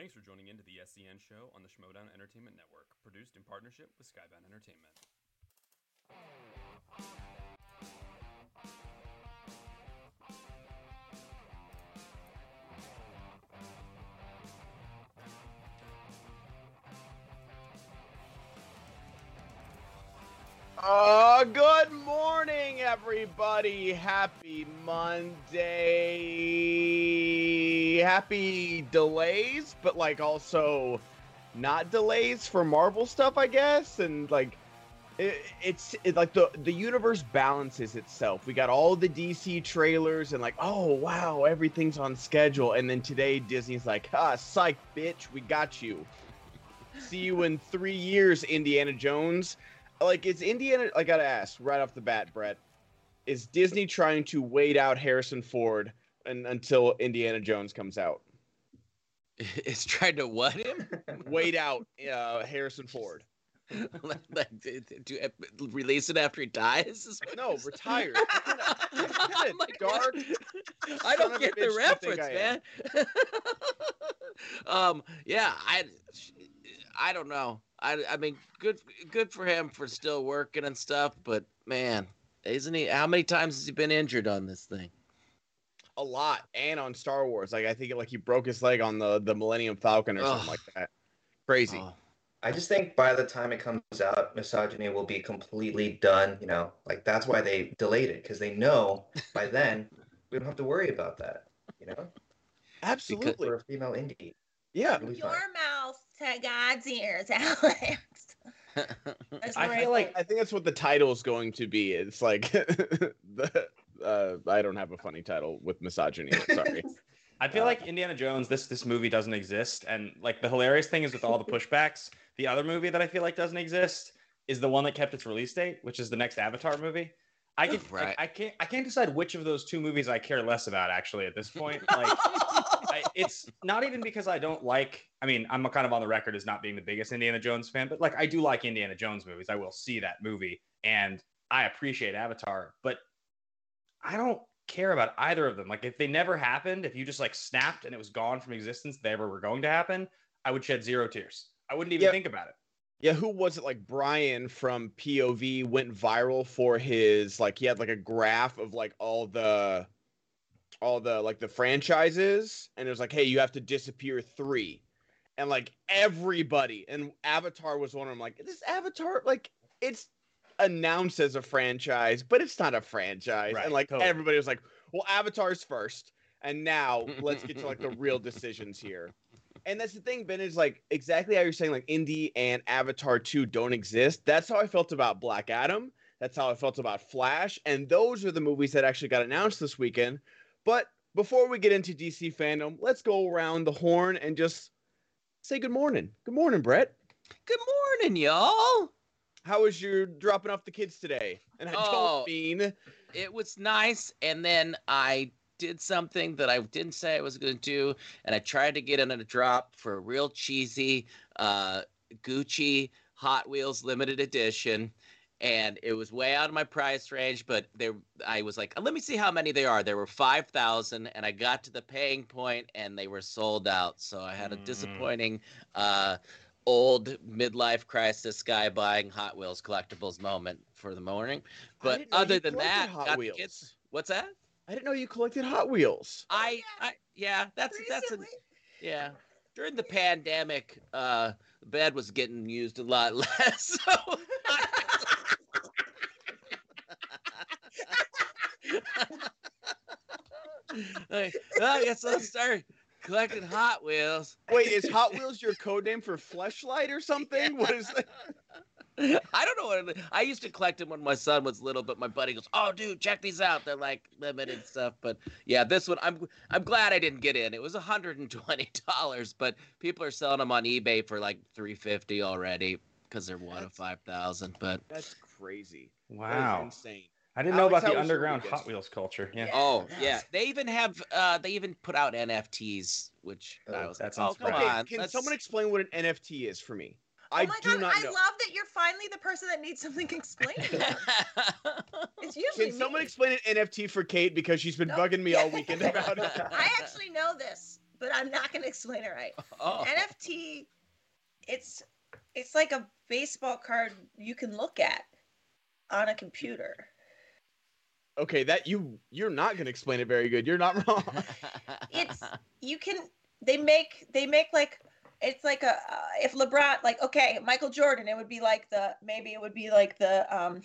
Thanks for joining into the SCN show on the Schmoedown Entertainment Network, produced in partnership with Skybound Entertainment. Uh, good morning, everybody. Happy Monday. Happy delays, but like also not delays for Marvel stuff, I guess. And like, it, it's it, like the the universe balances itself. We got all the DC trailers, and like, oh wow, everything's on schedule. And then today, Disney's like, ah, psych, bitch, we got you. See you in three years, Indiana Jones like it's Indiana. I gotta ask right off the bat, Brett. Is Disney trying to wait out Harrison Ford and, until Indiana Jones comes out? It's trying to what him? Wait out uh, Harrison Ford. like, like, to, to, release it after he dies? No, retire. I'm like, dark I don't get the bitch you think reference, man. um, yeah, I, I don't know. I, I mean, good, good for him for still working and stuff. But man, isn't he? How many times has he been injured on this thing? A lot, and on Star Wars. Like I think like he broke his leg on the the Millennium Falcon or something like that. Crazy. Oh, I just think by the time it comes out, misogyny will be completely done. You know, like that's why they delayed it because they know by then we don't have to worry about that. You know, Absolutely. for a female indie, Yeah. Your fine. mouth to God's ears, Alex. That's I feel like I think that's what the title is going to be. It's like the uh, I don't have a funny title with misogyny. Sorry. I feel Uh, like Indiana Jones, this this movie doesn't exist, and like the hilarious thing is with all the pushbacks, the other movie that I feel like doesn't exist is the one that kept its release date, which is the next Avatar movie. I can Right. like, I can't I can't decide which of those two movies I care less about actually at this point. Like I, it's not even because I don't like. I mean, I'm kind of on the record as not being the biggest Indiana Jones fan, but like I do like Indiana Jones movies. I will see that movie, and I appreciate Avatar, but I don't care about either of them. Like if they never happened, if you just like snapped and it was gone from existence, they ever were going to happen, I would shed zero tears. I wouldn't even Yeah. think about it. Yeah, who was it? Like Brian from POV went viral for his like he had like a graph of like all the all the like the franchises, and it was like, hey, you have to disappear three, and like everybody, and Avatar was one of them. Like this Avatar, like it's announced as a franchise, but it's not a franchise, Right, and like totally. everybody was like, well, Avatar's first, and now let's get to like the real decisions here. And that's the thing, Ben, is like exactly how you're saying, like Indie and Avatar 2 don't exist. That's how I felt about Black Adam. That's how I felt about Flash. And those are the movies that actually got announced this weekend. But before we get into DC fandom, let's go around the horn and just say good morning. Good morning, Brett. Good morning, y'all. How was your dropping off the kids today? And I Oh. don't mean It was nice, and then I did something that I didn't say I was going to do, and I tried to get in a drop for a real cheesy uh, Gucci Hot Wheels limited edition. And it was way out of my price range, but there I was like, let me see how many they are. There were five thousand, and I got to the paying point, and they were sold out. So I had a Mm. disappointing uh, old midlife crisis guy buying Hot Wheels collectibles moment for the morning. But other than that, Hot got Wheels. kids- What's that? I didn't know you collected Hot Wheels. I, I yeah, that's that's a yeah. During the pandemic, uh, the bed was getting used a lot less. So I, I guess I'll start collecting Hot Wheels. Wait, is Hot Wheels your code name for fleshlight or something? What is that? I don't know what it, I used to collect them when my son was little, but my buddy goes, "Oh, dude, check these out. They're like limited stuff." But yeah, this one, I'm I'm glad I didn't get in. It was 120 dollars, but people are selling them on eBay for like 350 already because they're one of five thousand. But That's crazy. That is Wow. insane. I didn't know Alex, about the underground weekend? Hot Wheels culture. Yeah. Yeah. oh Yes. yeah, they even have uh they even put out NFTs, which I Oh, was that like, "Oh come. Okay, on." can let's- someone explain what an NFT is for me? Oh I my do God, not I know. love that you're finally the person that needs something explained. it's usually Can someone explain an NFT for Kate because she's been No. bugging me all weekend about it? I actually know this but I'm not going to explain it right. Oh. NFT, it's it's like a baseball card you can look at on a computer. Okay, that you you're not gonna explain it very good. You're not wrong. It's you can they make they make like it's like a uh, if LeBron like okay Michael Jordan it would be like the maybe it would be like the um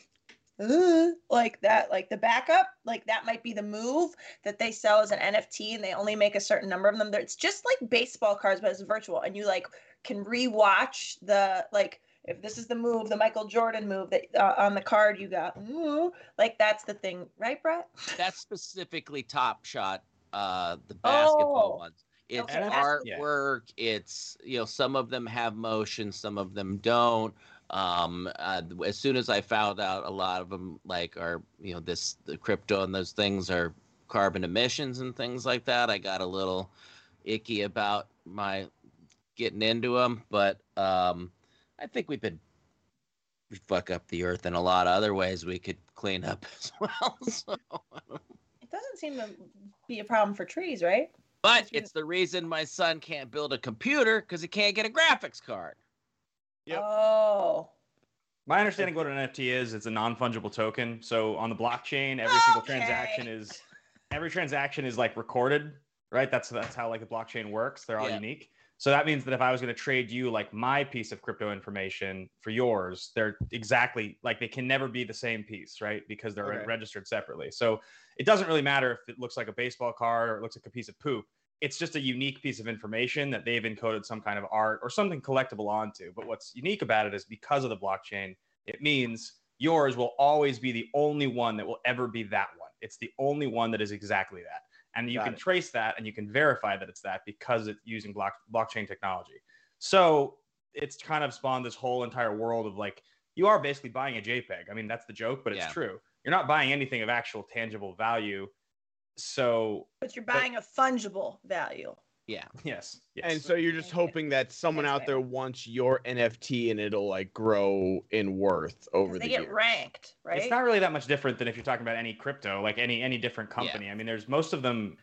uh, like that like the backup like that might be the move that they sell as an NFT and they only make a certain number of them. There- It's just like baseball cards but it's virtual and you like can rewatch the like if this is the move the Michael Jordan move that uh, on the card you got ooh, like that's the thing right Brett That's specifically Top Shot, uh, the basketball Oh. ones. It's Okay, that's- yeah. artwork. It's you know some of them have motion, some of them don't. Um, uh, as soon as I found out, a lot of them like are you know this the crypto and those things are carbon emissions and things like that. I got a little icky about my getting into them, but um, I think we've been we fuck up the earth in a lot of other ways we could clean up as well. So. it doesn't seem to be a problem for trees right But That's it's the reason my son can't build a computer because he can't get a graphics card. Yep. Oh. My understanding of what an NFT is, it's a non-fungible token. So on the blockchain, every single transaction is every transaction is like recorded, right? That's that's how like the blockchain works. They're all Yeah. unique. So that means that if I was going to trade you like my piece of crypto information for yours, they're exactly like they can never be the same piece, right? Because they're Okay. registered separately. So it doesn't really matter if it looks like a baseball card or it looks like a piece of poop. It's just a unique piece of information that they've encoded some kind of art or something collectible onto. But what's unique about it is because of the blockchain, it means yours will always be the only one that will ever be that one. It's the only one that is exactly that. And you Got can it. trace that and you can verify that it's that because it's using block, blockchain technology. So it's kind of spawned this whole entire world of like, you are basically buying a JPEG. I mean, that's the joke, but it's Yeah. true. You're not buying anything of actual tangible value. So, But you're buying a fungible value. Yeah. yes. yes. And so you're just hoping that someone out there wants your NFT and it'll like grow in worth over the They get years. ranked, right? It's not really that much different than if you're talking about any crypto, like any any different company. I mean, there's most of them,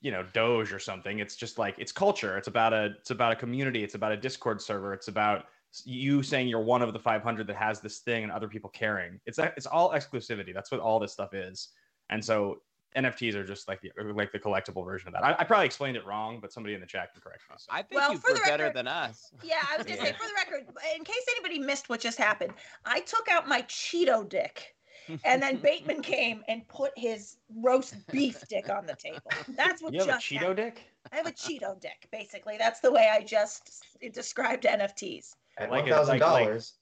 you know, Doge or something. It's just like it's culture. It's about a it's about a community. It's about a Discord server. It's about you saying you're one of the 500 that has this thing and other people caring. It's it's all exclusivity. That's what all this stuff is. And so NFTs are just like the like the collectible version of that. I, I probably explained it wrong, but somebody in the chat can correct me. So. I think Well, you for were the better than us. Yeah, I was gonna say for the record, in case anybody missed what just happened, I took out my Cheeto dick, and then Bateman came and put his roast beef dick on the table. That's what you have a just Cheeto happened. dick? I have a Cheeto dick, basically. That's the way I just described NFTs. At Like one it- thousand like- like- dollars.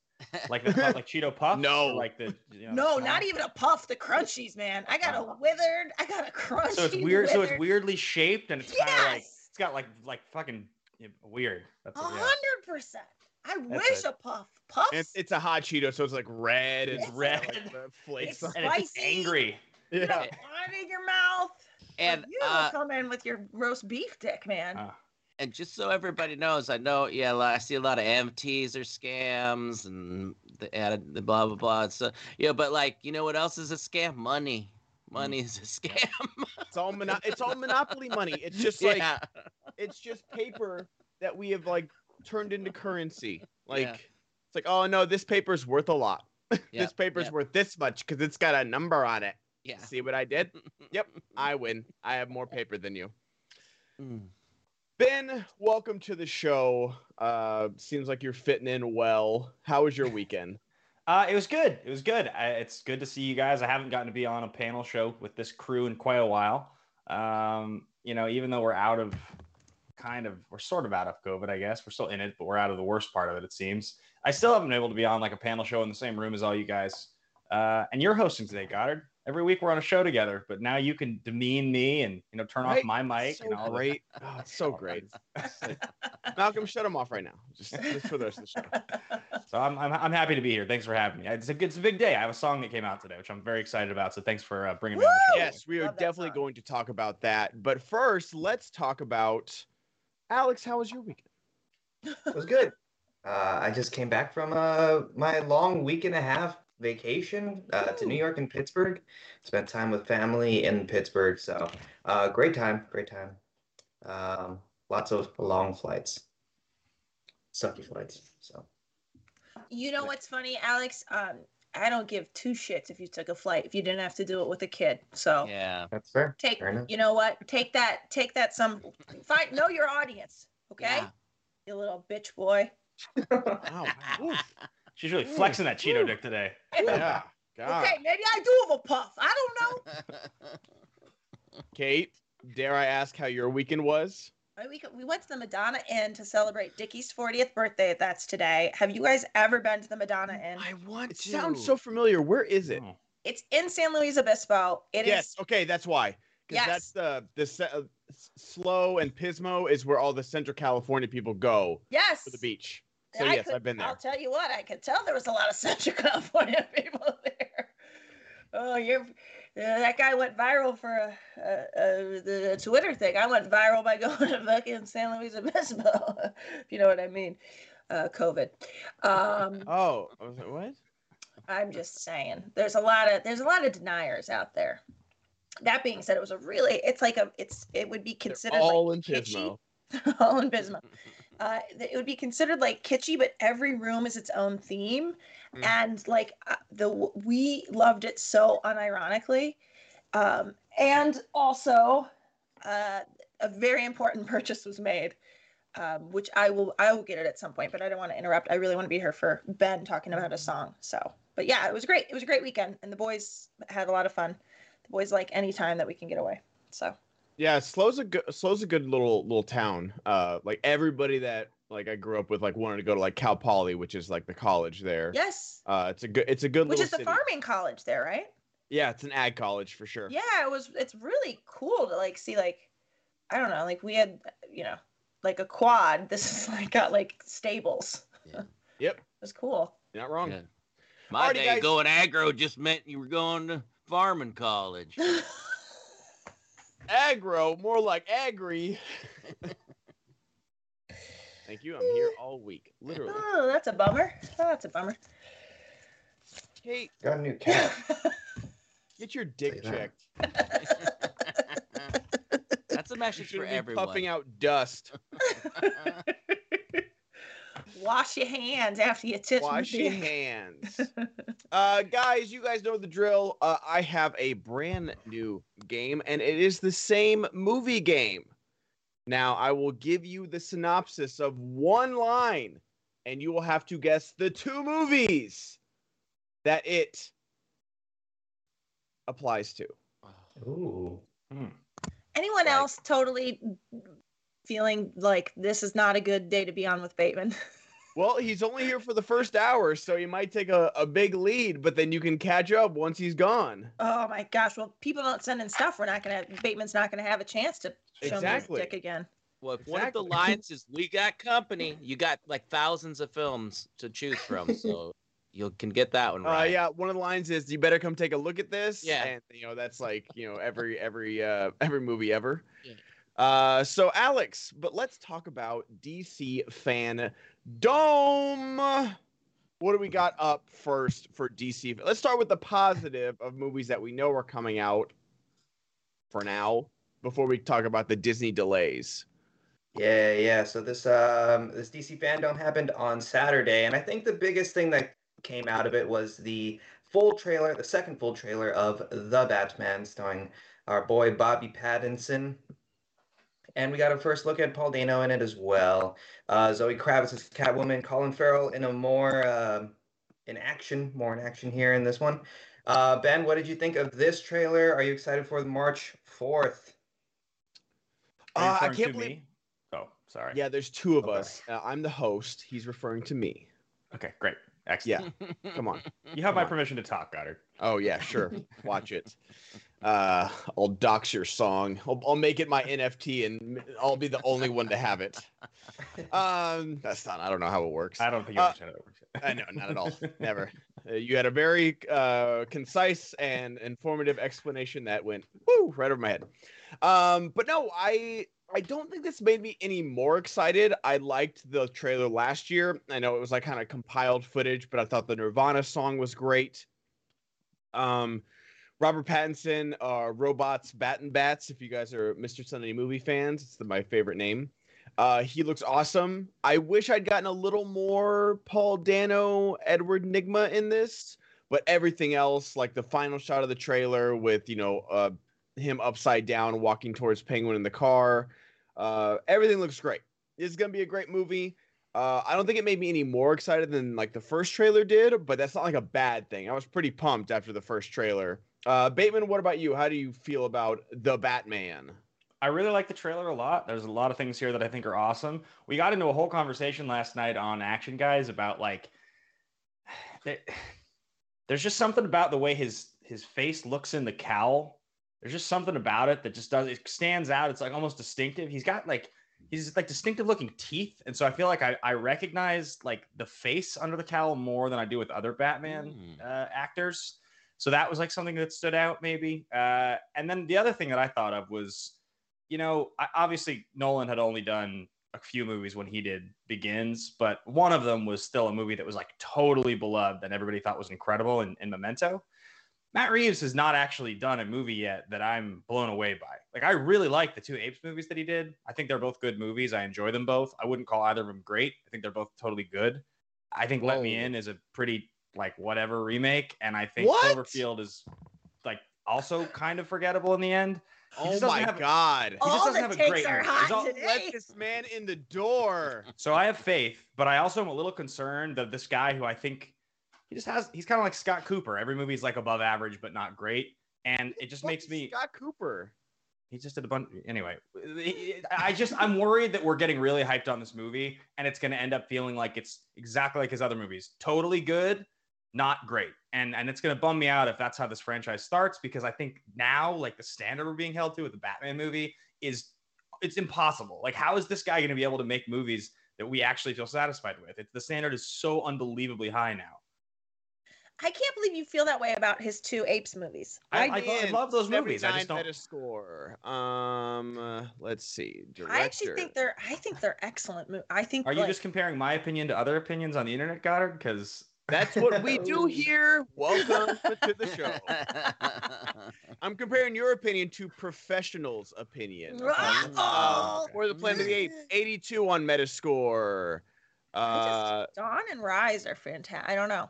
Like the puff- like Cheeto puff? No. Like the you know, No, the not even a puff. The crunchies, man. I got a Oh. withered. I got a crunchy. So it's weird. So it's weirdly shaped, and it's kind of like Yes. it's got like like fucking weird. That's A hundred percent. I That's wish it. a puff. Puffs. And it's, it's a hot Cheeto, so it's like red. It's got, red. Like, the flakes It's on and it's just spicy. angry. you Yeah. don't want it in your mouth. And you uh, come in with your roast beef dick, man. Uh, and just so everybody knows, I know, yeah, I see a lot of NFTs are scams and the added the blah blah blah. So yeah, but like, you know what else is a scam? Money. Money is a scam. It's all mono- it's all monopoly money. It's just like yeah. it's just paper that we have like turned into currency. Like Yeah. it's like, oh no, this paper's worth a lot. Yep, this paper's yep, worth this much because it's got a number on it. yeah. See what I did? Yep, I win. I have more paper than you. Mm. Ben, welcome to the show. Uh, seems like you're fitting in well. How was your weekend? uh, it was good. It was good. I, it's good to see you guys. I haven't gotten to be on a panel show with this crew in quite a while. Um, you know, even though we're out of kind of, we're sort of out of COVID, I guess. We're still in it, but we're out of the worst part of it, it seems. I still haven't been able to be on like a panel show in the same room as all you guys. Uh, and you're hosting today, Goddard. Every week we're on a show together, but now you can demean me and you know turn Right? off my mic so and all that. great. Oh, it's so great. Like- Malcolm, shut him off right now. Just, just for the rest of the show. So I'm, I'm, I'm happy to be here. Thanks for having me. It's a, it's a big day. I have a song that came out today, which I'm very excited about. So thanks for uh, bringing me on the show. Yes, we are definitely song. going to talk about that. But first, let's talk about Alex. How was your weekend? It was good. Uh, I just came back from uh, my long week and a half vacation uh, to New York and Pittsburgh. Spent time with family in Pittsburgh, so uh, great time, great time. Um, lots of long flights, sucky flights. So You know what's funny, Alex? Um, I don't give two shits if you took a flight if you didn't have to do it with a kid. So Yeah. that's fair. take, Fair you know what? Take that. Take that. Some find know your audience. Okay, Yeah. you little bitch boy. Wow. Oof. She's really flexing that Cheeto dick today. Yeah. God. Okay, maybe I do have a puff. I don't know. Kate, dare I ask how your weekend was? We, we went to the Madonna Inn to celebrate Dickie's 40th birthday. That's today. Have you guys ever been to the Madonna Inn? I want It to. sounds so familiar. Where is it? Oh. It's in San Luis Obispo. It is. yes. Okay, that's why. Because Yes. that's the the se- uh, slow and Pismo is where all the Central California people go Yes. for the beach. So I yes, could- I've been there. I'll tell you what, I could tell there was a lot of Central California people there. Oh, you're uh, that guy went viral for a, a, a, the Twitter thing. I went viral by going to fucking San Luis Obispo, if you know what I mean. Uh, COVID. Um, Oh, I was like, what? I'm just saying, there's a lot of there's a lot of deniers out there. That being said, it was a really it's like a it's it would be They're considered all like in. Pismo. all in Bismarck. Uh, it would be considered like kitschy, but every room is its own theme, Mm. and like uh, the we loved it so unironically, um, and also uh, a very important purchase was made, um, which I will I will get it at some point, but I don't want to interrupt. I really want to be here for Ben talking about a song. So, but yeah, it was great. It was a great weekend, and the boys had a lot of fun. The boys like any time that we can get away. So Yeah, Slow's a good Slow's a good little little town. Uh, like everybody that like I grew up with like wanted to go to like Cal Poly, which is like the college there. yes, Uh, it's a good it's a good which little is the city. farming college there, right? Yeah, it's an ag college for sure. yeah it was it's really cool to like see like i don't know like we had you know like a quad this is like got like stables Yeah. Yep, it was cool you're not wrong. Yeah. My Alrighty, day guys. going agro just meant you were going to farming college. Aggro, more like agri. Thank you. I'm here all week, literally. oh that's a bummer oh, that's a bummer Kate, Got a new cat. get your dick Say that. checked. That's a message for everyone. puffing out dust. Wash your hands after you touch Wash your dick. hands. Uh, guys, you guys know the drill. Uh, I have a brand new game, and it is the same movie game. Now, I will give you the synopsis of one line, and you will have to guess the two movies that it applies to. Ooh. anyone Right. else totally feeling like this is not a good day to be on with bateman Well, he's only here for the first hour, so you might take a, a big lead, but then you can catch up once he's gone. oh my gosh well people don't send in stuff we're not gonna bateman's not gonna have a chance to show Exactly. me his dick again Well, if one of the lines is "We got company," you got like thousands of films to choose from, so you can get that one Uh, right. yeah, one of the lines is, "You better come take a look at this." Yeah. and you know that's like you know every every uh every movie ever. Yeah. Uh, so Alex, but let's talk about DC fan dome. What do we got up first for DC? Let's start with the positive of movies that we know are coming out for now. Before we talk about the Disney delays. Yeah, yeah. So this um this DC fandom happened on Saturday, and I think the biggest thing that came out of it was the full trailer, the second full trailer of The Batman, starring our boy Bobby Pattinson. And we got a first look at Paul Dano in it as well. Uh, Zoe Kravitz as Catwoman, Colin Farrell in a more um in action, more in action here in this one. Uh, ben, what did you think of this trailer? Are you excited for the March fourth? Are Uh, I can't believe. me? Oh, sorry. Yeah, there's two of Okay. us. Uh, I'm the host. He's referring to me. Okay, great. Excellent. Yeah. Come on. You have Come my on. permission to talk, Goddard. Oh yeah, sure. Watch it. Uh, I'll dox your song. I'll, I'll make it my NFT, and I'll be the only one to have it. Um, that's not. I don't know how it works. I don't think you Uh, understand how it works. I know, not at all. Never. Uh, you had a very uh, concise and informative explanation that went woo right over my head. Um, but no, I I don't think this made me any more excited. I liked the trailer last year. I know it was like kind of compiled footage, but I thought the Nirvana song was great. Um, Robert Pattinson, uh, Robots, Bat and Bats. If you guys are Mr. Sunday movie fans, it's the, my favorite name. Uh, he looks awesome. I wish I'd gotten a little more Paul Dano, Edward Nygma in this, but everything else, like the final shot of the trailer with you know uh, him upside down walking towards Penguin in the car, uh, everything looks great. It's gonna be a great movie. Uh, I don't think it made me any more excited than like the first trailer did, but that's not like a bad thing. I was pretty pumped after the first trailer. Uh, Bateman, what about you? How do you feel about the Batman? I really like the trailer a lot. There's a lot of things here that I think are awesome. We got into a whole conversation last night on Action Guys about like there's just something about the way his his face looks in the cowl. There's just something about it that just does it stands out. It's like almost distinctive. He's got like he's like distinctive looking teeth, and so I feel like I I recognize like the face under the cowl more than I do with other Batman Mm. uh, actors. So that was like something that stood out maybe. Uh, and then the other thing that I thought of was, you know, I, obviously Nolan had only done a few movies when he did Begins, but one of them was still a movie that was like totally beloved and everybody thought was incredible in, in Memento. Matt Reeves has not actually done a movie yet that I'm blown away by. Like I really like the two Apes movies that he did. I think they're both good movies. I enjoy them both. I wouldn't call either of them great. I think they're both totally good. I think Let Me In is a pretty like whatever remake, and I think What? Cloverfield is like also kind of forgettable in the end. He Oh my have- god! just All doesn't the have a takes great are movie. hot all- today. Let this man in the door. So I have faith, but I also am a little concerned that this guy who I think he just has he's kind of like Scott Cooper. Every movie's like above average but not great. And it just Fuck makes me Scott Cooper. he just did a bunch anyway. I just I'm worried that we're getting really hyped on this movie and it's gonna end up feeling like it's exactly like his other movies. Totally good, not great. And and it's gonna bum me out if that's how this franchise starts because I think now like the standard we're being held to with the Batman movie is it's impossible. Like how is this guy gonna be able to make movies that we actually feel satisfied with? It, the standard is so unbelievably high now. I can't believe you feel that way about his two Apes movies. I- I, I love those movies. I just don't- Metascore. Um, uh, let's see. Director. I actually think they're I think they're excellent. Mo- I think Are you just comparing my opinion to other opinions on the internet, Goddard? Because That's what we do here. Welcome to the show. I'm comparing your opinion to professionals' opinion. Wow. Uh, for the Planet of the Apes, 82 on Metascore. Uh, just, Dawn and Rise are fantastic. I don't know.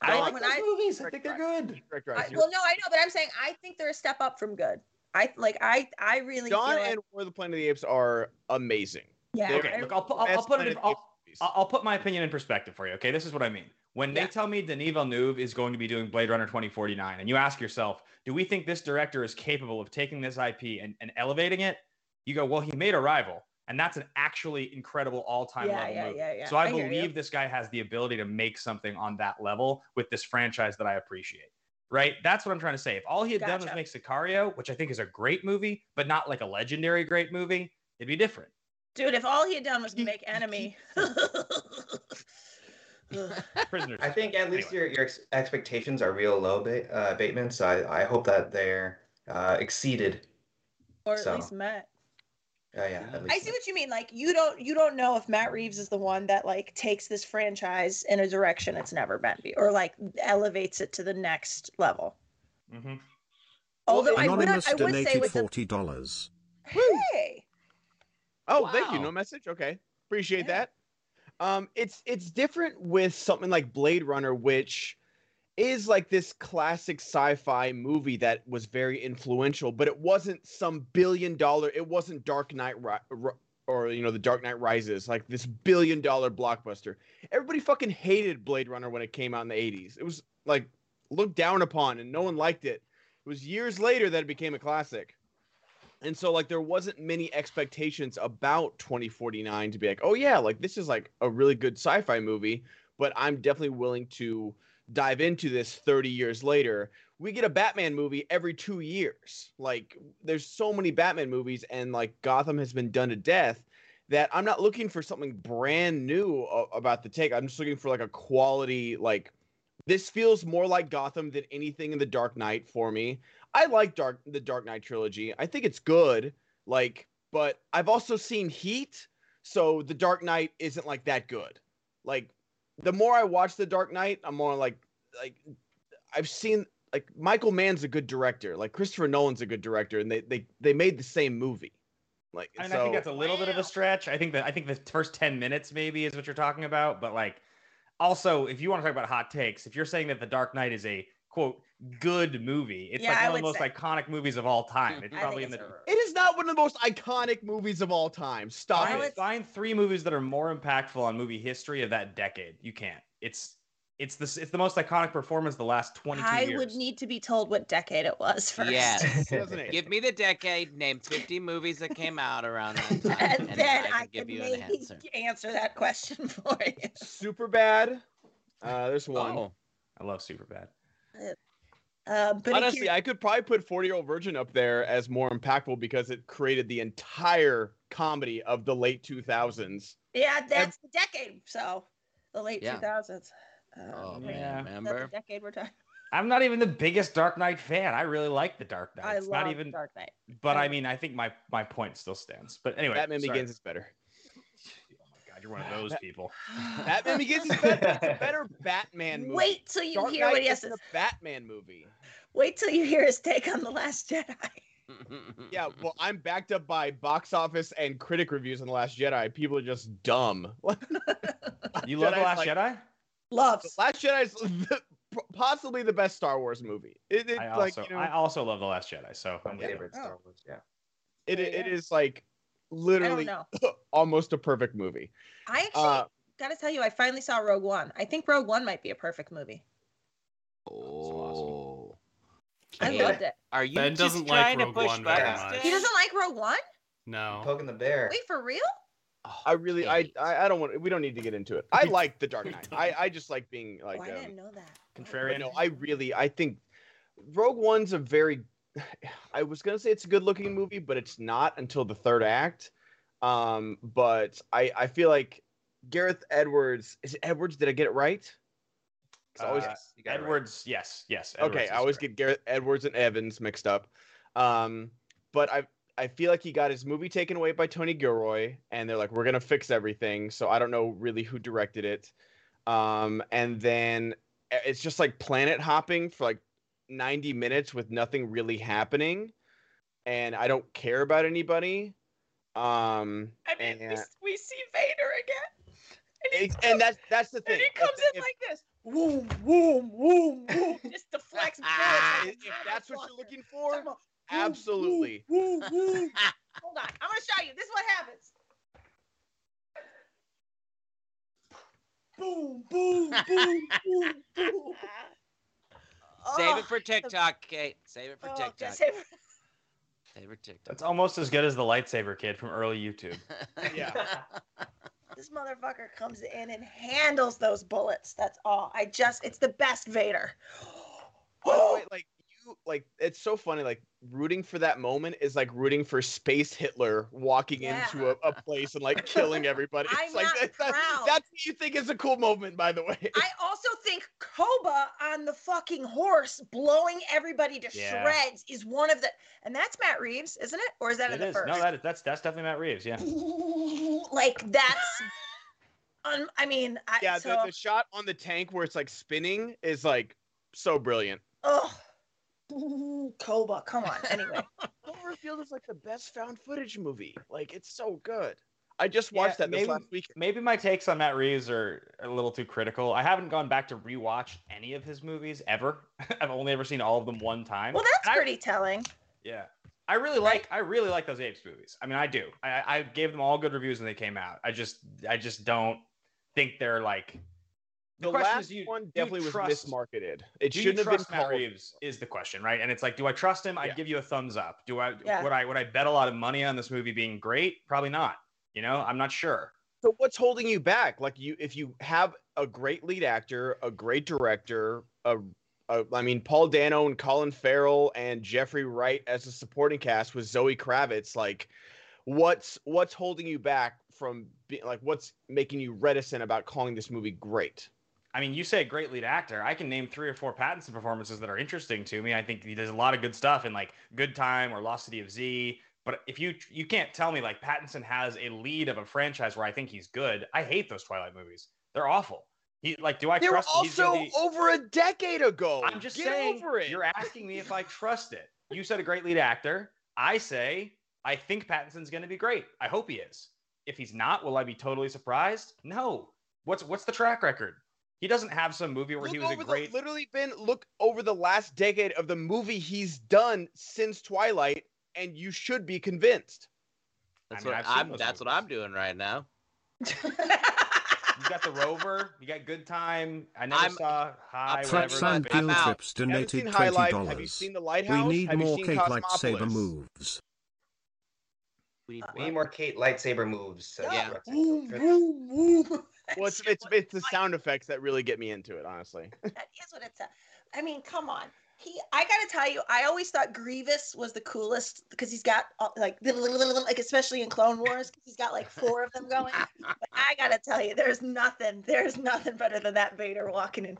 I, I- like when those I- movies. I think they're good. I, well, no, I know, but I'm saying I think they're a step up from good. I like I I really Dawn feel and War of the Planet of the Apes are amazing. yeah. Okay, I- look, I'll, put- I'll, I'll put it. In, of the I'll, Apes movies. I'll I'll put my opinion in perspective for you. Okay, this is what I mean. When they Yeah. tell me Denis Villeneuve is going to be doing Blade Runner 2049, and you ask yourself, do we think this director is capable of taking this IP and, and elevating it? You go, well, he made Arrival, and that's an actually incredible all-time Yeah, level yeah, movie. yeah, yeah. So I, I believe this guy has the ability to make something on that level with this franchise that I appreciate. Right? That's what I'm trying to say. If all he had done was make Sicario, which I think is a great movie, but not like a legendary great movie, it'd be different. Dude, if all he had done was make Enemy. Prisoners. I think at least Anyway. your your ex- expectations are real low, ba- uh, Bateman. So I, I hope that they're uh, exceeded. or at So. least met. Uh, yeah, at least I see what you mean. Like you don't you don't know if Matt Reeves is the one that like takes this franchise in a direction it's never been be or like elevates it to the next level. Mhm. Although I would Anonymous I would say donated with the forty dollars. hey, Oh, thank you. No message. Okay, appreciate Yeah. that. Um, it's it's different with something like Blade Runner, which is like this classic sci-fi movie that was very influential, but it wasn't some billion dollar. It wasn't Dark Knight Ri- or you know the Dark Knight Rises, like this billion dollar blockbuster. Everybody fucking hated Blade Runner when it came out in the '80s. It was like looked down upon, and no one liked it. It was years later that it became a classic. And so like there wasn't many expectations about 2049 to be like, "Oh yeah, like this is like a really good sci-fi movie, but I'm definitely willing to dive into this 30 years later." We get a Batman movie every 2 years. Like there's so many Batman movies and like Gotham has been done to death that I'm not looking for something brand new about the take. I'm just looking for like a quality like this feels more like Gotham than anything in the Dark Knight for me. I like Dark the Dark Knight trilogy. I think it's good. Like, but I've also seen Heat, so the Dark Knight isn't like that good. Like, the more I watch the Dark Knight, I'm more like like I've seen like Michael Mann's a good director. Like Christopher Nolan's a good director, and they they they made the same movie. Like, so, I think that's a little bit of a stretch. I think that I think the first ten minutes maybe is what you're talking about, but like, also if you want to talk about hot takes, if you're saying that The Dark Knight is a quote good movie, it's Yeah, like I one of the most say- iconic movies of all time. It's probably think in the it is not one of the most iconic movies of all time. Stop I find, would- it. find three movies that are more impactful on movie history of that decade. You can't. It's it's the it's the most iconic performance of the last 22 I years. would need to be told what decade it was first. Yes. Doesn't it? Give me the decade. Name 50 movies that came out around that time, and, then I, can give you an answer. answer that question for you. Super bad. Uh, there's one. Oh, I love Superbad. Uh, but Honestly, you're- I could probably put 40 Year Old Virgin up there as more impactful because it created the entire comedy of the late 2000s. yeah, that's the decade. So the late Yeah. 2000s. Uh, oh man, Yeah. Is that remember? the decade we're talking? I'm not even the biggest Dark Knight fan. I really like the Dark Knight. I It's love not even Dark Knight. but I I- mean I think my my point still stands. But anyway, Batman sorry. Begins is better. My god, you're one of those people. Batman Begins is better. It's a better Batman movie. Wait till you Dark hear Knight what he has isn't to. a Batman movie. Wait till you hear his take on the Last Jedi. Yeah, well, I'm backed up by box office and critic reviews on The Last Jedi. People are just dumb. You love The Last like- Jedi? Love the Loves. Last Jedi is possibly the best Star Wars movie. It, it's I like also you know, I also love The Last Jedi. So My I'm with favorite Star Wars. Yeah. Oh. it, Yeah, it yeah. is like I don't literally almost a perfect movie. I actually Uh, gotta tell you, I finally saw Rogue One. I think Rogue One might be a perfect movie. oh. I Yeah. loved it. Are you Ben just doesn't like trying to Rogue push One very much. He doesn't like Rogue One. No. Poking the bear. Wait, for real? Oh, I really, I. I, I don't want. We don't need to get into it. I like The Dark Knight. I, I just like being like. oh, I um, didn't know that. but Contrarian. no, I really, I think Rogue One's a very. I was gonna say it's a good-looking movie, but it's not until the third act. Um, but I, I feel like Gareth Edwards. Is it Edwards? Did I get it right? 'Cause I always Uh, Yes, you got right. Edwards, yes, yes. okay i always correct. get gareth edwards and evans mixed up um but i i feel like he got his movie taken away by tony gilroy and they're like we're gonna fix everything so i don't know really who directed it um and then uh, it's just like planet hopping for like 90 minutes with nothing really happening and i don't care about anybody um I mean, we, and, s- we see Vader again. And it's- and that's that's the thing. and he If- comes in if- like this. Whoom, whoom, whoom, whoom. Just deflects Ah, if, if that's what you're looking for about, absolutely Whoom, whoom. Hold on. I'm going to show you. This is what happens. Boom, boom, boom, boom, boom. Save Oh, it for TikTok, Kate. Save it for oh, TikTok. just save it. Save it for TikTok. That's almost as good as the lightsaber kid from early YouTube. Yeah. This motherfucker comes in and handles those bullets. That's all. I just, it's the best Vader. By the way, like you, like it's so funny. Like rooting for that moment is like rooting for Space Hitler walking into a, a place and like killing everybody. I'm It's like not that- that- proud. that's what you think is a cool moment, by the way. I also think Koba on the fucking horse blowing everybody to Yeah. shreds is one of the, and that's Matt Reeves, isn't it? Or is that in It the is. first? No, that is, that's that's definitely Matt Reeves. Yeah. like that's, un, I mean, I, yeah, so, the, the shot on the tank where it's like spinning is like so brilliant. ugh. Koba, come on. Anyway, Cloverfield is like the best found footage movie. Like it's so good. I just Yeah, watched that this maybe- last week. Maybe my takes on Matt Reeves are a little too critical. I haven't gone back to rewatch any of his movies ever. I've only ever seen all of them one time. well, And that's I- pretty telling. Yeah. I really like I really like those apes movies. I mean, I do. I, I gave them all good reviews when they came out. I just I just don't think they're like The question last is, you- one definitely was trust- mismarketed. It shouldn't have been Matt. Reeves is the question, right? And it's like, do I trust him? I'd Yeah. give you a thumbs up. Do I Yeah. would I would I bet a lot of money on this movie being great? Probably not. You know, I'm not sure. So what's holding you back? Like you, if you have a great lead actor, a great director, a, a I mean, Paul Dano and Colin Farrell and Jeffrey Wright as a supporting cast with Zoe Kravitz. Like, what's what's holding you back from being like what's making you reticent about calling this movie great? I mean, you say a great lead actor. I can name three or four Pattinson performances that are interesting to me. I think he does a lot of good stuff in like Good Time or Lost City of Z. But if you you can't tell me like Pattinson has a lead of a franchise where I think he's good. I hate those Twilight movies. They're awful. He like, do I They trust? gonna also be- over a decade ago. I'm just Get saying. over it. You're asking me if I trust it. You said a great lead actor. I say I think Pattinson's going to be great. I hope he is. If he's not, will I be totally surprised? No. What's what's the track record? He doesn't have some movie where Look he was a great. the, literally been look over the last decade of the movie he's done since Twilight, and you should be convinced. That's mean, what I've seen I'm. those That's what. I'm doing right now. You got the Rover. You got Good Time. I never I'm- saw High. I'm Whatever. Flex and big- Field. Trips donated seen High Life. Have you $20. seen the We need Have more Kate Lightsaber moves. We need We need more Kate lightsaber moves. uh, Yeah. Rex. Woo, woo, woo. Well, it's it's, it's the sound effects that really get me into it, honestly. That is what it's. I mean, come on. He, I gotta tell you, I always thought Grievous was the coolest because he's got like, like especially in Clone Wars, 'cause he's got like four of them going. But I gotta tell you, there's nothing, there's nothing better than that Vader walking in.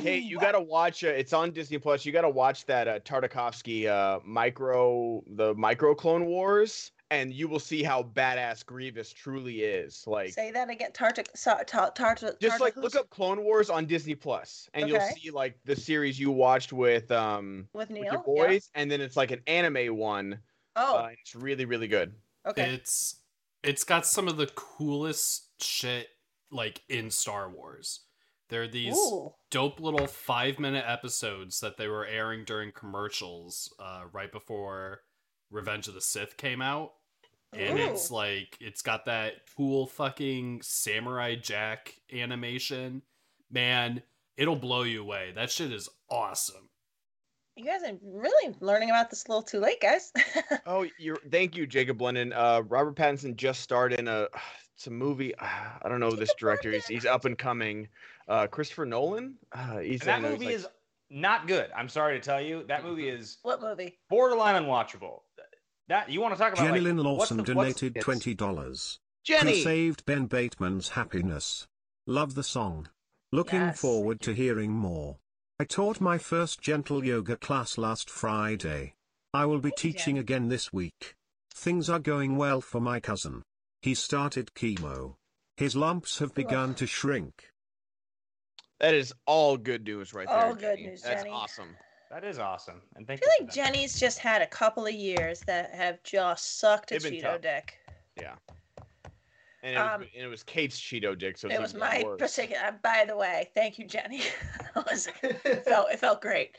Hey, you gotta watch. Uh, it's on Disney Plus. You gotta watch that uh, Tartakovsky uh, micro, the micro Clone Wars, and you will see how badass Grievous truly is. Like, say that again. Tartar, tar, tar, tar, just like look up Clone Wars on Disney Plus, and you'll see like the series you watched with um with with Neil. your yeah. boys, and then it's like an anime one. Oh, Uh, it's really really good. okay. It's it's got some of the coolest shit like in Star Wars. There are these Ooh. dope little five minute episodes that they were airing during commercials uh, right before Revenge of the Sith came out. And it's like it's got that cool fucking Samurai Jack animation. Man, it'll blow you away. That shit is awesome. You guys are really learning about this a little too late, guys. Oh, you're thank you, Jacob Lennon. Uh, Robert Pattinson just starred in a it's a movie. I don't know this director. He's he's up and coming. Uh, Christopher Nolan. Uh, he's And that in it. He's movie like- is not good. I'm sorry to tell you. That movie is what movie? borderline unwatchable. That you want to talk about? Jenny like, Lynn what's Lawson the- donated $20. Jenny. Who saved Ben Bateman's happiness. Love the song. Looking Yes. forward to hearing more. I taught my first gentle yoga class last Friday. I will be Thank teaching Jen. again this week. Things are going well for my cousin. He started chemo. His lumps have begun to shrink. That is all good news right there. All good Jenny. news, That's Jenny. awesome. That is awesome. And I thank feel you. for like that. Jenny's just had a couple of years that have just sucked a They've been Cheeto tough. dick. And it, was, Um, and it was Kate's Cheeto dick, so it it's was even my worse. particular. uh, By the way, thank you, Jenny. it, was, it felt it felt great.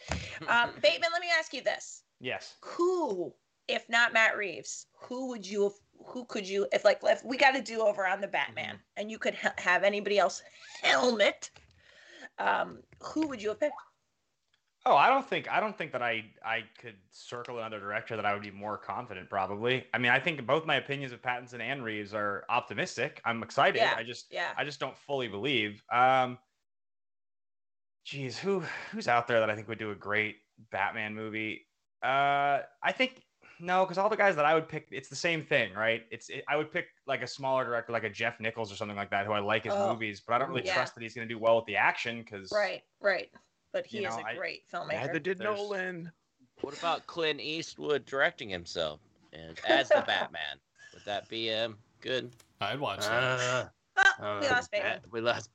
Um, Bateman, let me ask you this: Yes. Who, if not Matt Reeves, who would you have? Who could you, if like if we got a do over on the Batman, and you could ha- have anybody else helmet? Um, who would you have picked? Oh, I don't think I don't think that I I could circle another director that I would be more confident. Probably. I mean, I think both my opinions of Pattinson and Reeves are optimistic. I'm excited. Yeah, I just Yeah. I just don't fully believe. Um, geez, who who's out there that I think would do a great Batman movie? Uh, I think no, because all the guys that I would pick, it's the same thing, right? It's it, I would pick like a smaller director, like a Jeff Nichols or something like that, who I like his Oh, movies, but I don't really yeah. trust that he's going to do well with the action because Right, right. But he You is know, a I- great filmmaker. Neither did There's- Nolan. What about Clint Eastwood directing himself and as the Batman? Would that be um good? I'd watch that. Uh, Oh, we uh, lost Bateman. uh, we lost.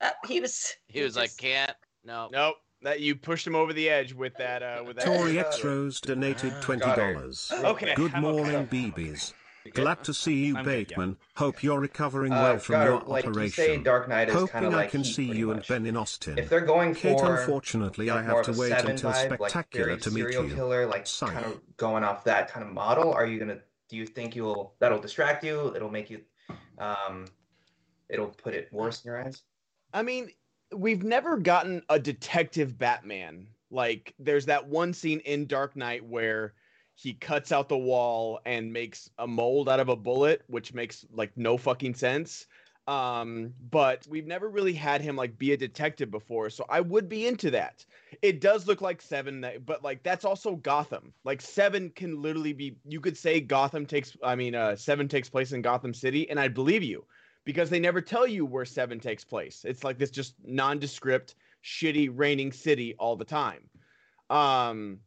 Uh, he was. He was like, can't. No. Nope. That you pushed him over the edge with that. Uh, with that. Tori Uh, X Rose donated uh, $20. Okay, Good I'm okay. morning, BBs. Glad to see you, I'm good, yeah. Bateman. Hope you're recovering Uh, well from Gar- your like you say, operation. Dark Knight is Hoping of I can Heat, see you much. and Ben in Austin. If they're going Kate, unfortunately, I like more have to wait until vibe, Spectacular very to meet serial you. killer, like Sign. kind of going off that kind of model. Are you gonna? Do you think you'll that'll distract you? It'll make you, um, it'll put it worse in your eyes. I mean, we've never gotten a detective Batman. Like, there's that one scene in Dark Knight where he cuts out the wall and makes a mold out of a bullet, which makes like no fucking sense. Um, but we've never really had him like be a detective before, so I would be into that. It does look like Seven, but like that's also Gotham. Like Seven can literally be. You could say Gotham takes. I mean, uh, Seven takes place in Gotham City, and I'd believe you because they never tell you where Seven takes place. It's like this just nondescript, shitty, raining city all the time. Um,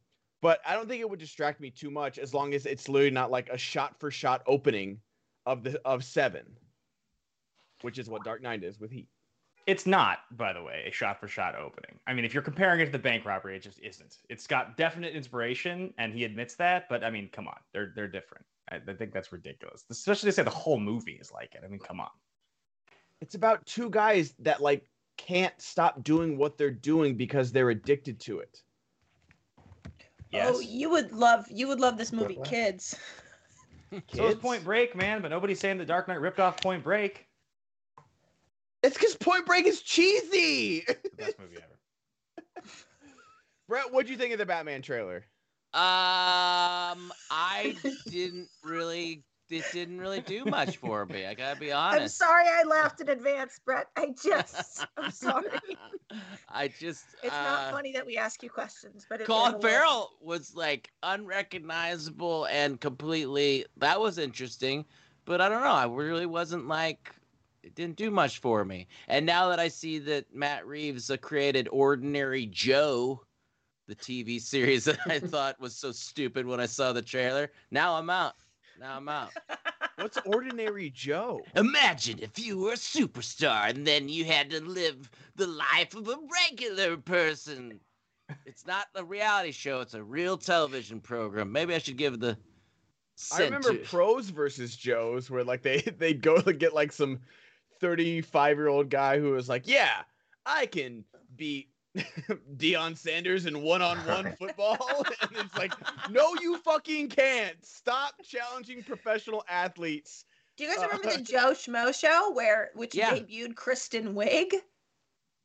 but I don't think it would distract me too much as long as it's literally not like a shot for shot opening of the of Seven, which is what Dark Knight is with Heat. It's not, by the way, a shot for shot opening. I mean, if you're comparing it to the bank robbery, it just isn't. It's got definite inspiration, and he admits that. But I mean, come on, they're they're different. I, I think that's ridiculous, especially to say the whole movie is like it. I mean, come on. It's about two guys that like can't stop doing what they're doing because they're addicted to it. Yes. Oh, you would love you would love this movie, What? kids. So is Kids? Point Break, man, but nobody's saying the Dark Knight ripped off Point Break. It's because Point Break is cheesy. The best movie ever. Brett, what'd you think of the Batman trailer? Um, I didn't really. It didn't really do much for me. I gotta be honest. I'm sorry I laughed in advance, Brett. I just I'm sorry. I just. It's uh, not funny that we ask you questions, but it's Colin Farrell was like unrecognizable and completely. That was interesting, but I don't know. I really wasn't like. It didn't do much for me. And now that I see that Matt Reeves created Ordinary Joe, the TV series that I thought was so stupid when I saw the trailer, now I'm out. Now I'm out. What's Ordinary Joe? Imagine if you were a superstar and then you had to live the life of a regular person. It's not a reality show, it's a real television program. Maybe I should give the I remember center- pros versus Joes where like they they'd go to get like some 35 year old guy who was like, yeah, I can beat Deion Sanders in one on one football. and it's like, no, you fucking can't. Stop challenging professional athletes. Do you guys remember the uh, Joe Schmo show where which Yeah. debuted Kristen Wiig?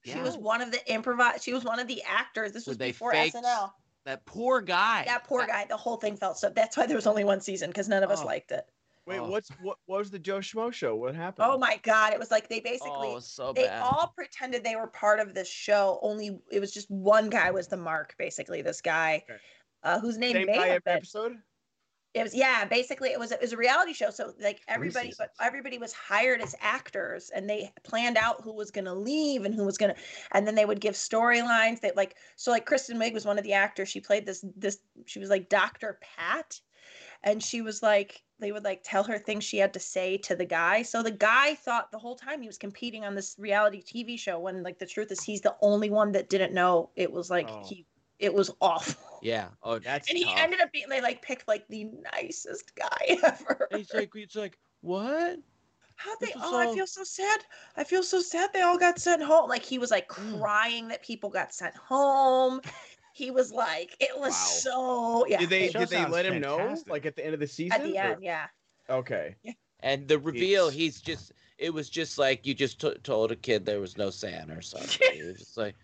She Yeah. was one of the improvise. She was one of the actors. This was they before faked SNL. that poor guy. That poor guy. The whole thing felt so. That's why there was only one season because none of us Oh. liked it. Wait, Oh. what's what, what was the Joe Schmo show? What happened? Oh my god! It was like they basically Oh, so they bad. all pretended they were part of this show. Only it was just one guy was the mark. Basically, this guy, Okay. uh, whose name Same may guy have every been. episode? It was yeah. Basically, it was it was a reality show. So like everybody, but everybody was hired as actors, and they planned out who was going to leave and who was going to, and then they would give storylines. That like so like Kristen Wiig was one of the actors. She played this this. She was like Doctor Pat, and she was like they would like tell her things she had to say to the guy. So the guy thought the whole time he was competing on this reality TV show when like the truth is he's the only one that didn't know it was like Oh. he it was awful. Yeah. Oh, That's And he tough. ended up being they like picked like the nicest guy ever. it's like it's like what? How they this is oh I feel so sad. I feel so sad they all got sent home. Like he was like Mm. crying that people got sent home. He was like it was Wow. so yeah. Did they did they sounds let him know like at the end of the season? at the or- end, yeah. Okay. And the reveal, It's- he's just. It was just like you just t- told a kid there was no Santa or something. it was just like,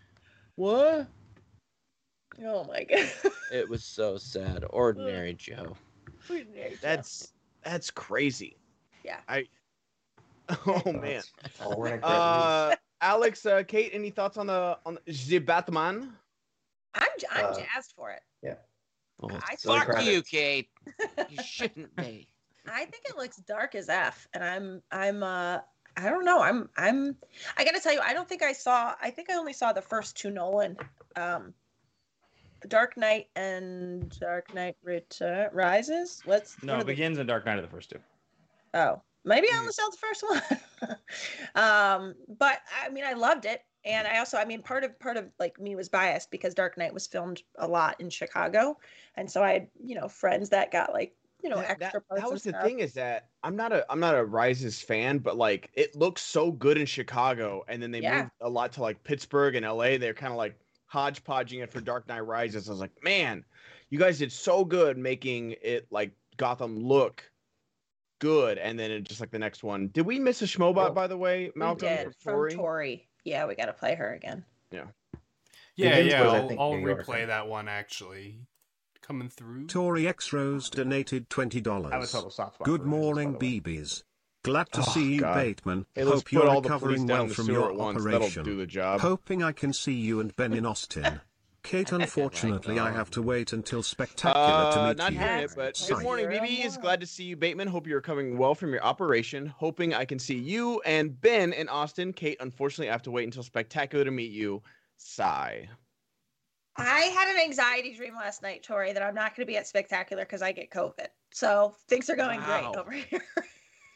what? Oh my god. It was so sad. Ordinary Joe. That's that's crazy. Yeah. I Oh man. That's all we're gonna Uh Alex, uh, Kate, any thoughts on the on the, the Batman? I'm I'm Uh, jazzed for it. Oh, I So the fuck you. Kate. You shouldn't be. I think it looks dark as F, and I'm I'm uh I don't know. I'm I'm I gotta tell you, I don't think I saw. I think I only saw the first two Nolan, um, Dark Knight and Dark Knight Return Rises. What's No, what it are they- begins in Dark Knight of the first two. Oh, maybe I Hmm. only saw the first one. um, but I mean, I loved it, and I also, I mean, part of part of like me was biased because Dark Knight was filmed a lot in Chicago, and so I had you know friends that got like you know that, extra that, parts. that was the thing is that I'm not a I'm not a Rises fan, but like it looks so good in Chicago, and then they Yeah. moved a lot to like Pittsburgh and LA. They're kind of like hodgepodging it for Dark Knight Rises. I was like, man, you guys did so good making it like Gotham look good, and then it just like the next one. Did we miss a Schmobot Well, by the way, We Malcolm did or from Tori? Tori. Yeah, we got to play her again. Yeah, Begins yeah. was, I I'll, think, I'll replay that one actually. Coming through. Tory X Rose donated $20. I have total soft. Good morning, by the way. BBs. Glad to Oh, see you, God. Bateman. Hey, Hope you're all the police recovering well from your at once. That'll do operation. the job. Hoping I can see you and Ben in Austin. Kate, unfortunately, I have to wait until Spectacular Uh, to meet not you. hearing it, but Sorry. good morning, You're BBs. on. Glad to see you, Bateman. Hope you're coming well from your operation. Hoping I can see you and Ben in Austin. Kate, unfortunately, I have to wait until Spectacular to meet you. Sigh. I had an anxiety dream last night, Tori, that I'm not going to be at Spectacular because I get COVID. So things are going Wow. great over here.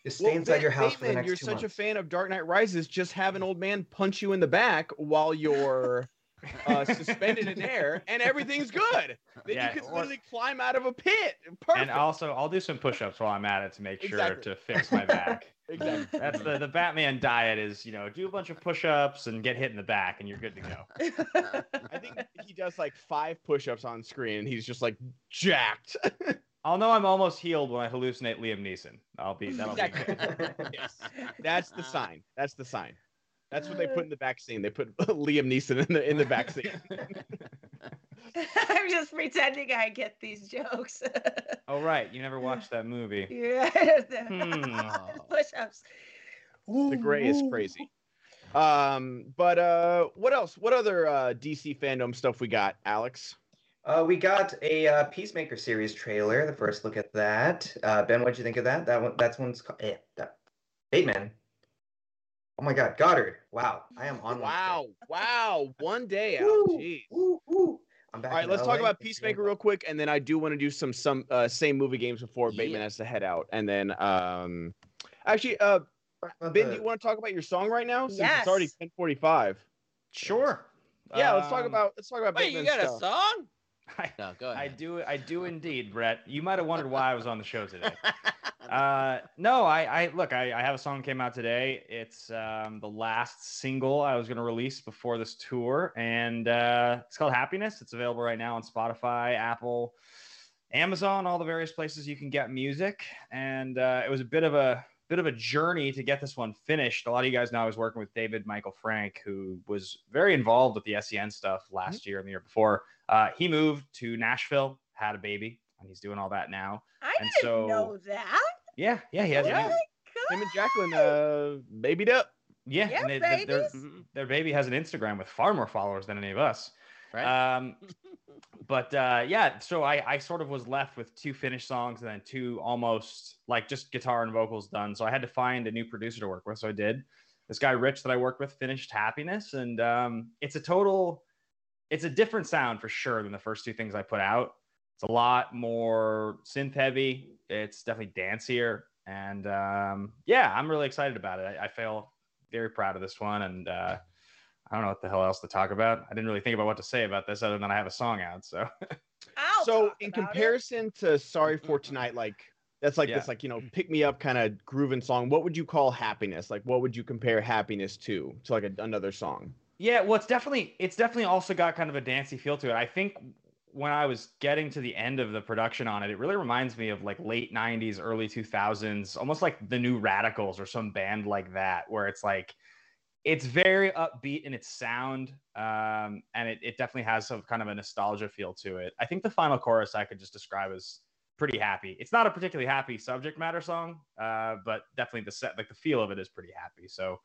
Just stay inside Ba- your house for the Bateman, next you're two such months. a fan of Dark Knight Rises. Just have an old man punch you in the back while you're uh, suspended in air, and everything's good. Then Yeah, you can or- literally climb out of a pit. Perfect. And also, I'll do some push-ups while I'm at it to make sure Exactly. to fix my back. exactly. That's the the Batman diet is you know do a bunch of push-ups and get hit in the back and you're good to go. I think he does like five push-ups on screen, and he's just like jacked. I'll know I'm almost healed when I hallucinate Liam Neeson. I'll be that'll Exactly. good. yes, that's the sign. That's the sign. That's what they put in the vaccine. They put Liam Neeson in the in the back scene. I'm just pretending I get these jokes. Oh right, you never watched that movie. yeah. Hmm. Push-ups. the gray is crazy. Um, but uh, what else? What other uh, DC fandom stuff we got, Alex? Uh, we got a uh, Peacemaker series trailer. The first look at that. Uh, ben, what'd you think of that? That one. That's one's called. Eh, that, Bateman. Oh my God, Goddard. Wow, I am on. Wow, wow, one day today. out. Woo, Jeez. woo, woo. I'm back. All right, let's talk about Peacemaker real quick, and then I do want to do some some uh, same movie games before Bateman has to head out, and then um, actually, uh, About Ben, the- do you want to talk about your song right now? Since it's already ten forty five. Sure. Yeah, let's talk Um, about let's talk about Wait, you Bateman's got a stuff. song? I, No, go I do I do indeed, Brett. You might have wondered why I was on the show today. Uh, no, I, I look, I, I have a song came out today. It's um, the last single I was going to release before this tour, and uh, it's called Happiness. It's available right now on Spotify, Apple, Amazon, all the various places you can get music. And uh, it was a bit of a bit of a journey to get this one finished. A lot of you guys know I was working with David Michael Frank, who was very involved with the SEN stuff last year and the year before. Uh, he moved to Nashville, had a baby, and he's doing all that now. I And didn't so- know that. Yeah, yeah, he has. oh a Yeah. new- Him and Jacqueline uh, babied up. Yeah, Yeah, and they, they- their, their baby has an Instagram with far more followers than any of us. Right? Um, but uh, yeah, so I, I sort of was left with two finished songs and then two almost like just guitar and vocals done. So I had to find a new producer to work with. So I did. This guy Rich that I worked with finished Happiness, and um, it's a total, it's a different sound for sure than the first two things I put out. It's a lot more synth heavy. It's definitely dancier, and um, yeah, I'm really excited about it. I, I feel very proud of this one, and uh, I don't know what the hell else to talk about. I didn't really think about what to say about this other than I have a song out. So I'll so in about it. comparison to Sorry for Tonight, like that's like Yeah. this like you know pick me up kind of grooving song. What would you call happiness? Like what would you compare happiness to? To like a, another song? yeah, well, it's definitely it's definitely also got kind of a dancey feel to it. I think when I was getting to the end of the production on it, it really reminds me of like late '90s, early 2000s, almost like the New Radicals or some band like that, where it's like it's very upbeat in its sound um, and it, it definitely has some kind of a nostalgia feel to it. I think the final chorus i could just describe as pretty happy. It's not a particularly happy subject matter song uh, but definitely the set like the feel of it is pretty happy. So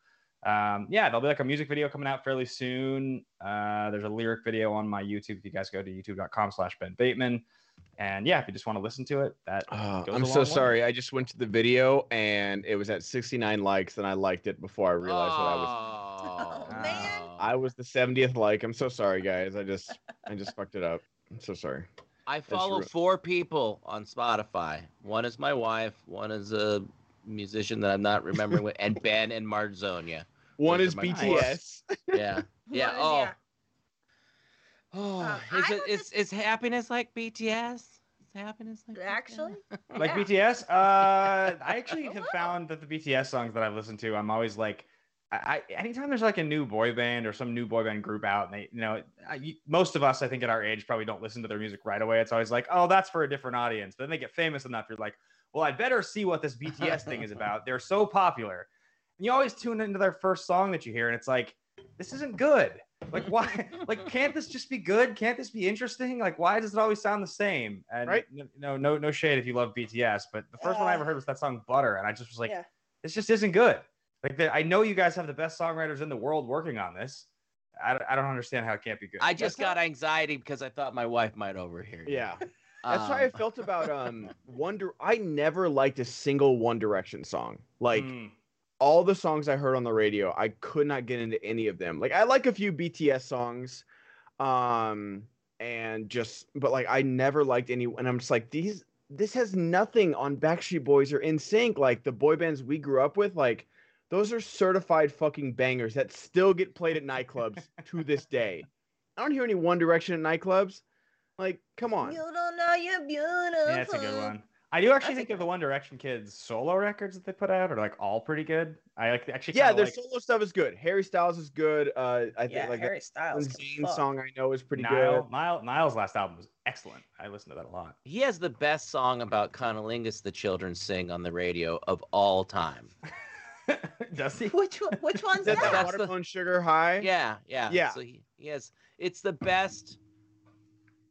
um, yeah there'll be like a music video coming out fairly soon. Uh, there's a lyric video on my youtube if you guys go to youtube.com slash ben bateman and yeah if you just want to listen to it that Uh, goes I'm a so way. sorry. I just went to the video and it was at 69 likes, and I liked it before I realized that I was Oh, Oh, man. I was the 70th like. I'm so sorry, guys. I just I just fucked it up. I'm so sorry. I follow ru- four people on Spotify. One is my wife. One is a musician that I'm not remembering what, and Ben and Marzonia. One is are my BTS. Yeah, yeah. One is- Oh, yeah. Oh. Uh, is I it is just- is happiness like BTS? Is happiness like BTS? Actually, like Yeah. BTS. Uh, I actually have found that the BTS songs that I've listened to, I'm always like, I, I anytime there's like a new boy band or some new boy band group out, and they, you know, I, most of us, I think, at our age, probably don't listen to their music right away. It's always like, oh, that's for a different audience. But then they get famous enough, you're like, well, I better see what this BTS thing is about. They're so popular, and you always tune into their first song that you hear, and it's like, this isn't good. Like why? like can't this just be good? Can't this be interesting? Like why does it always sound the same? And Right. no, no, no shade if you love BTS, but the first one I ever heard was that song Butter, and I just was like, Yeah. this just isn't good. Like the, I know you guys have the best songwriters in the world working on this. I, don't- I don't understand how it can't be good. I just That's got anxiety because I thought my wife might overhear. you. Yeah. That's how I Um, felt about um Wonder. I never liked a single One Direction song. Like Mm, all the songs I heard on the radio, I could not get into any of them. Like I like a few BTS songs, um, and just but like I never liked any. And I'm just like these. this has nothing on Backstreet Boys or NSYNC like the boy bands we grew up with. Like those are certified fucking bangers that still get played at nightclubs to this day. I don't hear any One Direction at nightclubs. Like, come on. You don't know you're beautiful. Yeah, that's a good one. I do actually That's a think of the One Direction kids solo records that they put out are like all pretty good. I like actually Yeah, their like solo stuff is good. Harry Styles is good. Uh, I think Yeah, like Harry Styles. can Zayn fuck. song I know is pretty Niall, good. Niall, Niall's last album was excellent. I listened to that a lot. He has the best song about cunnilingus the children sing on the radio of all time. Does he? Which one, which one's That's that? that That's the- watermelon sugar high. Yeah, yeah. Yeah. So he, he has it's the best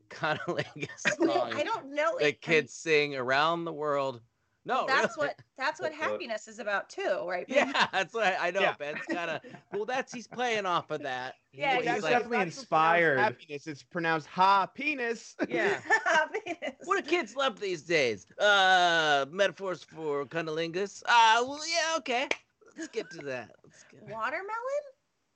cunnilingus Wait, song I don't know. that it. kids sing around the world. No, That's really. what that's what happiness is about too, right? Ben? Yeah, that's what I, I know. Yeah. Ben's kind of well. That's he's playing off of that. Yeah, he's he's He's like, definitely not inspired. Happiness. It's pronounced ha penis. yeah. Happiness. What do kids love these days? Uh, metaphors for cunnilingus. Uh, well, yeah, okay. Let's get to that. Let's get Watermelon?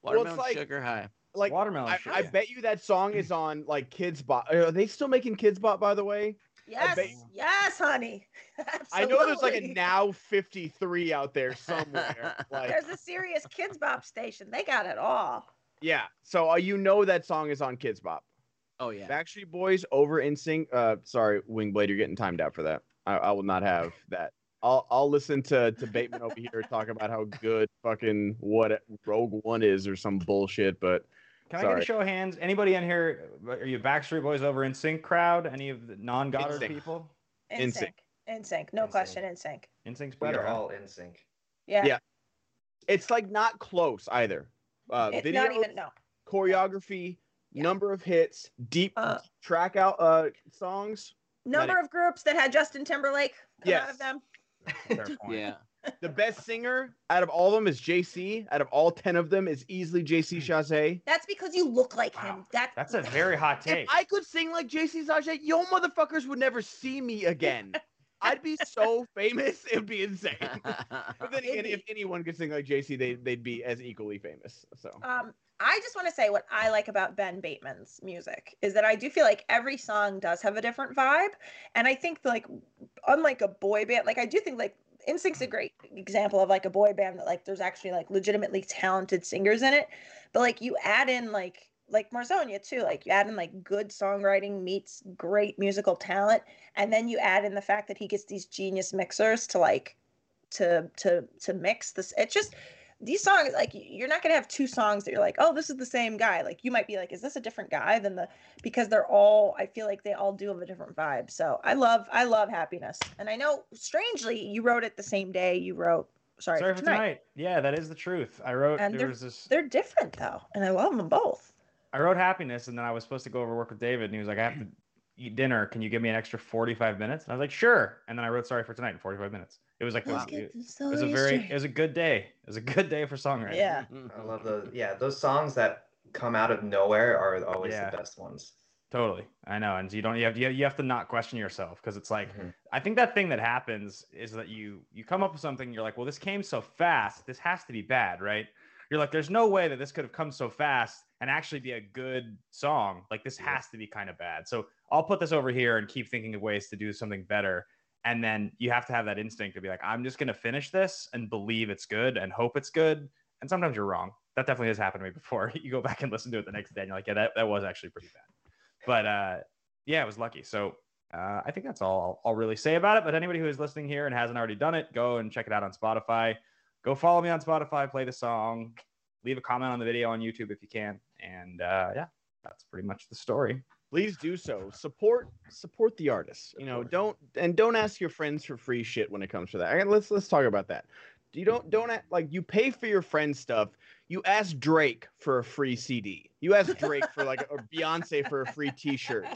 Well, watermelon like- sugar high. Like Watermelon I, sugar. I bet you that song is on like Kidz Bop. Are they still making Kidz Bop? By the way, Yes, bet- yes, honey. I know there's like a now 53 out there somewhere. like, There's a Sirius Kidz Bop station. They got it all. yeah. So uh, you know that song is on Kidz Bop. Oh yeah. Backstreet Boys over NSYNC. Uh, sorry, Wingblade, you're getting timed out for that. I, I will not have that. I'll I'll listen to to Bateman over here talk about how good fucking what Rogue One is or some bullshit. But Can I get a show of hands? Anybody in here? Are you Backstreet Boys over NSYNC crowd? Any of the non-Goddard people? In In sync. In sync. No In question. In sync. In sync's We are all in sync. Yeah. Yeah. it's like not close either. Uh, It's video, not even no. choreography, Yeah. number of hits, deep Uh, track out uh songs. Number of groups that had Justin Timberlake come out of them. Fair point. Yeah. The best singer out of all of them is JC. Out of all 10 of them is easily JC Chasez. That's because you look like him. That That's a very hot take. If. I could sing like JC Chasez, yo motherfuckers would never see me again. I'd be so famous, it'd be insane. But then again, if anyone could sing like JC, they, they'd be as equally famous. So Um, I just want to say what I like about Ben Bateman's music is that I do feel like every song does have a different vibe, and I think like unlike a boy band, like I do think like NSYNC's a great example of like a boy band that like there's actually like legitimately talented singers in it, but like you add in like like Marzonia too, like you add in like good songwriting meets great musical talent, and then you add in the fact that he gets these genius mixers to like to to to mix this. It's just these songs like you're not gonna have two songs that you're like oh this is the same guy like you might be like is this a different guy than the because they're all i feel like they all do have a different vibe so i love i love happiness and i know strangely you wrote it the same day you wrote sorry, Sorry for tonight. Yeah, that is the truth. I wrote And there they're- was this. they're different though and i love them both I wrote happiness, and then I was supposed to go over work with David, and he was like, "I have to eat dinner. Can you give me an extra forty-five minutes?" And I was like, "Sure." And then I wrote "Sorry for Tonight" in forty-five minutes. It was like Let's it, this it was a very, it was a good day. It was a good day for songwriting. yeah I love those. Yeah, those songs that come out of nowhere are always Yeah. the best ones. Totally, I know, and you don't you have you have, you have to not question yourself because it's like Mhm. I think that thing that happens is that you you come up with something you're like, well, this came so fast, this has to be bad, right? You're like, there's no way that this could have come so fast and actually be a good song. Like this Yeah. has to be kind of bad. So I'll put this over here and keep thinking of ways to do something better. And then you have to have that instinct to be like, I'm just gonna finish this and believe it's good and hope it's good. And sometimes you're wrong. That definitely has happened to me before. You go back and listen to it the next day and you're like, yeah, that, that was actually pretty bad. But uh yeah, i was lucky. So uh, I think that's all I'll, I'll really say about it. But anybody who is listening here and hasn't already done it, go and check it out on Spotify. Go follow me on Spotify, play the song, leave a comment on the video on YouTube if you can. And uh, yeah, that's pretty much the story. Please do so. Support support the artists. You know, don't and don't ask your friends for free shit when it comes to that. Let's let's talk about that. You don't don't act, like you pay for your friends stuff. You ask Drake for a free CD. You ask Drake for like or Beyonce for a free T-shirt.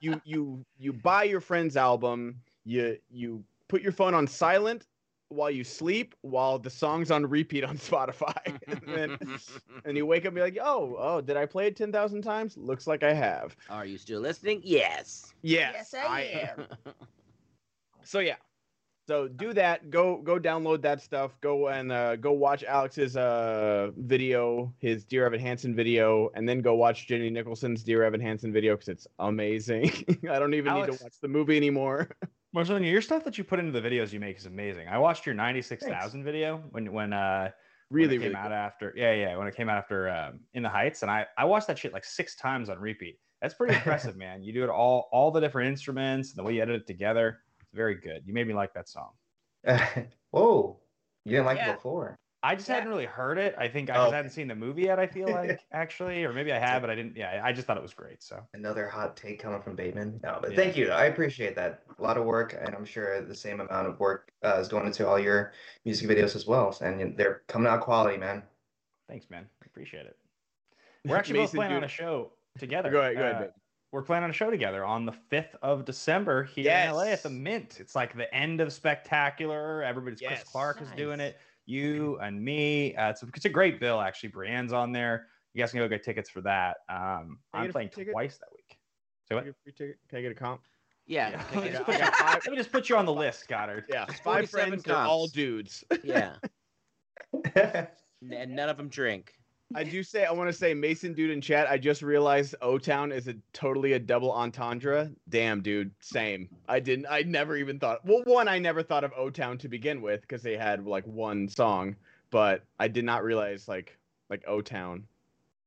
You you you buy your friend's album. You you put your phone on silent while you sleep while the song's on repeat on Spotify. and, then, and you wake up and be like, oh, oh, did I play it 10,000 times? Looks like I have. Are you still listening? Yes. Yes, Yes, I am. So yeah. So do that. Go go download that stuff. Go and uh, go watch Alex's uh, video, his Dear Evan Hansen video, and then go watch Jenny Nicholson's Dear Evan Hansen video because it's amazing. I don't even need to watch the movie anymore. Marceline, your stuff that you put into the videos you make is amazing. I watched your 96,000 video when when uh when Really, it came really. out after yeah yeah when it came out after um, in the heights and I I watched that shit like six times on repeat. That's pretty impressive, man. You do it all all the different instruments and the way you edit it together. It's very good. You made me like that song. Whoa, you didn't like Yeah. it before. I just Yeah. hadn't really heard it. I think I Oh. just hadn't seen the movie yet. I feel like actually, or maybe I had, but I didn't. Yeah, I just thought it was great. So Another hot take coming from Bateman. No, but Yeah. thank you. I appreciate that. A lot of work, and I'm sure the same amount of work uh, is going into all your music videos as well. And they're coming out quality, man. thanks, man. Appreciate it. We're actually both Mason, playing on a show together. Go ahead, go ahead, Uh, we're playing on a show together on the 5th of December here in LA at the Mint. It's like the end of Spectacular. Everybody's Chris Yes. Clark is doing it. You and me. Uh, it's, a, it's a great bill, actually. Brienne's on there. You guys can go get tickets for that. Um, I I'm get a playing ticket? twice that week. So Can I what? get a free ticket? Can I get a comp? Yeah, Yeah. pick Let, me just put you, got five- let me just put you on the list, Goddard. Yeah, five 47 friends. They're all dudes. yeah, and none of them drink. I do say I want to say Mason dude in chat. I just realized O Town is a totally a double entendre. Damn, dude, same. I didn't. I never even thought. Well, one, I never thought of O Town to begin with because they had like one song, but I did not realize like like O Town,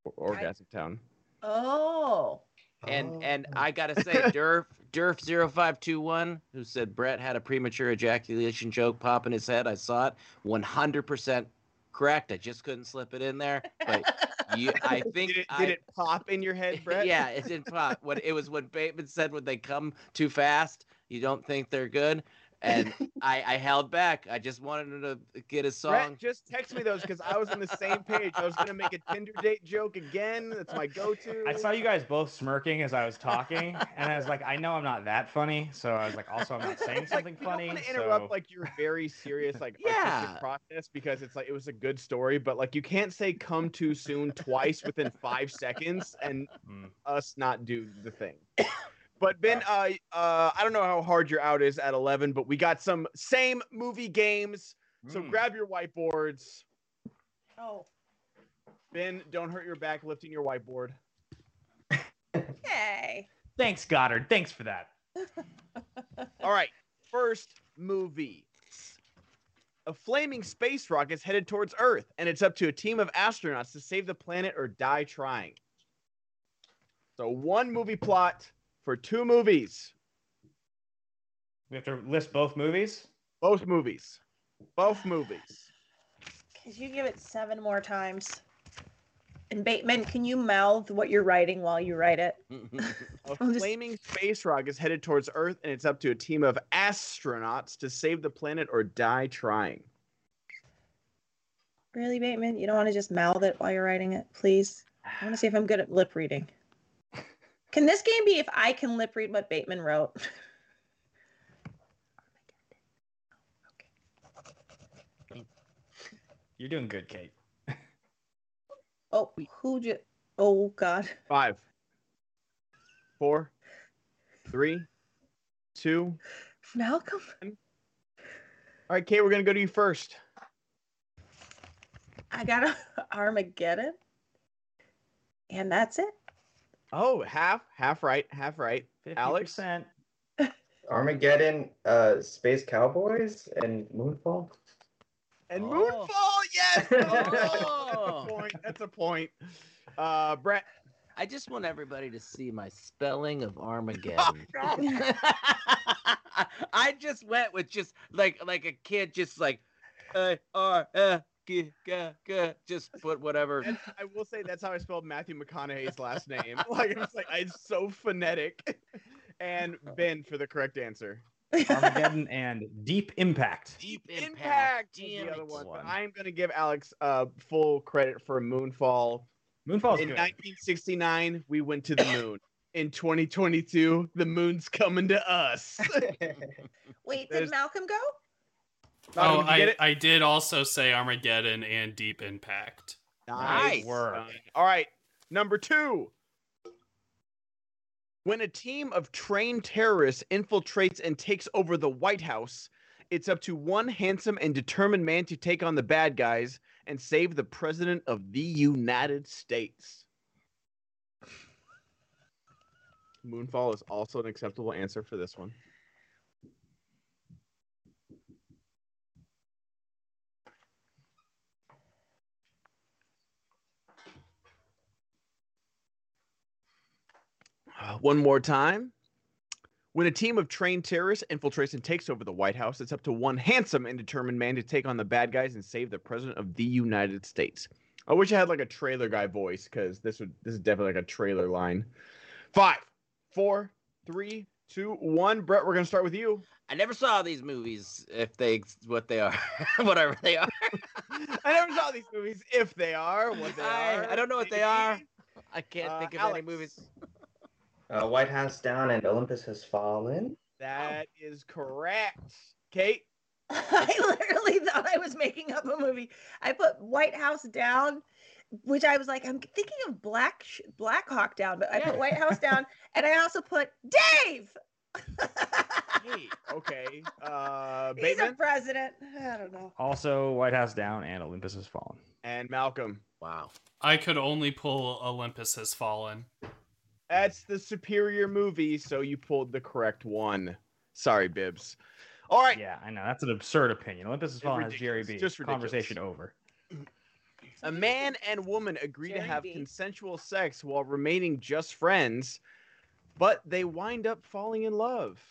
or Orgasm Town. Oh. And oh. and Oh. I gotta say, Durf Durf 0521, who said Brett had a premature ejaculation joke pop in his head. I saw it. 100% correct. I just couldn't slip it in there. But you, I think Did it, I, did it pop in your head, Brett? yeah, it did pop. What it was when Bateman said when they come too fast, you don't think they're good. And I, I held back. I just wanted him to get a song. Brett, just text me those because I was on the same page. I was gonna make a Tinder date joke again. That's my go-to. I saw you guys both smirking as I was talking, and I was like, I know I'm not that funny, so I was like, also I'm not saying It's like, something we don't funny. wanna interrupt so- like your very serious like Yeah. artistic process because it's like it was a good story, but like you can't say "come too soon" twice within five seconds and Mm. us not do the thing. But Ben, uh, uh, I don't know how hard your out is at eleven, but we got some same movie games. So Mm. grab your whiteboards. Oh. Ben, don't hurt your back lifting your whiteboard. Yay. Thanks, Goddard. Thanks for that. All right, first movie. A flaming space rocket is headed towards Earth, and it's up to a team of astronauts to save the planet or die trying. So, one movie plot for two movies. We have to list both movies. Both movies. Both movies. Could you give it seven more times? And Bateman, can you mouth what you're writing while you write it? A I'm just- flaming space rock is headed towards Earth, and it's up to a team of astronauts to save the planet or die trying. Really, Bateman? You don't want to just mouth it while you're writing it, please? I want to see if I'm good at lip reading. Can this game be if I can lip read what Bateman wrote? Oh Armageddon. Okay. You're doing good, Kate. Oh, who just? Oh God. Five, four, three, two. Malcolm. All right, Kate, we're going to go to you first. I got a Armageddon. And that's it. Oh, half, half right, half right. Alex? 50%. Armageddon, uh, Space Cowboys, and Moonfall. And Oh. Moonfall, yes. That's Oh. a point. That's a point. Uh, Brett. I just want everybody to see my spelling of Armageddon. I just went with just like like a kid, just like A R F G G G. Just put whatever. That's, I will say that's how I spelled Matthew McConaughey's last name. Like it's like it's so phonetic. And Ben for the correct answer. Armageddon and Deep Impact. Deep Impact, impact. Damn the other one. One. I'm gonna give Alex uh, full credit for Moonfall. Moonfall's In good. 1969, we went to the moon. In 2022, the moon's coming to us. Wait, did Malcolm go? Oh, Malcolm, did you get I. I did also say Armageddon and Deep Impact. Nice. work. All right, number two. When a team of trained terrorists infiltrates and takes over the White House, it's up to one handsome and determined man to take on the bad guys and save the President of the United States. Moonfall is also an acceptable answer for this one. One more time. When a team of trained terrorists infiltrates and takes over the White House, it's up to one handsome and determined man to take on the bad guys and save the president of the United States. I wish I had like a trailer guy voice because this would this is definitely like a trailer line. Five, four, three, two, one. Brett, we're gonna start with you. I never saw these movies. If they what they are, whatever they are. I never saw these movies. If they are what they I- are, I don't know what they are. I can't Uh, think of Alex. any movies. Uh, White House down and Olympus has fallen. That is correct. Kate. I literally thought I was making up a movie. I put White House down, which I was like, I'm thinking of Black Sh- Black Hawk down, but I put White House down, and I also put Dave. Kate. Okay. Uh, He's a president. I don't know. Also, White House down and Olympus has fallen. and Malcolm. Wow. I could only pull Olympus Has Fallen. That's the superior movie, so you pulled the correct one. Sorry, Bibbs. All right. Yeah, I know. That's an absurd opinion. Olympus has It's fallen has Jerry B. Just ridiculous. Conversation over. A man and woman agree to have B. consensual sex while remaining just friends, but they wind up falling in love.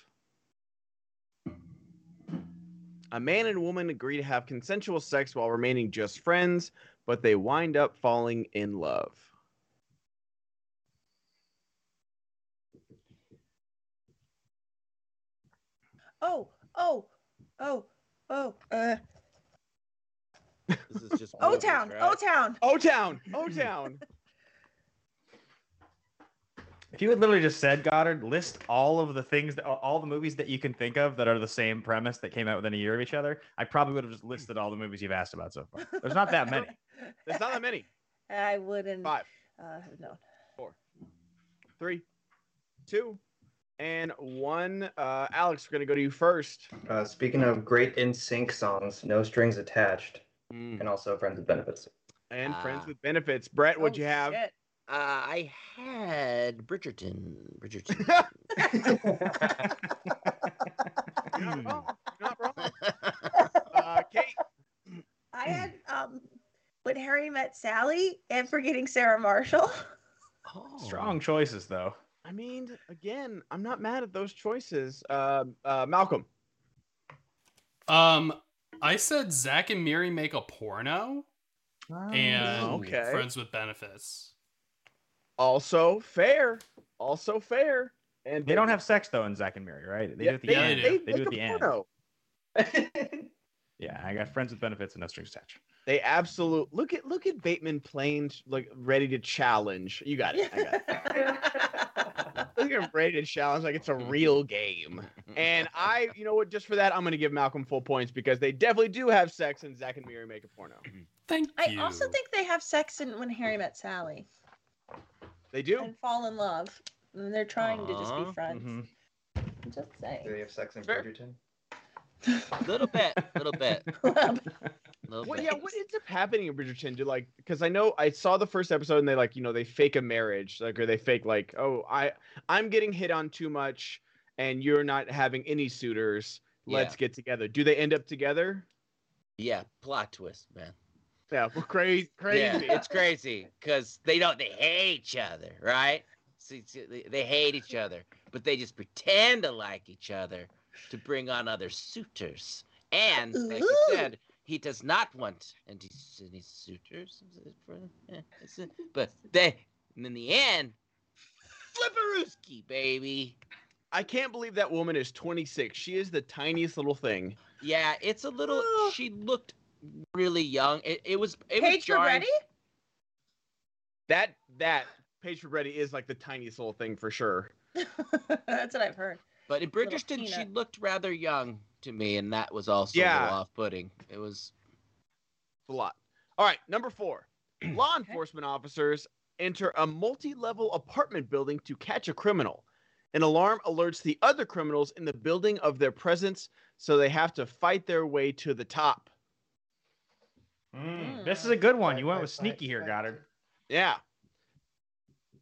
A man and woman agree to have consensual sex while remaining just friends, but they wind up falling in love. Oh, oh, oh, oh. Uh, This is just O Town, right? O Town. O Town, O Town. If you had literally just said Goddard, list all of the things that all the movies that you can think of that are the same premise that came out within a year of each other, I probably would have just listed all the movies you've asked about so far. There's not that many. There's not that many. I wouldn't Five, uh, have known. three, two, and one. Uh, Alex, we're gonna go to you first. Uh, speaking of great NSYNC songs, No Strings Attached, Mm. and also Friends with Benefits. And friends Ah. with benefits. Brett, what'd Oh, you have? shit. Uh, I had Bridgerton. Bridgerton. You're not wrong. You're not wrong. Uh, Kate. I had um when Harry met Sally and forgetting Sarah Marshall. oh. Strong choices though. I mean, again, I'm not mad at those choices. Uh, uh, Malcolm. Um, I said Zach and Miri make a porno and okay. Friends with Benefits. Also fair. Also fair. And They don't have sex though in Zach and Miri, right? They Yeah, do at the they- end. they- They, do at the a end. Yeah, I got friends with benefits and no strings attached. They absolute look at look at Bateman playing like ready to challenge. You got it. I got it. look at him ready to challenge like it's a real game. And I, you know what? Just for that, I'm gonna give Malcolm full points because they definitely do have sex and Zach and Miri make a porno. Thank I you. also think they have sex in when Harry met Sally They do. and fall in love. And they're trying to just be friends. Mhm. I'm just Do saying. they have sex in Fair. Bridgerton? little bit, little bit, Well, little What, bit. yeah, what ends up happening in Bridgerton? Do like because I know I saw the first episode and they like you know they fake a marriage like or they fake like oh I I'm getting hit on too much and you're not having any suitors. Let's get together. Do they end up together? Yeah, plot twist, man. Yeah, well, crazy, crazy. Yeah, it's crazy because they don't. They hate each other, right? See, see, they, they hate each other, but they just pretend to like each other to bring on other suitors. And like you said, he does not want any, any suitors. Is it for- yeah, it's a- but they, and in the end, Flipperooski, baby. I can't believe that woman is 26. She is the tiniest little thing. Yeah, it's a little. She looked really young. It, it was. It Paige was jarring. Ferretti? That that Paige Reddy is like the tiniest little thing for sure. That's what I've heard. But in Little Bridgerton, she looked rather young to me, and that was also a Yeah. little off-putting. It was It's a lot. All right, number four. Law enforcement officers enter a multi-level apartment building to catch a criminal. An alarm alerts the other criminals in the building of their presence, so they have to fight their way to the top. Mm, This is a good one. Fight, You went fight, with sneaky fight, here, fight. Goddard. Yeah.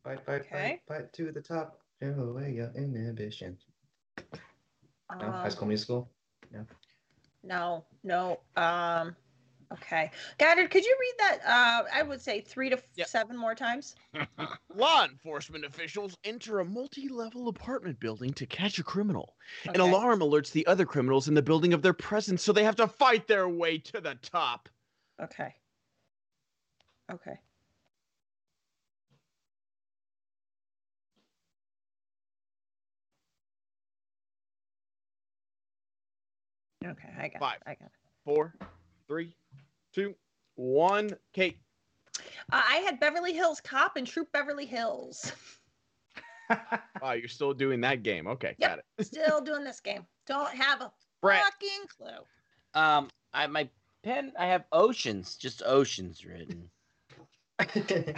Fight, fight, Okay. fight, fight to the top. Throw away your inhibition. No, High Um, School Musical. No, no. Um, Okay. Goddard, could you read that? Uh, I would say three to f- Yep. seven more times. Law enforcement officials enter a multi-level apartment building to catch a criminal. An alarm alerts the other criminals in the building of their presence, so they have to fight their way to the top. Okay. Okay. Okay, I got Five. it. I got it. Four, three, two, one. Kate. Uh, I had Beverly Hills Cop and Troop Beverly Hills. Wow, you're still doing that game. Okay, got it. Still doing this game. Don't have a Brett. fucking clue. Um, I my pen. I have oceans, just oceans written.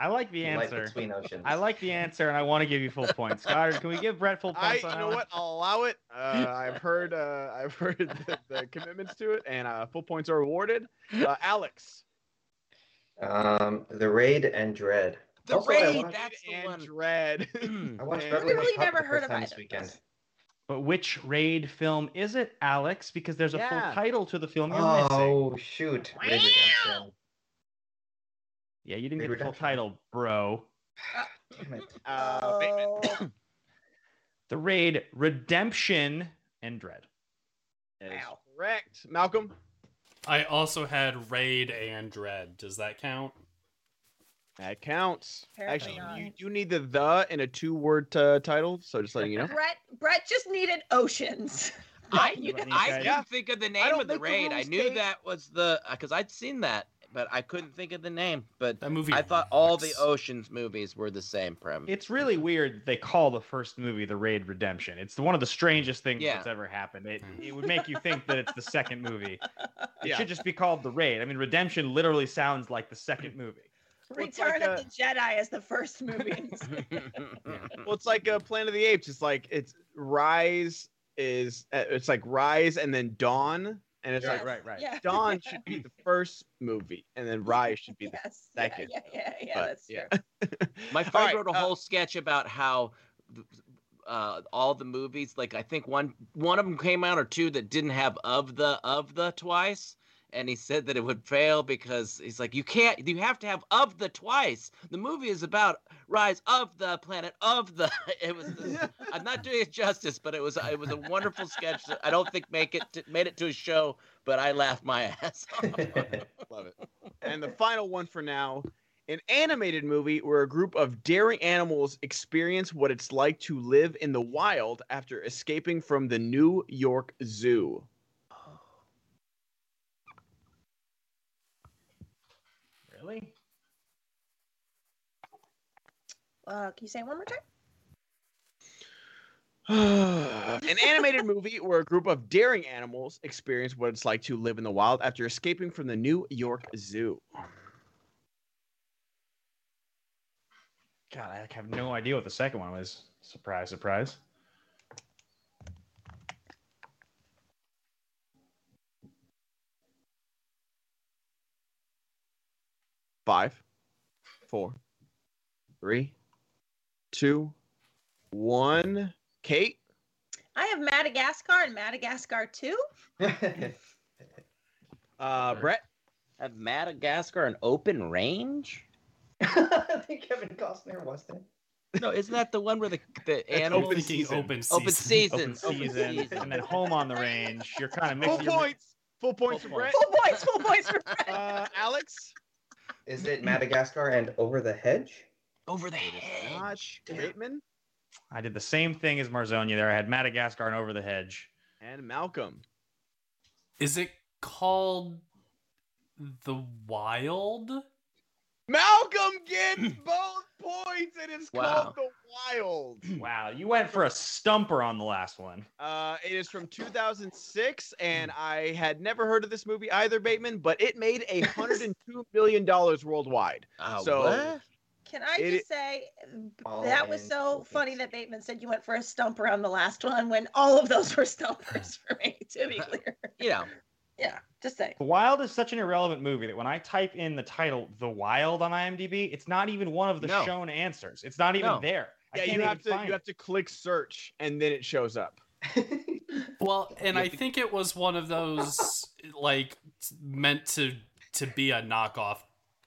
I like the Light answer. between oceans. I like the answer, and I want to give you full points. Goddard, can we give Brett full points you on that know one? what? I'll allow it. Uh, I've heard, uh, I've heard the, the commitments to it, and uh, full points are awarded. Uh, Alex. Um, the raid and dread. The Also, raid. That's the and one. Dread. I watched And- Beverly Hills Literally Cop never heard of time either this weekend. But which raid film is it, Alex? Because there's a Yeah. full title to the film you're missing. Oh shoot! Raid Redemption. Yeah, you didn't Raid get the full title, bro. Damn it. Uh, Oh, The raid Redemption and Dread. That is Wow. Correct. Malcolm. I also had Raid and Dread. Does that count? That counts. Apparently Actually, not. you do need the the in a two-word uh, title, so just letting you know. Brett, Brett just needed oceans. I You I okay. couldn't think of the name of the make the raid. I knew Kate. that was the because I'd seen that, but I couldn't think of the name. But That movie. I thought all the. Ocean's movies were the same premise. It's really weird they call the first movie The Raid Redemption. It's one of the strangest things Yeah. that's ever happened. It, it would make you think that it's the second movie. It Yeah. should just be called The Raid. I mean, Redemption literally sounds like the second movie. Return like of a- the Jedi is the first movie. Well, it's like a Planet of the Apes. It's like it's Rise is uh, it's like Rise and then Dawn, and it's Yes, like right, right. yeah. Dawn should be the first movie, and then Rise should be the second. Yeah, yeah, yeah, yeah But, that's yeah. true. My friend right, wrote a uh, whole sketch about how uh, all the movies, like I think one one of them came out or two that didn't have of the of the twice, and he said that it would fail because he's like you can't you have to have of the twice. The movie is about rise of the planet of the. It was I'm not doing it justice, but it was it was a wonderful sketch. that I don't think make it to, made it to a show, but I laughed my ass off. Love it. And the final one for now an animated movie where a group of daring animals experience what it's like to live in the wild after escaping from the New York Zoo. Really? Uh, can you say it one more time? An animated movie where a group of daring animals experience what it's like to live in the wild after escaping from the New York Zoo. God, I have no idea what the second one was. Surprise, surprise. Five, four, three, two, one. Kate? I have Madagascar and Madagascar 2. Uh, Brett? Have Madagascar an open range? I think Kevin Costner was there. No, isn't that the one where the the animals? open Thinking season. Open season. Open season. Open season, and then Home on the Range. You're kind of Full mixing. your- points. Full points Full for Brett. Full points, full points for Brett. Uh, Alex? Is it Madagascar and Over the Hedge? Over the Not hedge. Bateman I did the same thing as Marzonia there. I had Madagascar and Over the Hedge. and Malcolm. Is it called The Wild? Malcolm gets both points, and it's Wow. called The Wild. Wow, you went for a stumper on the last one. Uh, it is from 2006, and I had never heard of this movie either, Bateman, but it made a $102 million worldwide. Oh, So- what? Can I It- just say that was so focus. funny that Bateman said you went for a stumper on the last one when all of those were stumpers for me, to be clear. You know, Yeah, just say. The Wild is such an irrelevant movie that when I type in the title The Wild on IMDb, it's not even one of the No. shown answers. It's not even No. there. I Yeah, you have to you it. have to click search, and then it shows up. Well, and I to- think it was one of those like meant to to be a knockoff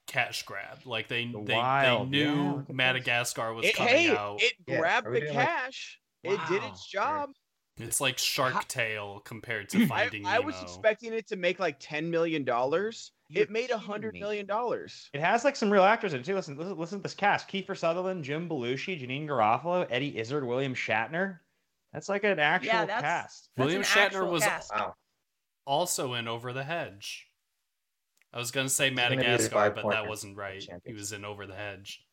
cash grab. Like they they, they Wild. knew Yeah, look at this. Madagascar was It, coming hey, out. it Yeah, grabbed are we the doing, like- cash. It did its job. It's like Shark Tale compared to I, Finding I was Nemo. expecting it to make like ten million dollars. It made a kidding hundred me. million dollars. It has like some real actors in it too. Listen, listen, listen to this cast: Kiefer Sutherland, Jim Belushi, Janeane Garofalo, Eddie Izzard, William Shatner. That's like an actual Yeah, that's- cast. That's William Shatner was cast. Also in Over the Hedge. I was gonna say gonna be the Madagascar, but that wasn't right. He was in Over the Hedge.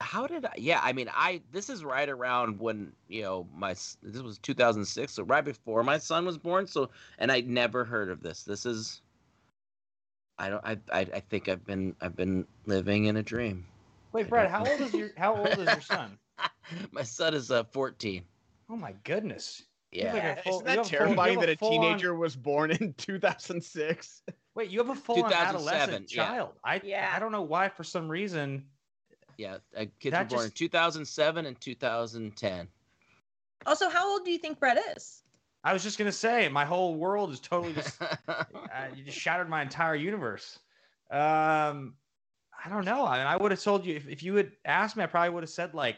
How did I? Yeah, I mean, I this is right around when you know my this was 2006, so right before my son was born. So, and I never heard of this. This is, I don't, I, I, I think I've been, I've been living in a dream. Wait, Brett, how old is your how old is your son? my son is uh 14. Oh my goodness. Yeah, like full- isn't that have a full- terrifying a that a full-on- teenager was born in 2006? Wait, you have a full on adolescent yeah. child. I Yeah. I don't know why for some reason. Yeah. Uh, kids That were born in 2007 and 2010. Also, how old do you think Brett is? I was just gonna say my whole world is totally just uh, you just shattered my entire universe. Um, I don't know. I mean, I would have told you if, if you had asked me, I probably would have said like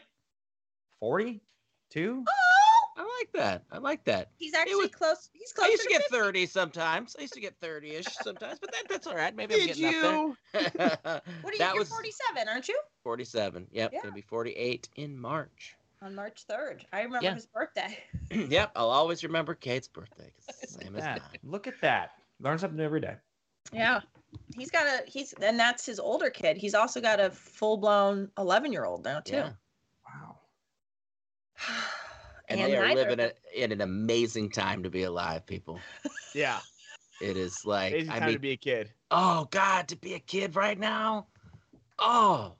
forty-two. Oh, I like that. I like that. he's actually was- close. He's close. I used to get 50. 30 sometimes. I used to get 30ish sometimes, but that, that's all right. Maybe I'm Did getting you? up there. What are you? that You're was 47, aren't you? 47. Yep, Yeah. gonna be 48 in March. On March 3rd. I remember Yeah. his birthday. yep, I'll always remember Kate's birthday. same as That. mine. Look at that. Learn something new every day. Yeah. He's got a he's and that's his older kid. He's also got a full blown 11 year old now too. Yeah. Wow. And, And they are living a, in an amazing time to be alive, people. Yeah, It is like, it's I time mean, to be a kid. oh God, to be a kid right now. Oh,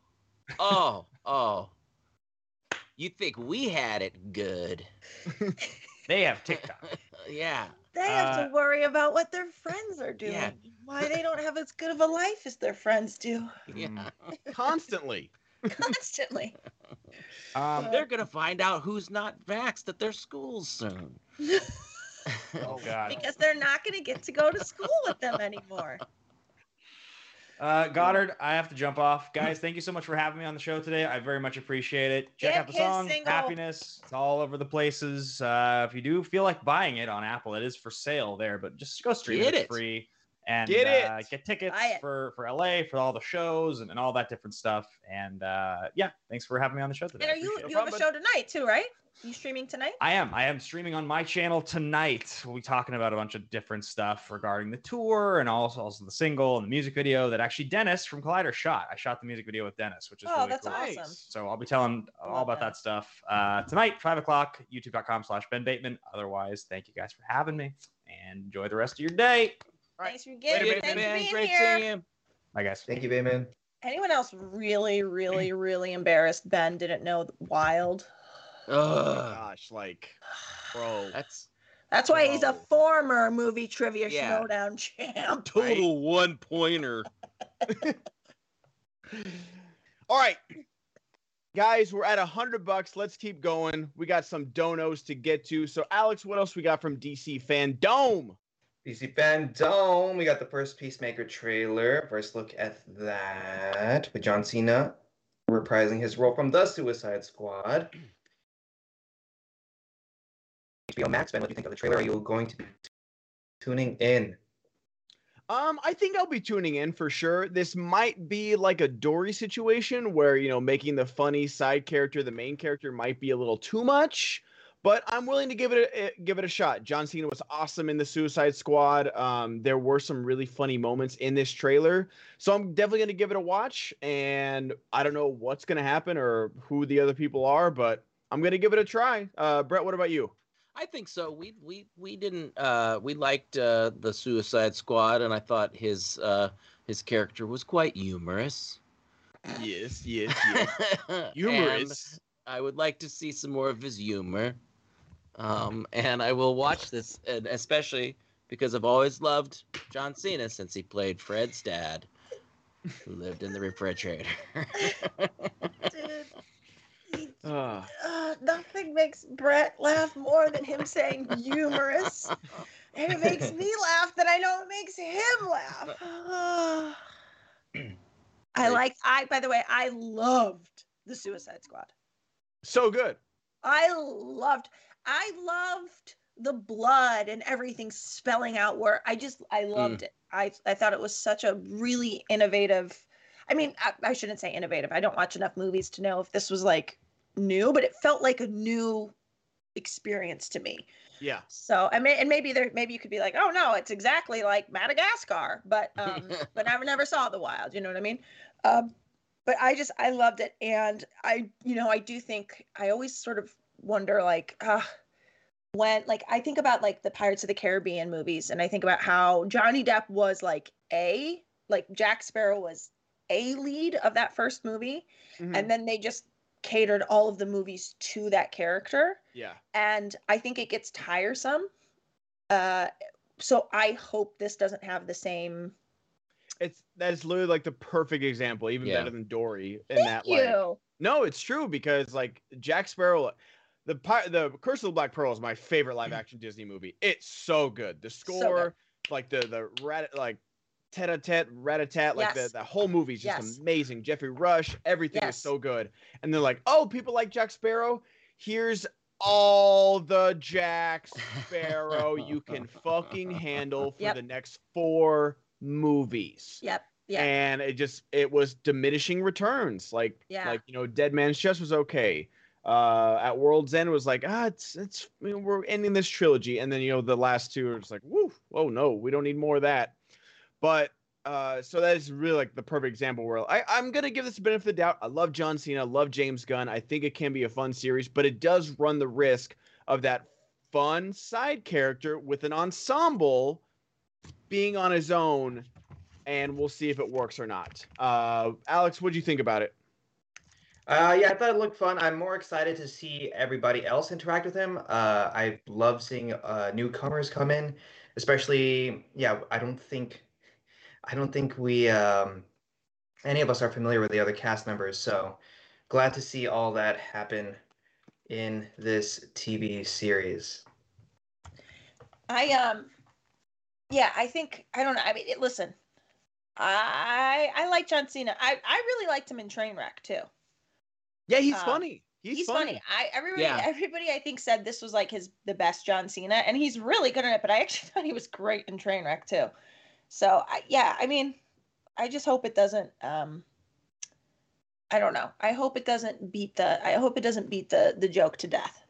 oh, oh. You think we had it good? They have TikTok. yeah. They have Uh, to worry about what their friends are doing. Yeah. Why they don't have as good of a life as their friends do Yeah. Constantly. constantly. Um, They're gonna find out who's not vaxxed at their schools soon. oh God. because they're not going to get to go to school with them anymore. Uh, Goddard, I have to jump off. Guys, thank you so much for having me on the show today. I very much appreciate it. Check Get out the song single. Happiness. It's all over the places. Uh, if you do feel like buying it on Apple, it is for sale there, but just go stream Get it. It's it. free. And Get uh, get tickets it. for, for LA for all the shows and, and all that different stuff. And uh, yeah, thanks for having me on the show today. And are you appreciate it. you have a show tonight too, right? You streaming tonight? I am. I am streaming on my channel tonight. We'll be talking about a bunch of different stuff regarding the tour and also, also the single and the music video that actually Dennis from Collider shot. I shot the music video with Dennis, which is Oh, really that's cool. awesome. So I'll be telling all love about that. that stuff uh, tonight, five o'clock, youtube.com slash Ben Bateman. Otherwise, thank you guys for having me and enjoy the rest of your day. Right. Thanks for Later, getting. baby. Thanks for being great here. seeing you. Bye, guys. Thank you, Bayman. Anyone else really, really, really embarrassed Ben didn't know Wild? Oh Ugh, gosh, like, bro. that's That's why he's a former movie trivia Yeah. showdown champ. total one pointer. All right, guys, we're at a hundred bucks. Let's keep going. We got some donos to get to. So, Alex, what else we got from DC Fandom? DC Fandom. We got the first Peacemaker trailer. First look at that with John Cena reprising his role from the Suicide Squad. HBO Max, Ben, what do you think of the trailer? Are you going to be tuning in? Um, I think I'll be tuning in for sure. This might be like a Dory situation where you know making the funny side character the main character might be a little too much, but I'm willing to give it a eh, give it a shot. John Cena was awesome in the Suicide Squad. Um, there were some really funny moments in this trailer, so I'm definitely gonna give it a watch. And I don't know what's gonna happen or who the other people are, but I'm gonna give it a try. Uh, Brett, what about you? I think so. We we we didn't uh we liked uh the Suicide Squad and I thought his uh his character was quite humorous. Yes, yes, yes. Humorous. I would like to see some more of his humor. Um, and I will watch this, especially because I've always loved John Cena since he played Fred's dad, who lived in the refrigerator. Dude, uh, uh, nothing makes Brett laugh more than him saying humorous. and it makes me laugh that I know it makes him laugh. I like, I, by the way, I loved the Suicide Squad. So good. I loved I loved the blood and everything spelling out where I just, I loved it. I, I thought it was such a really innovative. I mean, I, I shouldn't say innovative. I don't watch enough movies to know if this was like new, but it felt like a new experience to me. Yeah. So I mean, and maybe there, maybe you could be like, oh no, it's exactly like Madagascar, but um, but I never saw the wild. You know what I mean? Um, but I just I loved it, and I you know I do think I always sort of wonder like, uh, when like I think about like the Pirates of the Caribbean movies, and I think about how Johnny Depp was like a like Jack Sparrow was a lead of that first movie, Mhm. and then they just catered all of the movies to that character yeah. and I think it gets tiresome. Uh, so I hope this doesn't have the same. It's that's literally like the perfect example, even Yeah. better than Dory. In Thank that you. like No, it's true because like Jack Sparrow, the the Curse of the Black Pearl is my favorite live mm. action Disney movie. It's so good. The So score, like the the rat like tete a tete, rat a tat, like Yes. the the whole movie is just Yes. amazing. Geoffrey Rush, everything Yes. is so good. And they're like, oh, people like Jack Sparrow. Here's all the Jack Sparrow you can fucking handle for Yep. the next four movies Yep. Yeah. and it just it was diminishing returns like Yeah. like you know dead man's chest was okay uh at world's end was like ah it's it's we're ending this trilogy and then you know the last two are just like woo oh no we don't need more of that but uh so that is really like the perfect example where I, i'm gonna give this a benefit of the doubt i love john cena I love james gunn i think it can be a fun series but it does run the risk of that fun side character with an ensemble being on his own and we'll see if it works or not. Uh, Alex, what do you think about it? Uh, yeah, I thought it looked fun. I'm more excited to see everybody else interact with him. Uh, I love seeing uh, newcomers come in, especially. Yeah, I don't think, I don't think we, um, any of us are familiar with the other cast members. So glad to see all that happen in this TV series. I um, yeah. I think I don't know. I mean, listen. I I like John Cena. I I really liked him in Trainwreck too. Yeah, he's Uh, funny. He's, He's, funny. I everybody Yeah. everybody I think said this was like his the best John Cena, and he's really good at it. But I actually thought he was great in Trainwreck too. So I, yeah, I mean, I just hope it doesn't. um I don't know. I hope it doesn't beat the. I hope it doesn't beat the the joke to death.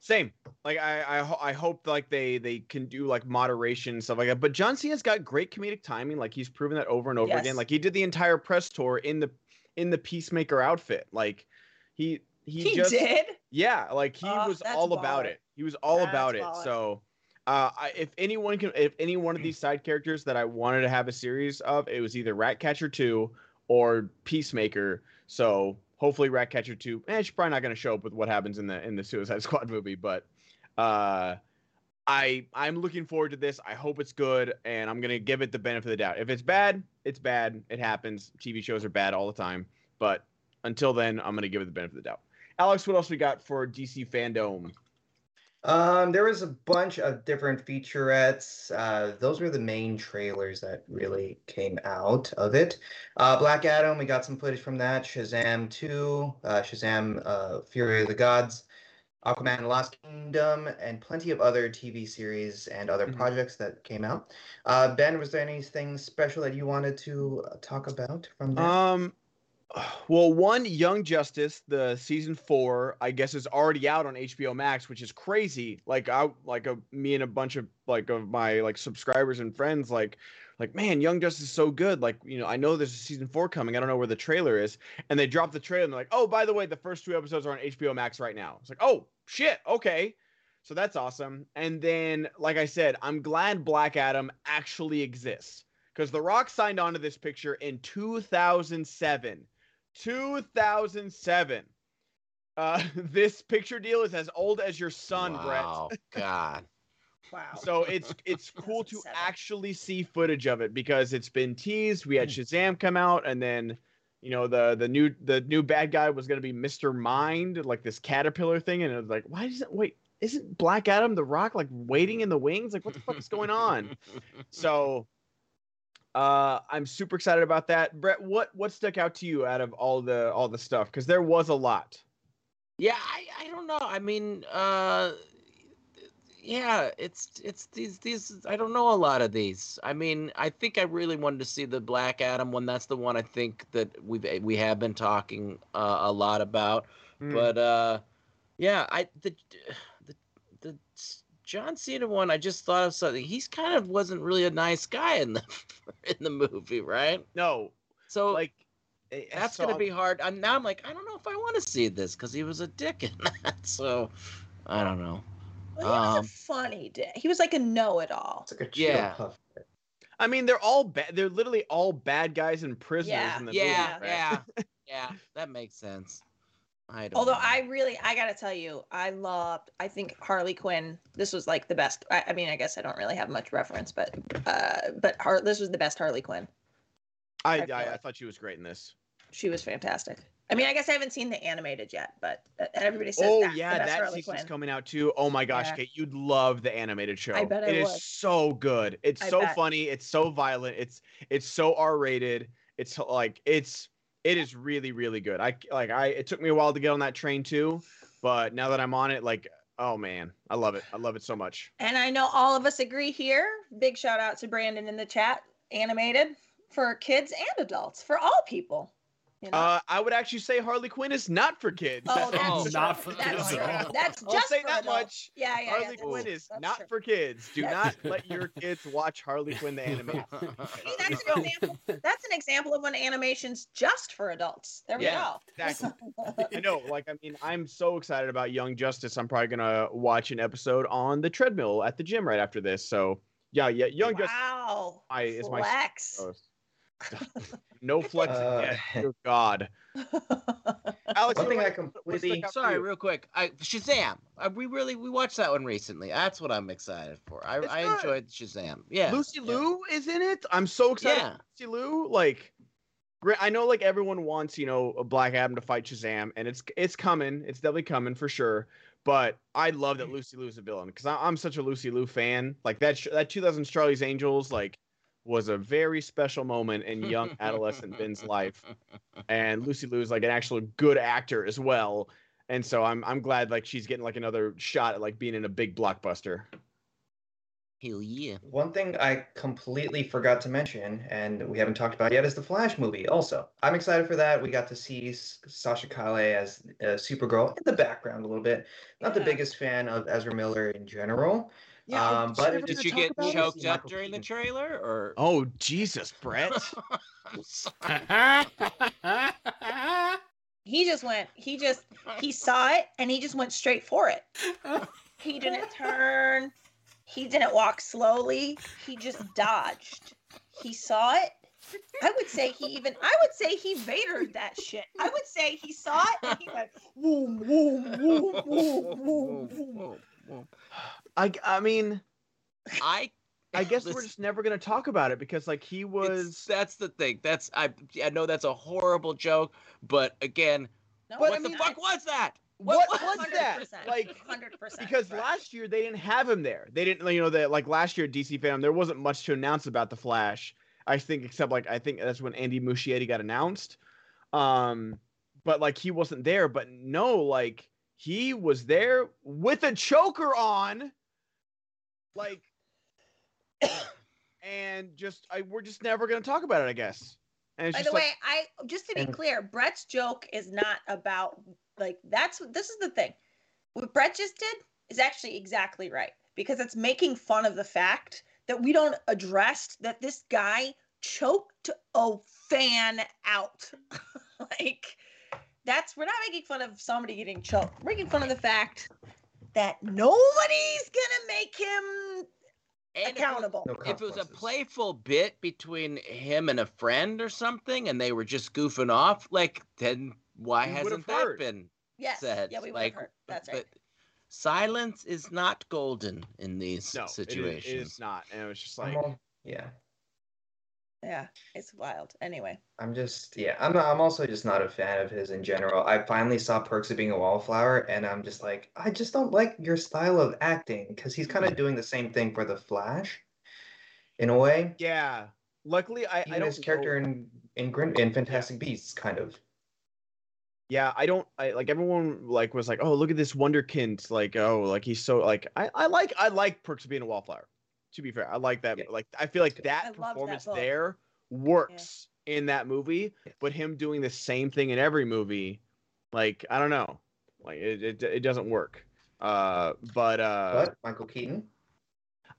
Same. Like I, I, I hope like they they can do like moderation and stuff like that. But John Cena's got great comedic timing. Like he's proven that over and over again. Like he did the entire press tour in the in the Peacemaker outfit. Like he he, He, just did. Yeah, like he was all about it. He was all That's about it. So, uh, I, if anyone can, if any one of these side characters that I wanted to have a series of, it was either Ratcatcher two or Peacemaker. So hopefully Ratcatcher two. Eh, she's probably not going to show up with what happens in the in the Suicide Squad movie, but uh, I I'm looking forward to this. I hope it's good, and I'm gonna give it the benefit of the doubt. If it's bad, it's bad. It happens. TV shows are bad all the time, but until then, I'm gonna give it the benefit of the doubt. Alex, what else we got for DC fandom? Um, there was a bunch of different featurettes. Uh, those were the main trailers that really came out of it. Uh, Black Adam, we got some footage from that. Shazam 2, uh, Shazam uh, Fury of the Gods, Aquaman and Lost Kingdom, and plenty of other TV series and other Mhm. projects that came out. Uh, ben, was there anything special that you wanted to uh, talk about from there? Um, well, one Young Justice, the season four, I guess is already out on HBO Max, which is crazy. Like I, like a me and a bunch of like of my like subscribers and friends, like, like man, Young Justice is so good. Like you know, I know there's a season four coming. I don't know where the trailer is, and they dropped the trailer and they're like, oh, by the way, the first two episodes are on HBO Max right now. It's like, oh shit, okay. So that's awesome. And then, like I said, I'm glad Black Adam actually exists because The Rock signed on to this picture in 2007. 2007. Uh, this picture deal is as old as your son, wow, God. Wow. So it's it's cool to actually see footage of it because it's been teased. We had Shazam come out, and then you know the the new the new bad guy was gonna be Mr. Mind, like this caterpillar thing, and it was like, why it wait? Isn't Black Adam the Rock like waiting in the wings? Like what the fuck is going on? So Uh, I'm super excited about that. Brett, what what stuck out to you out of all the all the stuff? Because there was a lot. Yeah, I, I don't know. I mean, uh yeah, it's it's these these I don't know a lot of these. I mean, I think I really wanted to see the Black Adam one. That's the one I think that we've we have been talking uh, a lot about. Mm. But uh yeah, I the the the John Cena one, I just thought of something. He's kind of wasn't really a nice guy in the in the movie, right? no, So like eh, that's so gonna be hard. And now I'm like, I don't know if I want to see this because he was a dick in that. So I don't know. Well, he was Um, a funny day. He was like a know-it-all. It's like a chill Yeah. puff. I mean, they're all bad. They're literally all bad guys and prisoners Yeah. in the Yeah, movie. yeah, yeah. That makes sense. I don't. Although know. I really, I gotta tell you, I loved. I think Harley Quinn. This was like the best. I, I mean, I guess I don't really have much reference, but uh, but Har- this was the best Harley Quinn. I, I I, I thought she was great in this. She was fantastic. I mean, I guess I haven't seen the animated yet, but uh, everybody says that. Oh that's yeah, that season's Quinn. coming out too. Oh my gosh, Yeah. Kate, you'd love the animated show. I bet I It is would. so good. It's I so bet. funny. It's so violent. It's it's so R rated. It's like it's it is really really good. I like I it took me a while to get on that train too, but now that I'm on it, like oh man, I love it. I love it so much. And I know all of us agree here. Big shout out to Brandon in the chat. Animated for kids and adults, for all people. You know? Uh, I would actually say Harley Quinn is not for kids. oh, that's Oh, true. not for that's kids true. at all. That's I'll just say for that adults. much. Yeah, yeah, yeah. Harley that's- Quinn is not true. for kids. Do not let your kids watch Harley Quinn the anime. See, that's an example. That's an example of when animation's just for adults. There we Yeah, go. exactly. I know, like, I mean, I'm so excited about Young Justice. I'm probably gonna watch an episode on the treadmill at the gym right after this. So, yeah, yeah, Young Justice wow. my- is my Flex. goes. no flexing Uh, yet. Dear God, Alex. One thing I what- completely stuck Sorry, real quick. I Shazam. I, we really we watched that one recently. That's what I'm excited for. I, I good. enjoyed Shazam. Yeah. Lucy yeah. Liu is in it. I'm so excited. Yeah. Lucy Liu, like, I know like everyone wants you know a Black Adam to fight Shazam, and it's it's coming. It's definitely coming for sure. But I love that Lucy Liu is a villain because I'm such a Lucy Liu fan. Like that sh- that 2000 Charlie's Angels like was a very special moment in young adolescent Ben's life, and Lucy Liu is like an actual good actor as well. And so I'm I'm glad like she's getting like another shot at like being in a big blockbuster. Hell yeah. One thing I completely forgot to mention, and we haven't talked about yet, is the Flash movie. Also, I'm excited for that. We got to see Sasha Calle as uh, Supergirl in the background a little bit. Not the biggest fan of Ezra Miller in general. Yeah, Um, but we Did you get choked See up Michael during the trailer or? Oh Jesus, Brett! I'm sorry. He just went. He just he saw it and he just went straight for it. He didn't turn. He didn't walk slowly. He just dodged. He saw it. I would say he even. I would say he Vadered that shit. I would say he saw it and he went boom, boom, boom, boom, boom, boom. I I mean. I I guess we're just never gonna talk about it because like he was. that's the thing. That's I I know that's a horrible joke, but again, No, But what I the mean, fuck was that? What what- was that? 100%, Like 100%. because right. last year they didn't have him there. They didn't, you know, that like last year at DC Fandom there wasn't much to announce about the Flash. I think except like I think that's when Andy Muschietti got announced. Um, but like he wasn't there. But no, like he was there with a choker on, like, and just I we're just never gonna talk about it. I guess. And it's By just the like, way, I just to be clear, Brett's joke is not about like that's this is the thing. What Brett just did is actually exactly right because it's making fun of the fact that we don't address that this guy choked a fan out. like that's we're not making fun of somebody getting choked. We're making fun of the fact that nobody's gonna make him And if it was- accountable. No If it was a playful bit between him and a friend or something, and they were just goofing off, like then why We hasn't that heard. been Yes. said? Yeah, we would like, have heard. That's right. But silence is not golden in these no, it is- situations. it is not. And it was just like. yeah. Yeah, it's wild. Anyway. I'm just yeah. I'm I'm also just not a fan of his in general. I finally saw Perks of Being a Wallflower, and I'm just like, I just don't like your style of acting because he's kind of mm-hmm. doing the same thing for the Flash, in a way. Yeah. luckily I, I Even don't his character know- in in Grim in Fantastic Beasts, kind of. Yeah, I don't I like everyone like was like, oh look at this Wonderkind, like oh like he's so like I, I like I like Perks of Being a Wallflower. To be fair, I like that. Yeah. Like I feel like that loved that performance book. there works in that movie, but him doing the same thing in every movie, like I don't know, like it it, it doesn't work. Uh, but uh, But Michael Keaton.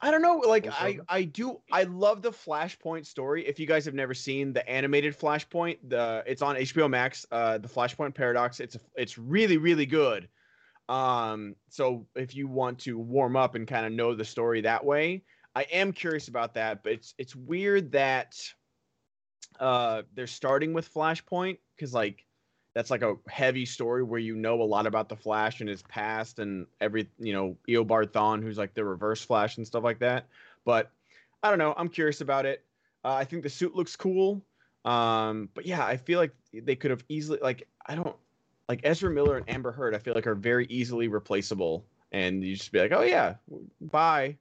I don't know. Like I, I do. I love the Flashpoint story. If you guys have never seen the animated Flashpoint, the it's on HBO Max. Uh, the Flashpoint Paradox. It's a, it's really really good. Um, so if you want to warm up and kind of know the story that way, I am curious about that. But it's it's weird that uh they're starting with Flashpoint because like that's like a heavy story where you know a lot about the Flash and his past and every you know Eobard Thawne, who's like the Reverse Flash and stuff like that. But I don't know. I'm curious about it. Uh, I think the suit looks cool. Um, but yeah, I feel like they could have easily like I don't like Ezra Miller and Amber Heard. I feel like are very easily replaceable, and you just be like, oh yeah, bye.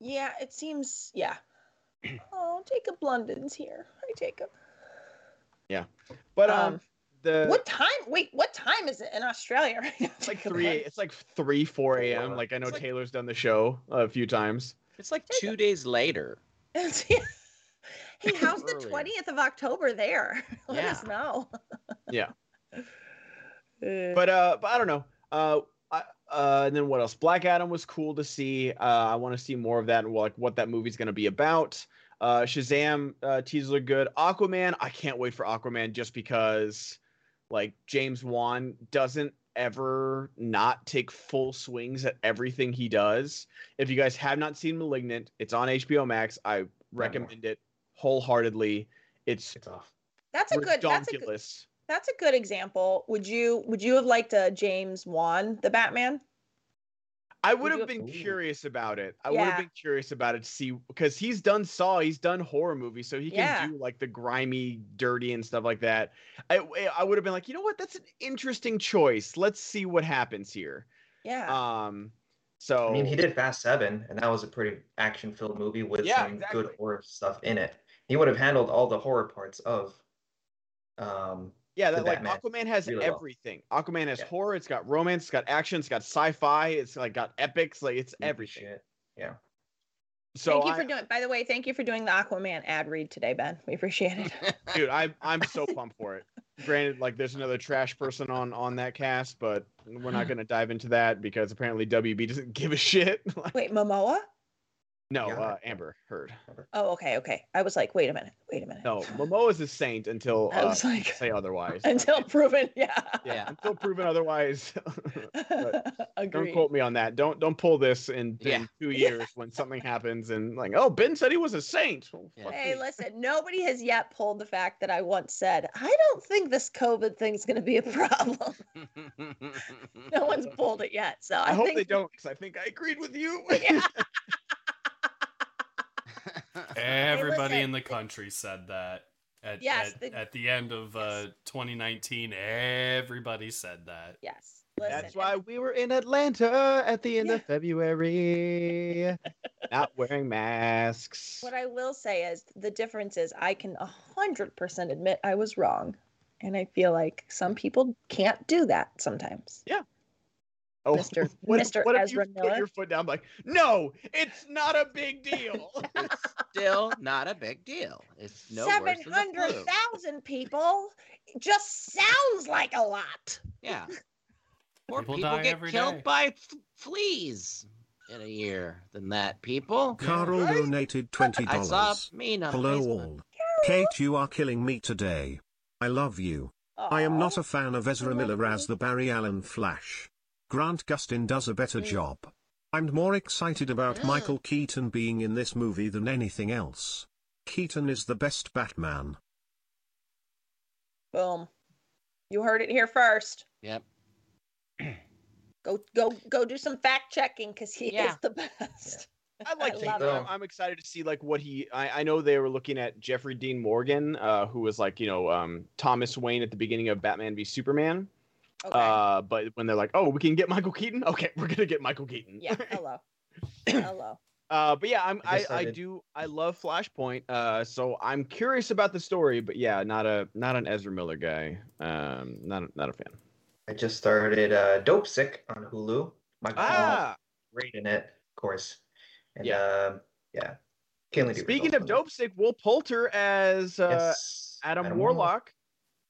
Yeah, it seems. Yeah. Oh, Jacob London's here. Hi, Jacob. Yeah, but um, Um, the What time? Wait, what time is it in Australia right now? it's like Jacob? three. It's like three, four a.m. Like I know It's like- Taylor's done the show a few times. It's like two days later. hey, how's the twentieth of October there? Let us know. Yeah. Uh, but uh but i don't know uh I, uh and then what else? Black adam was cool to see. Uh i want to see more of that and like what that movie's going to be about. Uh shazam uh teasers are good. Aquaman i can't wait for aquaman just because like james wan doesn't ever not take full swings at everything he does. If you guys have not seen malignant it's on hbo max. I recommend it wholeheartedly. It's It's off. that's a good. That's a good. Ridiculous That's a good example. Would you Would you have liked a James Wan, the Batman? I would Would have been Ooh. curious about it. I would have been curious about it to see because he's done Saw, he's done horror movies, so he can Yeah. do like the grimy, dirty, and stuff like that. I I would have been like, you know what, that's an interesting choice. Let's see what happens here. Yeah. Um, so I mean, he did Fast Seven, and that was a pretty action-filled movie with Yeah, some exactly. good horror stuff in it. He would have handled all the horror parts of. Um, yeah, that like Batman Aquaman has really well. everything. Aquaman has Yeah. horror, it's got romance, it's got action, it's got sci-fi, it's like got epics, like it's everything. shit. Yeah. So thank you I- for doing. By the way, thank you for doing the Aquaman ad read today, Ben. We appreciate it. dude i'm i'm so pumped for it granted like there's another trash person on on that cast but we're not going to dive into that because apparently wb doesn't give a shit Like, Wait, Momoa? No Yeah. uh, amber heard Oh, okay, okay. I was like, wait a minute, wait a minute. no momoa is a saint until I uh, was like, say otherwise until proven. Yeah. yeah, Yeah. until proven otherwise don't quote me on that don't don't pull this in, Yeah. in two years when something happens and like oh ben said he was a saint Well, Yeah. Hey, me. listen, nobody has yet pulled the fact that I once said, I don't think this COVID thing's going to be a problem. no one's pulled it yet. So I, i hope think they don't because i think i agreed with you Yeah. Everybody listen, in the country said that. At, Yes, at, the- at the end of uh, 2019, everybody said that. Yes. Listen, That's why we were in Atlanta at the end Yeah. of February, not wearing masks. What I will say is the difference is I can 100% admit I was wrong. And I feel like some people can't do that sometimes. Yeah. Oh, Mr. What, Mr. what if Ezra you Miller? put your foot down, like, no, it's not a big deal. It's still not a big deal. It's no worse than flu. 700,000 people just sounds like a lot. Yeah. More People people, get killed day. by f- fleas in a year than that. People. Carl right? donated $20. I saw me on Hello Facebook. all. Kate, you are killing me today. I love you. I am not a fan of Ezra Miller as the Barry Allen Flash. Grant Gustin does a better Mm. job. I'm more excited about. Michael Keaton being in this movie than anything else. Keaton is the best Batman. Boom. You heard it here first. Yep. Go go go do some fact checking because he Yeah. is the best. I like I Keaton. love I'm. I'm excited to see like what he. I, I know they were looking at Jeffrey Dean Morgan, uh, who was like you know um, Thomas Wayne at the beginning of Batman v Superman. Okay. Uh, but when they're like, oh, we can get Michael Keaton. Okay, we're gonna get Michael Keaton. yeah. Hello. Hello. Uh, but yeah, I'm I I, I do I love Flashpoint. Uh, so I'm curious about the story, but yeah, not a not an Ezra Miller guy. Um, not a, not a fan. I just started uh, Dope Sick on Hulu. Michael Keaton Ah, great in it, of course. And Yeah. yeah, yeah. Kinley Duper's speaking of in. Dope Sick, Will Poulter as uh, Yes, Adam, Warlock.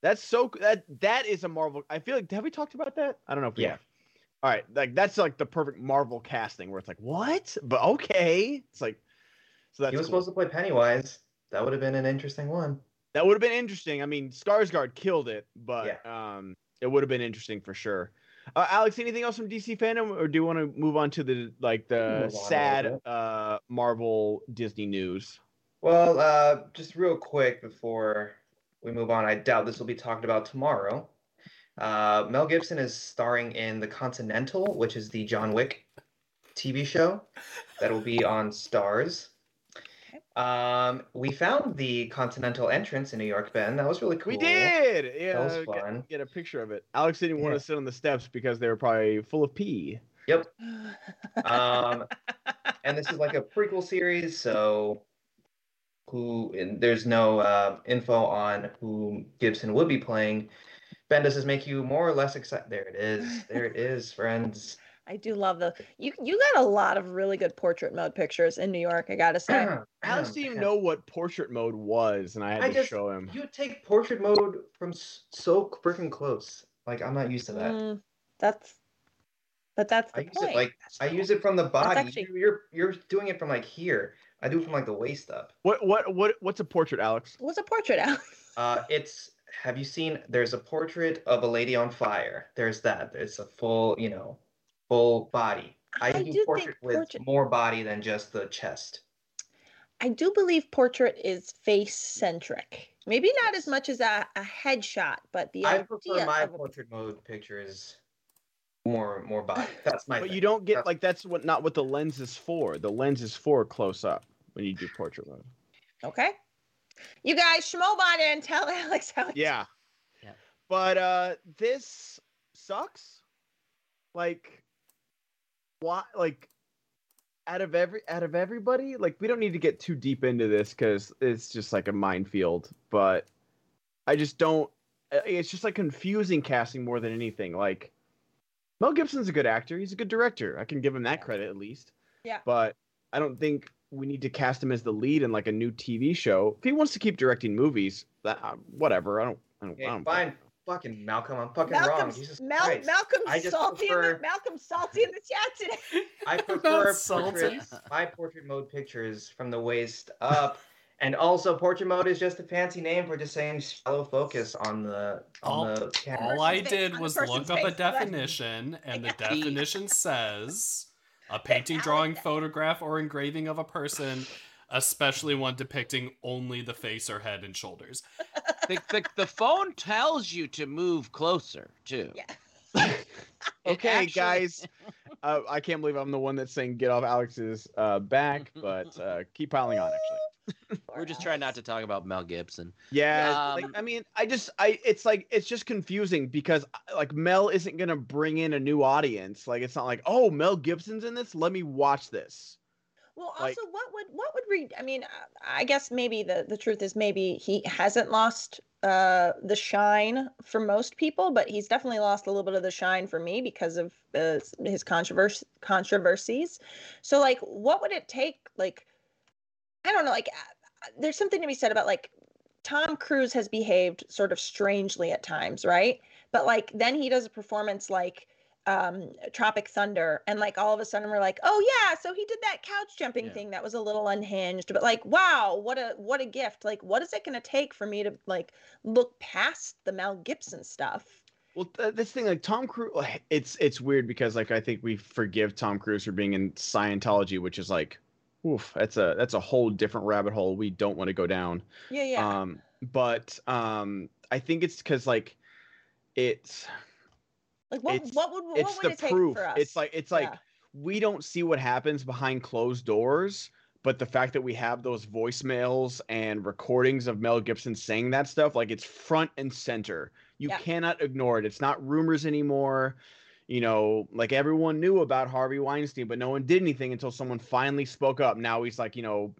That's so that that is a Marvel. I feel like have we talked about that? I don't know if we Yeah. have. All right, like that's like the perfect Marvel casting where it's like what, but okay. It's like so that's He was cool. supposed to play Pennywise. That would have been an interesting one. That would have been interesting. I mean, Skarsgård killed it, but um, it would have been interesting for sure. Uh, Alex, anything else from DC fandom, or do you want to move on to the like the move on a little sad uh, Marvel Disney news? Well, uh, just real quick before we move on, I doubt this will be talked about tomorrow. Uh, Mel Gibson is starring in The Continental, which is the John Wick TV show that will be on Starz. Um, we found the Continental entrance in New York, Ben. That was really cool. We did. Yeah, that was get- fun. Get, a picture of it. Alex didn't want to sit on the steps because they were probably full of pee. Yep. Um, and this is like a prequel series, so who and there's no uh, info on who Gibson would be playing. Ben, does this make you more or less excited? There it is. There it is, friends. I do love the you. You got a lot of really good portrait mode pictures in New York. I gotta say. Alex didn't even know what portrait mode was, and I had I to just- show him. You take portrait mode from so freaking close. Like I'm not used to that. Mm, that's, but that's I use point. it like I use it from the body. actually- You're you're doing it from like here. I do it from like the waist up. What what what what's a portrait, Alex? What's a portrait, Alex? Uh, it's have you seen? There's a portrait of a lady on fire. There's that. It's a full, you know, full body. I, I do do think portrait with portrait- more body than just the chest. I do believe portrait is face centric. Maybe not as much as a, a headshot, but the I idea prefer my of a- portrait mode picture is more more body. That's my. But thing. you don't get That's- like that's what not what the lens is for. The lens is for close up when you do portrait mode. okay. You guys, Schmobot and tell Alex how. It's Yeah. Yeah. But uh this sucks. Like why like out of every out of everybody, like we don't need to get too deep into this cuz it's just like a minefield, but I just don't uh, it's just like confusing casting more than anything. Like Mel Gibson's a good actor, he's a good director. I can give him that credit at least. Yeah. But I don't think we need to cast him as the lead in like a new TV show. If he wants to keep directing movies, that uh, whatever. I don't. I don't. Hey, I don't fine, fucking Malcolm. I'm fucking wrong. Malcolm's, Jesus Mal, Christ. Malcolm's I just salty. In the, prefer- Malcolm's salty in the chat today. I prefer salty. portrait, my portrait mode pictures from the waist up. And also, portrait mode is just a fancy name for just saying shallow focus on the on All- the camera. All I did was person's look up a face. That's- definition, and the definition says a painting, drawing, photograph, or engraving of a person, especially one depicting only the face or head and shoulders. the, the, the phone tells you to move closer too. Yeah. Okay, actually- guys. Uh, I can't believe I'm the one that's saying get off Alex's uh, back, but uh, keep piling on. Actually, We're just trying not to talk about Mel Gibson. yeah. Um, like I mean, I just, I, it's like it's just confusing because uh, like Mel isn't gonna bring in a new audience. Like it's not like, oh, Mel Gibson's in this. Let me watch this. Well, also, Like- what would what would read? I mean, uh, I guess maybe the the truth is maybe he hasn't lost uh the shine for most people, but he's definitely lost a little bit of the shine for me because of uh, his controversy controversies. So, like, what would it take? Like, I don't know. Like, uh, there's something to be said about like Tom Cruise has behaved sort of strangely at times, right? But like then he does a performance like um Tropic Thunder and like all of a sudden we're like, "Oh yeah, so he did that couch jumping Yeah. thing that was a little unhinged." But like, wow, what a what a gift. Like what is it going to take for me to like look past the Mel Gibson stuff? Well, th- this thing like Tom Cruise, it's it's weird because like I think we forgive Tom Cruise for being in Scientology, which is like, oof, that's a that's a whole different rabbit hole we don't want to go down. Yeah, yeah. Um, but um, I think it's because like it's like what it's- what would what it's would the it take proof. for us? It's like it's like Yeah. we don't see what happens behind closed doors, but the fact that we have those voicemails and recordings of Mel Gibson saying that stuff, like it's front and center. You Yeah. cannot ignore it. It's not rumors anymore. You know, like everyone knew about Harvey Weinstein, but no one did anything until someone finally spoke up. Now he's like, you know,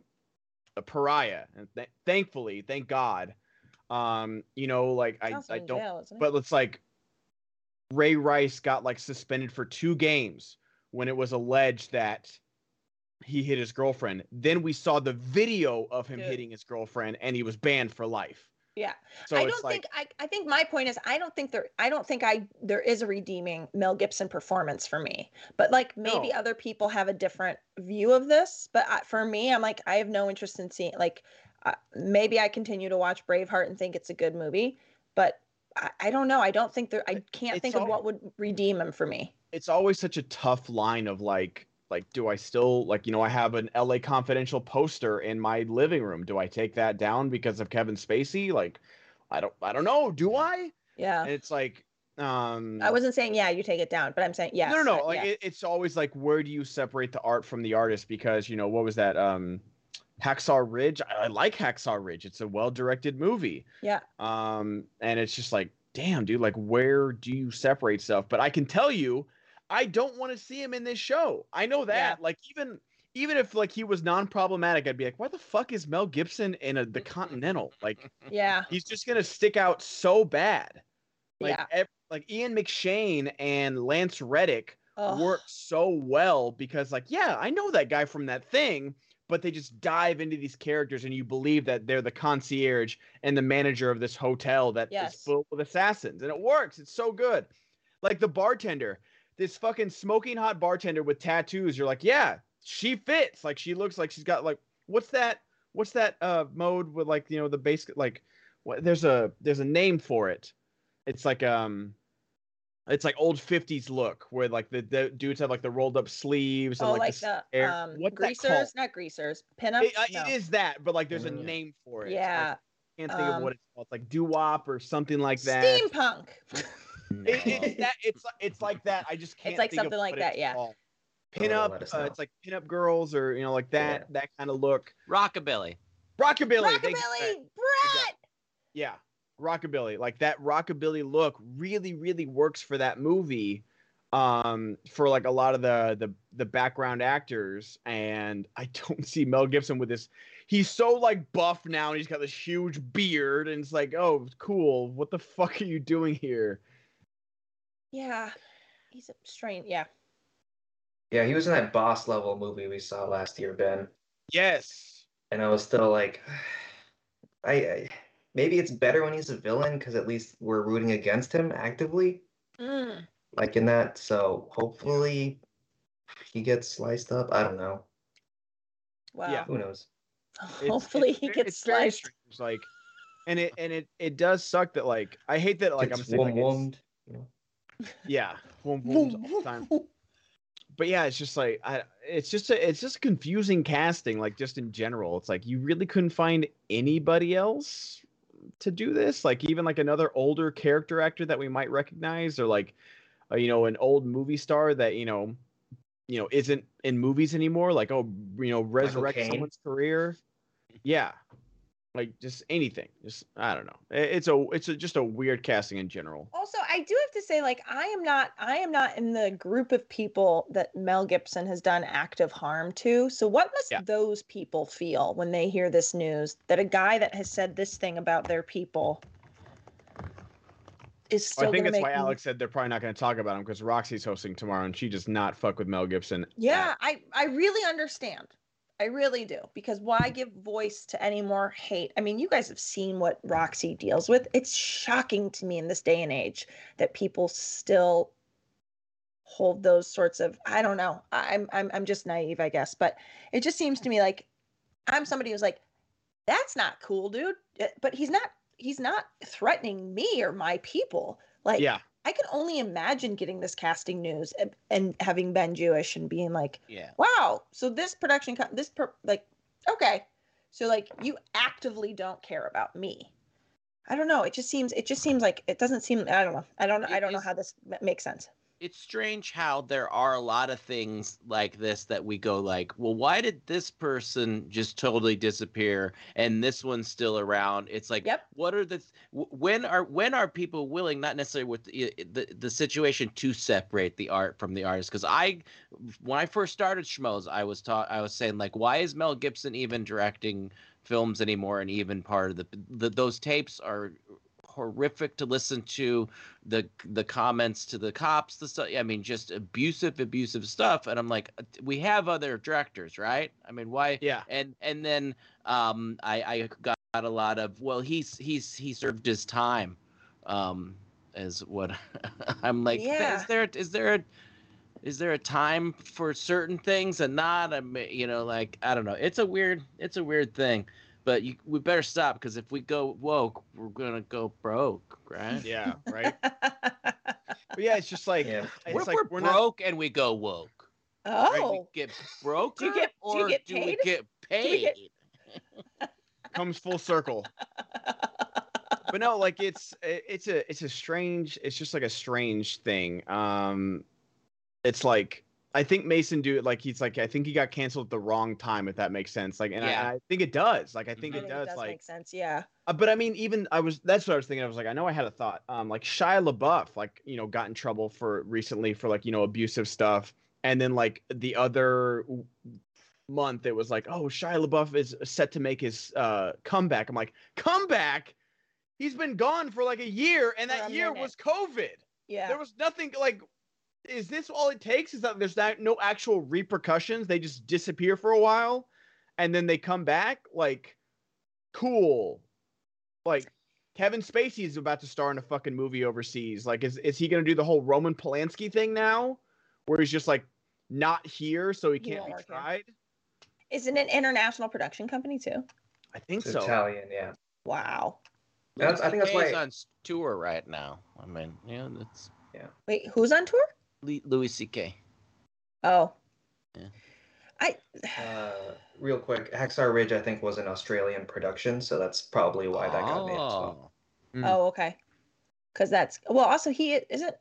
a pariah. And th- thankfully, thank God. Um, you know, like I, I don't jail, isn't but it's like Ray Rice got like suspended for two games when it was alleged that he hit his girlfriend. Then we saw the video of him Dude. hitting his girlfriend and he was banned for life. Yeah. So I don't like think I, I think my point is I don't think there I don't think I there is a redeeming Mel Gibson performance for me. But like maybe No. other people have a different view of this, but I, for me I'm like I have no interest in seeing like uh, maybe I continue to watch Braveheart and think it's a good movie, but I, I don't know. I don't think there I can't it's think of what would redeem him for me. it's always such a tough line of like like do I still like you know I have an LA Confidential poster in my living room. Do I take that down because of Kevin Spacey? Like I don't I don't know. Do I? Yeah. And it's like um I wasn't saying yeah, you take it down, but I'm saying yeah No, no, no. Like yeah. it, it's always like, where do you separate the art from the artist? Because you know what was that? Um, Hacksaw Ridge. I, I like Hacksaw Ridge. It's a well-directed movie. Yeah. Um, and it's just like, damn, dude. Like, where do you separate stuff? But I can tell you, I don't want to see him in this show. I know that. Yeah. Like, even even if like he was non-problematic, I'd be like, why the fuck is Mel Gibson in a, the Continental? Like, yeah. he's just gonna stick out so bad. Like, Yeah. like Ian McShane and Lance Reddick Ugh. work so well because, like, yeah, I know that guy from that thing, but they just dive into these characters and you believe that they're the concierge and the manager of this hotel that is Yes. full of assassins, and it works. It's so good. Like the bartender, this fucking smoking hot bartender with tattoos. You're like, yeah, she fits. Like, she looks like she's got like, what's that? What's that uh mode with like you know the base like what there's a there's a name for it. It's like um it's like old 50s look where like the, the dudes have like the rolled up sleeves and Oh, like, like the, the hair. um, What's greasers, not greasers, pinups. It, uh, no. it is that, but like there's a Mm. name for it. It's like- Yeah, I can't think of um, what it's called. It's like doo wop or something like that. steampunk. It, it's that it's it's like that. I just can't. It's like think of something like that, yeah. called. Oh, well, Pinup. Uh, it's like pinup girls or you know like that Yeah. that kind of look. Rockabilly. Rockabilly. Rockabilly, Right. Brett. Yeah, rockabilly. Like that rockabilly look really, really works for that movie. Um, for like a lot of the the the background actors, and I don't see Mel Gibson with this. He's so like buff now, and he's got this huge beard, and it's like, oh, cool. What the fuck are you doing here? Yeah, he's a strange. Yeah, Yeah, he was in that boss level movie we saw last year, Ben. Yes. And I was still like, I, I maybe it's better when he's a villain because at least we're rooting against him actively, Mm. like in that. So hopefully he gets sliced up. I don't know. wow. Yeah. Who knows? It's- Hopefully it's he gets it's sliced. strange, Like, and it and it it does suck that like I hate that like I'm Gets saying like, it's- you know? Yeah, wom woms all the time. but yeah, it's just like I, it's just a, it's just confusing casting, like just in general. It's like you really couldn't find anybody else to do this, like even like another older character actor that we might recognize, or like, uh, you know, an old movie star that you know, you know, isn't in movies anymore. Like, oh, you know, resurrect someone's career. Yeah, like just anything. Just I don't know. It's a it's a, just a weird casting in general. Also, I do have to say, like, I am not, I am not in the group of people that Mel Gibson has done active harm to. So, what must Yeah. those people feel when they hear this news that a guy that has said this thing about their people is still I think that's why Alex said they're probably not going to talk about him because Roxy's hosting tomorrow and she does not fuck with Mel Gibson. Yeah, I, I really understand. I really do. Because why give voice to any more hate? I mean, you guys have seen what Roxy deals with. It's shocking to me in this day and age that people still hold those sorts of I don't know. I'm I'm I'm just naive, I guess. But it just seems to me like I'm somebody who's like, that's not cool, dude. Uh, But he's not he's not threatening me or my people. Like yeah, I can only imagine getting this casting news and, and having been Jewish and being like, Yeah. wow, so this production, co- this per, like, okay, so like you actively don't care about me. I don't know. It just seems, it just seems like it doesn't seem. I don't know. I don't. I don't know how this makes sense. It's strange how there are a lot of things like this that we go like, well, why did this person just totally disappear and this one's still around? It's like, Yep. what are the th- when are when are people willing, not necessarily with the the, the situation, to separate the art from the artist? Because I, when I first started Schmoes, I was taught, I was saying like, why is Mel Gibson even directing films anymore and even part of the, the those tapes are horrific to listen to the the comments to the cops the stuff i mean just abusive abusive stuff and i'm like uh, we have other directors right i mean why Yeah. and and then um i i got a lot of well he's he's he served his time um is what i'm like Yeah. is there is there a is there a time for certain things and not i mean you know like i don't know it's a weird it's a weird thing but you, we better stop because if we go woke we're gonna go broke right Yeah. Right. but yeah, it's just like Yeah. it's what if like we're, we're not. broke and we go woke Right, oh, we get broke Do you get- do you or get do we get paid get- comes full circle. but no, like it's it's a it's a strange it's just like a strange thing. Um it's like I think Mason do it like he's like I think he got canceled at the wrong time if that makes sense. Like and, I, Yeah. and I think it does. Like I think I it think does, it does like make sense. Yeah. uh, but I mean, even I was that's what I was thinking. I was like, I know I had a thought. Um, like Shia LaBeouf, like you know, got in trouble for recently for like you know abusive stuff, and then like the other month, it was like, oh, Shia LaBeouf is set to make his uh comeback. I'm like, comeback? He's been gone for like a year, and For that year minute. was COVID. Yeah. There was nothing like. Is this all it takes? Is that there's not, no actual repercussions? They just disappear for a while, and then they come back. Like, cool. Like, Kevin Spacey is about to star in a fucking movie overseas. Like, is is he gonna do the whole Roman Polanski thing now, where he's just like not here, so he He can't won't be work here. tried? Isn't it an international production company too? I think It's so. Italian, yeah. Wow. That's- I think that's Louis why- on tour right now i mean yeah that's yeah. Wait, who's on tour? Lee- louis ck Oh. Yeah. I Uh, real quick, Hacksaw Ridge, I think, was an Australian production, so that's probably why that got made as well. Oh. Mm. Oh, okay. Because that's well. Also, he isn't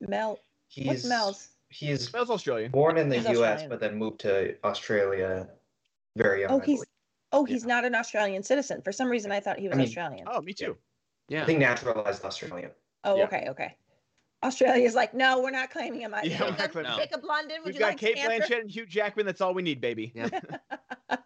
Mel. He's What's Mel's? he's Smells Australian. born in the He's U.S. Australian. but then moved to Australia very young. Oh, he's believe. oh, he's not an Australian citizen. For some reason, I thought he was I mean- Australian. Oh, me too. yeah I think naturalized Australian. Oh, yeah. okay, okay. Australia's like, no, we're not claiming him. Yeah, we're not Jacob, claiming him. Jacob London, would We've you got like Cate to answer? Blanchett and Hugh Jackman. That's all we need, baby. Yeah.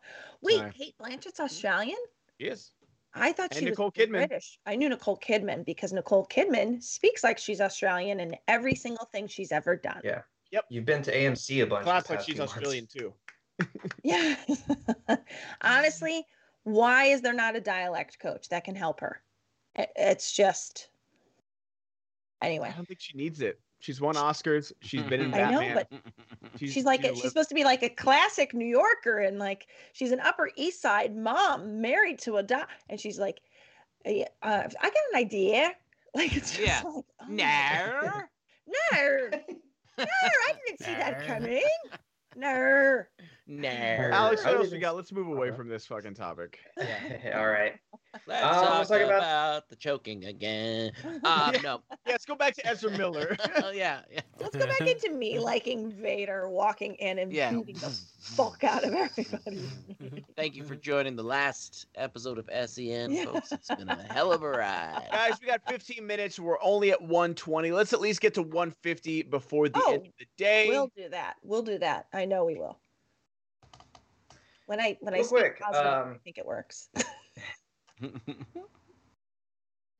Wait, Sorry. Cate Blanchett's Australian? Yes. I thought And she Nicole was Kidman. British. I knew Nicole Kidman because Nicole Kidman speaks like she's Australian in every single thing she's ever done. Yeah. Yep. You've been to AMC a bunch. Class this like she's few months. Australian too. Yeah. Honestly, why is there not a dialect coach that can help her? It's just anyway. I don't think she needs it. She's won Oscars. She's been in Batman. I know, but She's, like a she's supposed to be like a classic New Yorker and like she's an Upper East Side mom married to a doc and she's like "Uh, I got an idea. Like it's just Yeah. like oh no No. No, I didn't see that coming. No. No Alex, what else we got? Let's move away from this fucking topic. Yeah. All right. let's Um, talk, talk about... about- the choking again um Yeah. no Yeah, let's go back to Ezra Miller. oh yeah, yeah. Let's go back into me liking Vader walking in and Yeah. beating the fuck out of everybody. Thank you for joining the last episode of SEN, Yeah. folks. It's been a hell of a ride. Guys, we got 15 minutes. We're only at 120. Let's at least get to 150 before the Oh, end of the day. We'll do that. We'll do that. I know we will. When I when I speak quick, positive, I um, think it works.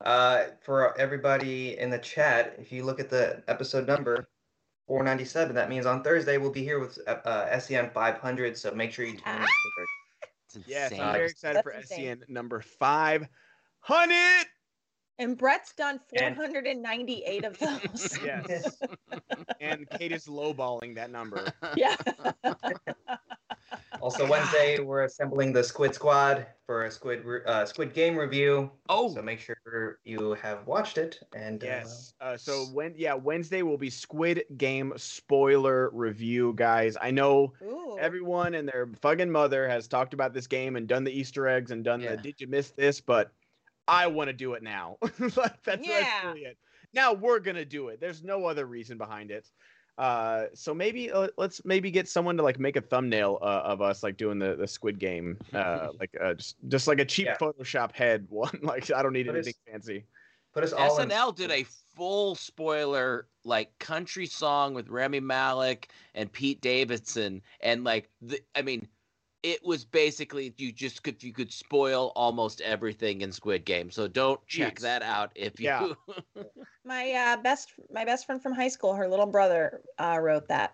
Uh, for everybody in the chat, if you look at the episode number 497, that means on Thursday we'll be here with uh, SEN 500. So make sure you tune in. for It's Yes. I'm very Nice. excited for That's insane. SEN number 500. And Brett's done And- 498 of those. Yes. and Kate is lowballing that number. yeah. Also, Wednesday we're assembling the Squid Squad for a Squid re- uh, Squid Game review. Oh, So make sure you have watched it. And uh, Yes. Uh, so when yeah, Wednesday will be Squid Game spoiler review, guys. I know Ooh. everyone and their fucking mother has talked about this game and done the Easter eggs and done Yeah. the did you miss this, but I want to do it now. like, that's, Yeah. that's really it. Now we're gonna do it. There's no other reason behind it. Uh, so maybe uh, let's maybe get someone to like make a thumbnail uh, of us like doing the, the Squid Game, uh, like uh, just just like a cheap Yeah. Photoshop head one. Like I don't need But anything it's- fancy. Put us all in- SNL did a full spoiler like country song with Rami Malek and Pete Davidson, and like the, I mean, it was basically you just could you could spoil almost everything in Squid Game. So don't check Jeez. that out if you. Yeah. My uh, best my best friend from high school, her little brother uh, wrote that.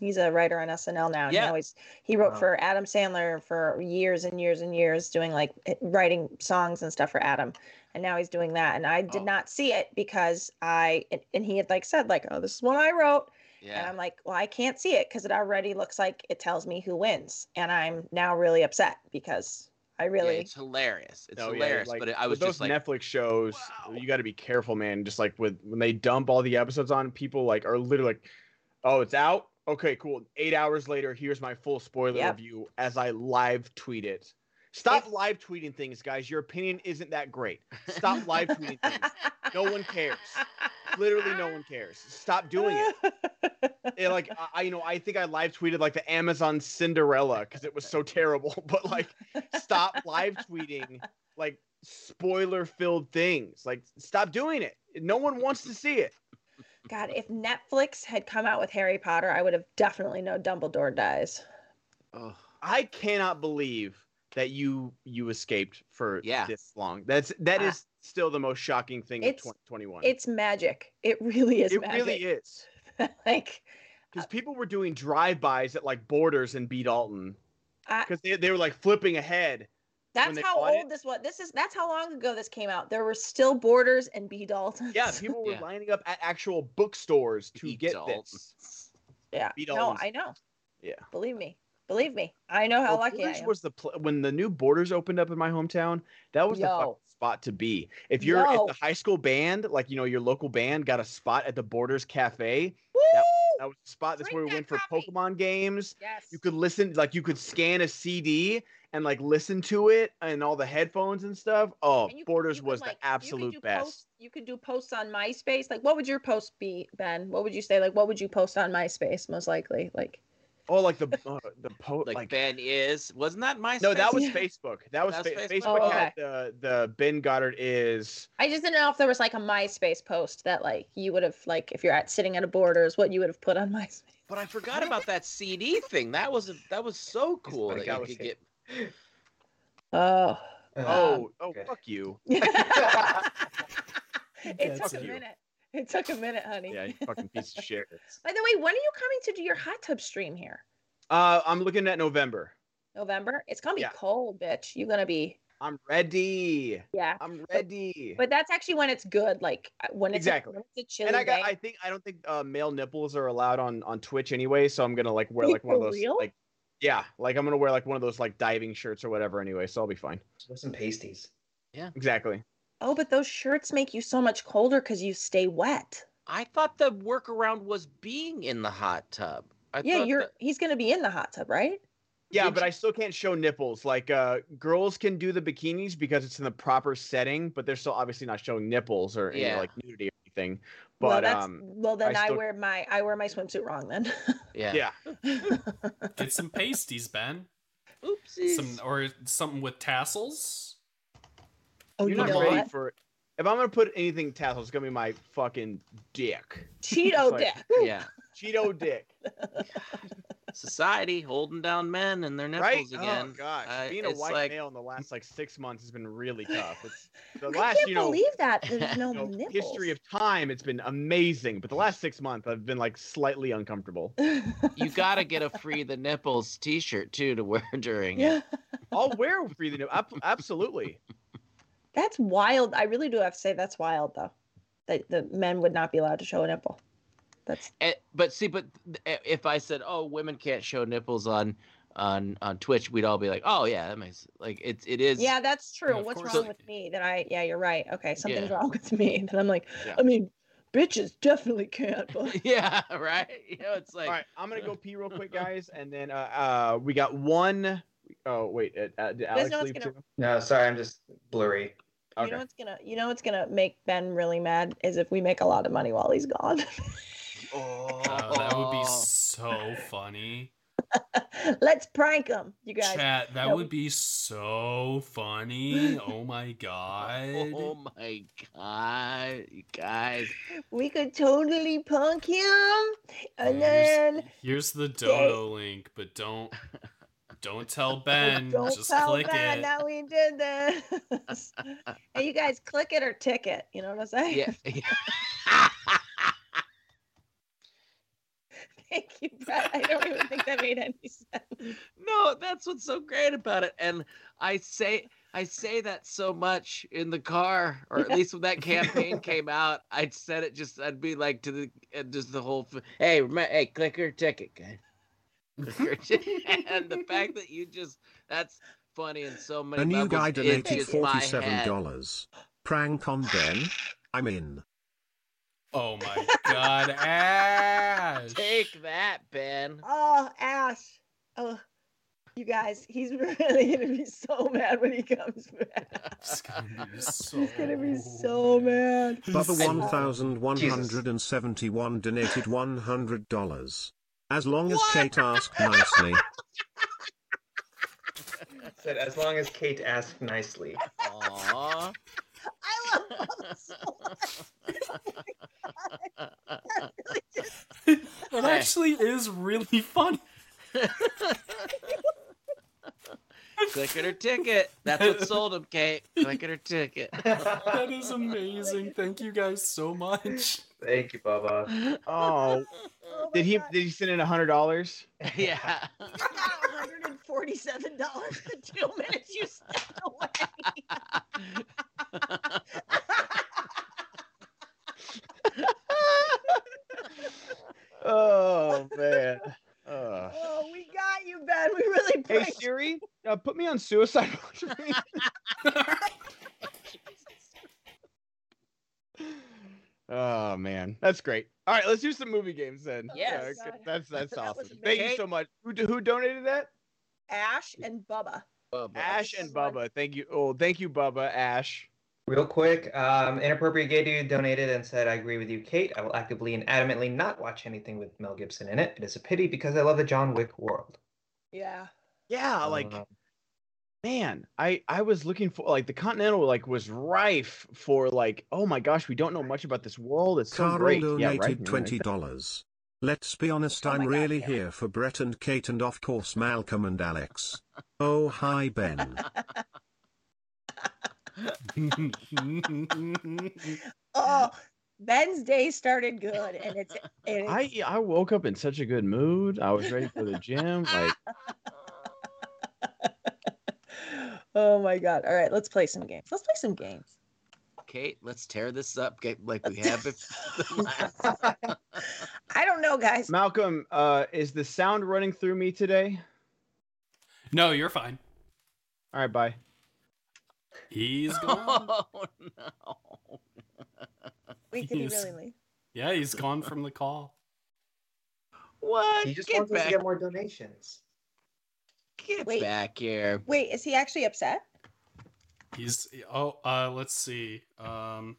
He's a writer on SNL now. Yeah. He always he wrote Wow. for Adam Sandler for years and years and years, doing like writing songs and stuff for Adam. And now he's doing that. And I did Oh. not see it because I and- and he had like said like, oh, this is what I wrote. And. I'm like, well, I can't see it because it already looks like it tells me who wins. And I'm now really upset because I Yeah, really it's hilarious. It's No, yeah, hilarious. like, but it, I with was those just like, Netflix shows. wow. You got to be careful, man. Just like with when they dump all the episodes on, people like are literally like, "Oh, it's out. Okay, cool. Eight hours later, here's my full spoiler Yep. review as I live tweet it." Stop If- live tweeting things, guys. Your opinion isn't that great. Stop live tweeting things. No one cares. Literally, no one cares. Stop doing it. it like I, I you know i think i live tweeted like the amazon cinderella because it was so terrible but like stop live tweeting like spoiler filled things like stop doing it no one wants to see it God, if Netflix had come out with Harry Potter, I would have definitely known Dumbledore dies. oh, i cannot believe that you you escaped for Yeah. this long that's that Ah. is still the most shocking thing of 2021 It's magic. It really is it magic. really is like because uh, people were doing drive-bys at like borders and b dalton because they, they were like flipping ahead that's how old it- this was. This is that's how long ago this came out. There were still Borders and B Daltons. Yeah, people were Yeah. lining up at actual bookstores to Pete get Dalton. this. yeah. B No, I know. Yeah. Believe me. Believe me. I know how Well, lucky I am. was the pl- when the new Borders opened up in my hometown. That was the Yo. fucking spot to be. If you're Yo. if the high school band, like you know your local band, got a spot at the Borders Cafe, Woo! that was the spot. That's Drink where we that went for coffee. Pokemon games. yes. You could listen, like you could scan a CD and like listen to it and all the headphones and stuff. Oh, And you- Borders you was like- the absolute best. Posts, you could do posts on MySpace. Like, what would your post be, Ben? What would you say? Like, what would you post on MySpace most likely? Like, Oh, like the uh, the po- like, like Ben is wasn't that my No, that was Yeah. Facebook. That was, That was fa- Facebook? Facebook. Oh, had the the Ben Goddard is. I just didn't know if there was like a MySpace post that like you would have like if you're at sitting at a Borders, what you would have put on MySpace. But I forgot about that CD thing. That was a, that was so cool that you could saying. get. Oh. Oh, oh, okay. fuck you. it took a minute. It took a minute, honey. Yeah, you fucking piece of shit. By the way, when are you coming to do your hot tub stream here? Uh, I'm looking at November. November? It's gonna be Yeah. cold, bitch. You're gonna be I'm ready. yeah. I'm ready. But that's actually when it's good. Like uh, when it's Exactly. A, when it's a chilly and I got. day. I think. I don't think uh, male nipples are allowed on on Twitch anyway. So I'm gonna like wear like one of those real? like. Yeah, like I'm gonna wear like one of those like diving shirts or whatever anyway, so I'll be fine. With some pasties. Yeah. Exactly. Oh, but those shirts make you so much colder because you stay wet. I thought the workaround was being in the hot tub. I yeah, you're that- he's gonna be in the hot tub, right? Yeah, Did but you- I still can't show nipples. Like uh girls can do the bikinis because it's in the proper setting, but they're still obviously not showing nipples or any Yeah. like nudity or anything. well, But that's um well then I I, wear my I wear my swimsuit wrong then. yeah. yeah. Get some pasties, Ben. Oopsies. Some or something with tassels. Oh, You're you not know ready what? for if I'm gonna put anything tassel, it's gonna be my fucking dick. Cheeto like- dick. yeah. Cheeto dick. Society holding down men and their right? nipples again. Oh gosh. Uh, Being a white like- male in the last like six months has been really tough. It's the I last, can't you know, believe that there's no you know, nipples. history of time, it's been amazing. But the last six months I've been like slightly uncomfortable. You gotta get a free the nipples T-shirt too to wear during yeah. it. I'll wear a free the nip- ab- absolutely. That's wild. I really do have to say that's wild though. That the men would not be allowed to show a nipple. That's Eh, but see, but if I said, "Oh, women can't show nipples on on on Twitch," we'd all be like, "Oh yeah, that makes like it it is." yeah, that's true. of What's course wrong they with me that I yeah, you're right. Okay, something's Yeah. wrong with me. And I'm like, Yeah. I mean, bitches definitely can't, but yeah, right. You know, it's like All right, I'm gonna go pee real quick, guys, and then uh, uh we got one oh wait, uh, uh, did Alex know leave gonna- too? No, sorry, I'm just blurry. Okay. You know what's gonna you know what's gonna make Ben really mad is if we make a lot of money while he's gone. Oh, Oh, that would be so funny. Let's prank him, you guys. Chat, that no. would be so funny. Oh my god. Oh my god, you guys. We could totally punk him, and Here's- then Here's the dodo link, but don't don't tell Ben. don't Just tell click Ben it. that we did this. hey, you guys, click it or ticket. You know what I'm saying? Yeah. Thank you, Brett. I don't even think that made any sense. no, that's what's so great about it. And I say I say that so much in the car, or at Yeah. least when that campaign came out, I'd said it just I'd be like to the uh, just the whole hey remember, hey click your ticket guy. Click your ticket. and the fact that you just that's funny in so many A new levels guy donated just my head. $47. Prank on Ben. I'm in. Oh my god, Ash. Take that, Ben. Oh, Ash. Oh, you guys, he's really gonna be so mad when he comes back. It's gonna be so He's gonna be so mad. Bubba And- 1171 donated $100. As long as Kate asked nicely. Said as long as Kate asked nicely. Aww. I love Bubba so much. That really just- It actually is really funny. Click it or ticket. That's what sold him, Kate. Click it or ticket. That is amazing. Thank you guys so much. Thank you, Bubba. Oh, oh did he God. did he send in a hundred dollars? yeah. I $147 the two minutes you stepped away. Oh man. Uh. Oh, we got you, Ben. We really Hey pranked Siri, uh, put me on suicide watch. for me. Oh man, that's great. All right, let's do some movie games then. Yes. Uh, that's that's That awesome. Thank you so much. Who who donated that? Ash and Bubba. Ash and so. Bubba. Thank you. Oh, thank you, Bubba. Ash. Real quick, um, inappropriate gay dude donated and said, "I agree with you, Kate. I will actively and adamantly not watch anything with Mel Gibson in it. It is a pity because I love the John Wick world." Yeah. Yeah, like Uh, man, I I was looking for like the Continental like was rife for like oh my gosh, we don't know much about this world. It's so Carl great. donated Yeah, right. Right. $20. Let's be honest, Oh I'm my God, really yeah. here for Brett and Kate and of course Malcolm and Alex. Oh, hi, Ben. Oh, Ben's day started good, and it's. And it's I I woke up in such a good mood. I was ready for the gym. Like oh my god! All right, let's play some games. Let's play some games. Kate, let's tear this up get, like we have it. I don't know, guys. Malcolm, uh, is the sound running through me today? no, you're fine. All right, bye. He's gone. oh no. Wait, did he really leave? Yeah, he's gone from the call. What? he just get wants us to get more donations. Get Wait. back here. Wait, is he actually upset? He's oh, uh, let's see. Um,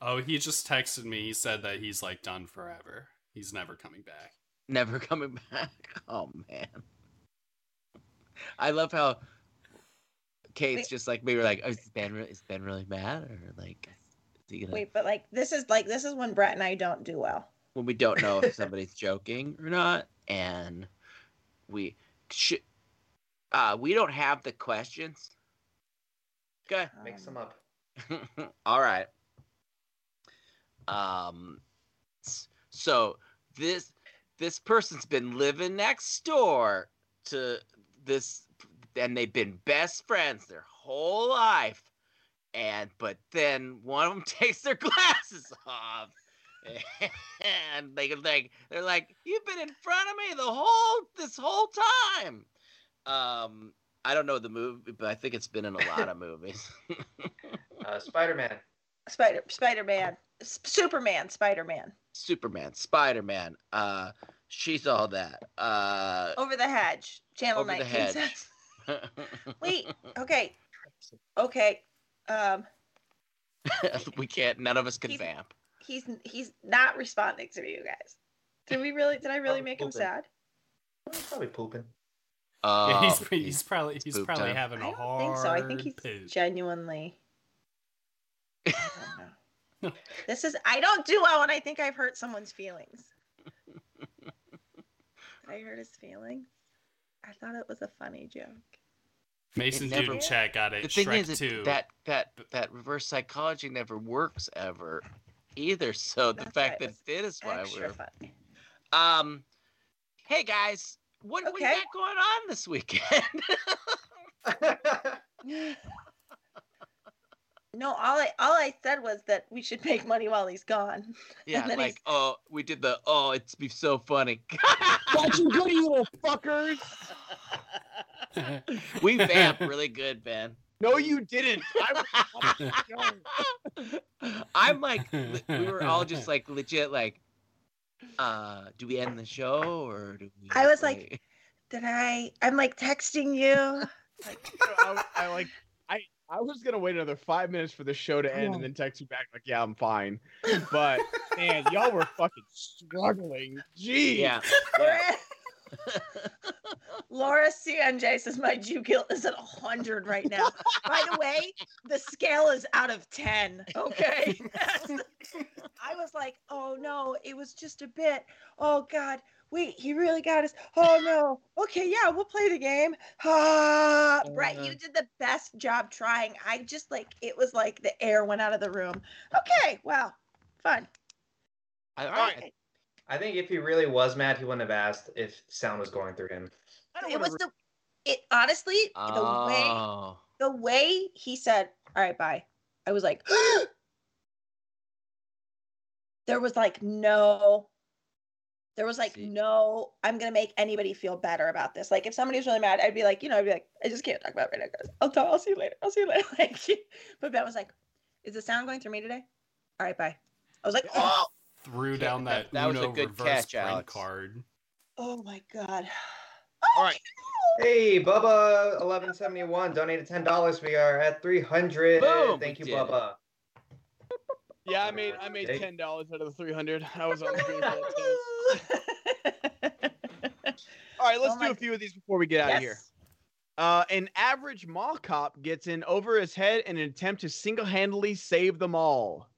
oh, he just texted me. He said that he's like done forever. He's never coming back. Never coming back. Oh man. I love how Kate's Wait. just like we were like, oh, is Ben re- is Ben really mad or like is he gonna Wait, but like this is like this is when Brett and I don't do well. when we don't know if somebody's joking or not, and we should uh we don't have the questions. Okay. Make Um, some up. All right. Um so this this person's been living next door to this and they've been best friends their whole life. And but then one of them takes their glasses off. And they like they're like, You've been in front of me the whole this whole time. Um I don't know the movie, but I think it's been in a lot of movies. Uh, Spider-Man. Spider Spider Man, Superman, Spider Man, Superman, Spider Man, uh, she's all that. Uh, Over the Hedge, Channel Over the 19 Hedge. says. Wait, okay, okay. Um, we can't. None of us can He's- vamp. He's he's not responding to you guys. Did we really? Did I really Oh, make him sad? He's probably pooping. Oh, Yeah, he's, he's probably he's poop probably time. having I a don't think so. I think he's poop. genuinely. I don't know. this is. I don't do well when I think I've hurt someone's feelings. I hurt his feelings? I thought it was a funny joke. Mason never- Dude in chat got it. the thing Shrek is, it- that that that reverse psychology never works ever, either. So the fact that it it did is why we're. funny. Um, hey guys, what what we got going on this weekend? No, all I all I said was that we should make money while he's gone. yeah, then like he's- oh, we did the oh, it's be so funny. Watch you good, you little fuckers. we vamp really good, Ben. No, you didn't. I I'm like, we were all just like legit, like, uh, do we end the show or do we? I was like- wait? Did I? I'm like texting you. I, I like. I I was gonna wait another five minutes for the show to end and then text you back like, yeah, I'm fine. But man, y'all were fucking struggling. Gee. yeah, yeah. Laura CNJ says my Jew guilt is at 100 right now. By the way, the scale is out of 10. Okay. I was like, oh no, it was just a bit. Oh God. Wait, he really got us. Oh no. Okay, yeah, we'll play the game. Ah, Brett, you did the best job trying. I just like it was like the air went out of the room. Okay, well, fun. I, all All right. Right. I think if he really was mad, he wouldn't have asked if sound was going through him. It wanna was the it honestly the way Oh, the way he said, "All right, bye," I was like, there was like no, there was like See. no. I'm gonna make anybody feel better about this. Like if somebody's really mad, I'd be like, you know, I'd be like, I just can't talk about it right now, guys. I'll talk. I'll see you later. I'll see you later. Like, but Ben was like, "Is the sound going through me today?" All right, bye. I was like, oh, Threw Yeah, down that- that, that was a good reverse catch, prank Alex. card. oh my god. All right. Hey, Bubba, eleven seventy one donated ten dollars. We are at three hundred. Boom, Thank you, we did it. Bubba. Yeah, I made I made ten dollars out of the three hundred. I was on the green for that too. All right, let's Oh do a few of these before we get out of here. Uh, an average mall cop gets in over his head in an attempt to single-handedly save them all.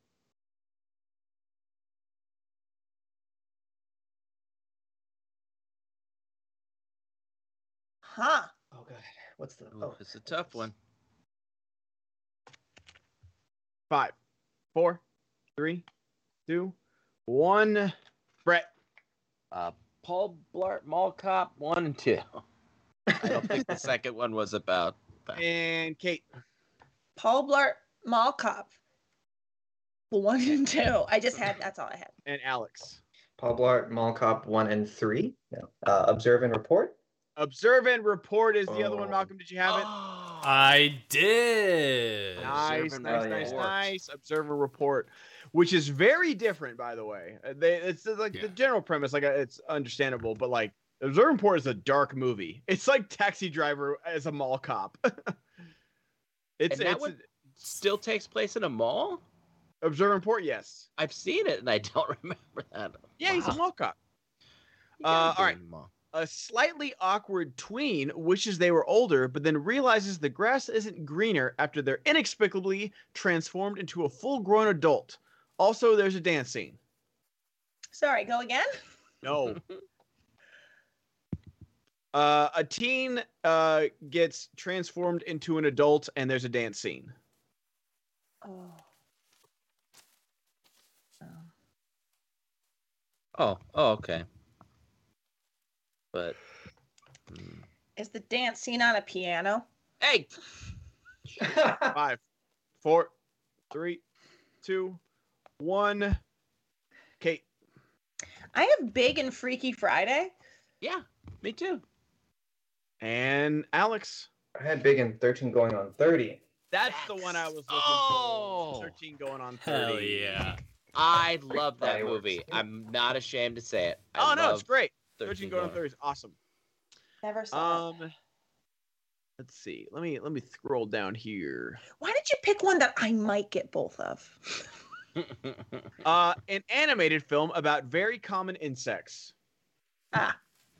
Huh. Oh god, what's the? Ooh, Oh, it's a tough one. Five, four, three, two, one. Brett. Uh, Paul Blart Mall Cop one and two. I don't think the second one was about. that. And Kate. Paul Blart Mall Cop. One and two. I just had. That's all I had. And Alex. Paul Blart, Mall Cop one and three. No. Uh, observe and report. Observe and report is the other one. Oh. Malcolm, did you have it? I did. Nice, Observe nice, nice, report. nice. Observe and report, which is very different, by the way. Uh, They, it's uh, like Yeah. the general premise, like uh, it's understandable, but like Observe and report is a dark movie. It's like Taxi Driver as a mall cop. it's And that it's one- Still takes place in a mall. Observe and report, yes. I've seen it and I don't remember that. Yeah, he's a mall cop. Uh, all right. mall. A slightly awkward tween wishes they were older, but then realizes the grass isn't greener after they're inexplicably transformed into a full-grown adult. Also, there's a dance scene. Sorry. Go again. No. Uh, a teen uh, gets transformed into an adult, and there's a dance scene. Oh. Oh, oh, okay. But mm. Is the dance scene on a piano? hey, Five, four, three, two, one. Kate. I have Big and Freaky Friday. yeah, me too. And Alex. I had big and thirteen going on thirty. That's the one I was looking Oh. for. 13 going on 30. Hell yeah. I love that movie. I'm not ashamed to say it. I Oh, no, it's great. 13, 13 going on going. 30 is awesome. Never saw it. Um, Let's see. Let me let me scroll down here. Why did you pick one that I might get both of? Uh, an animated film about very common insects. Ah.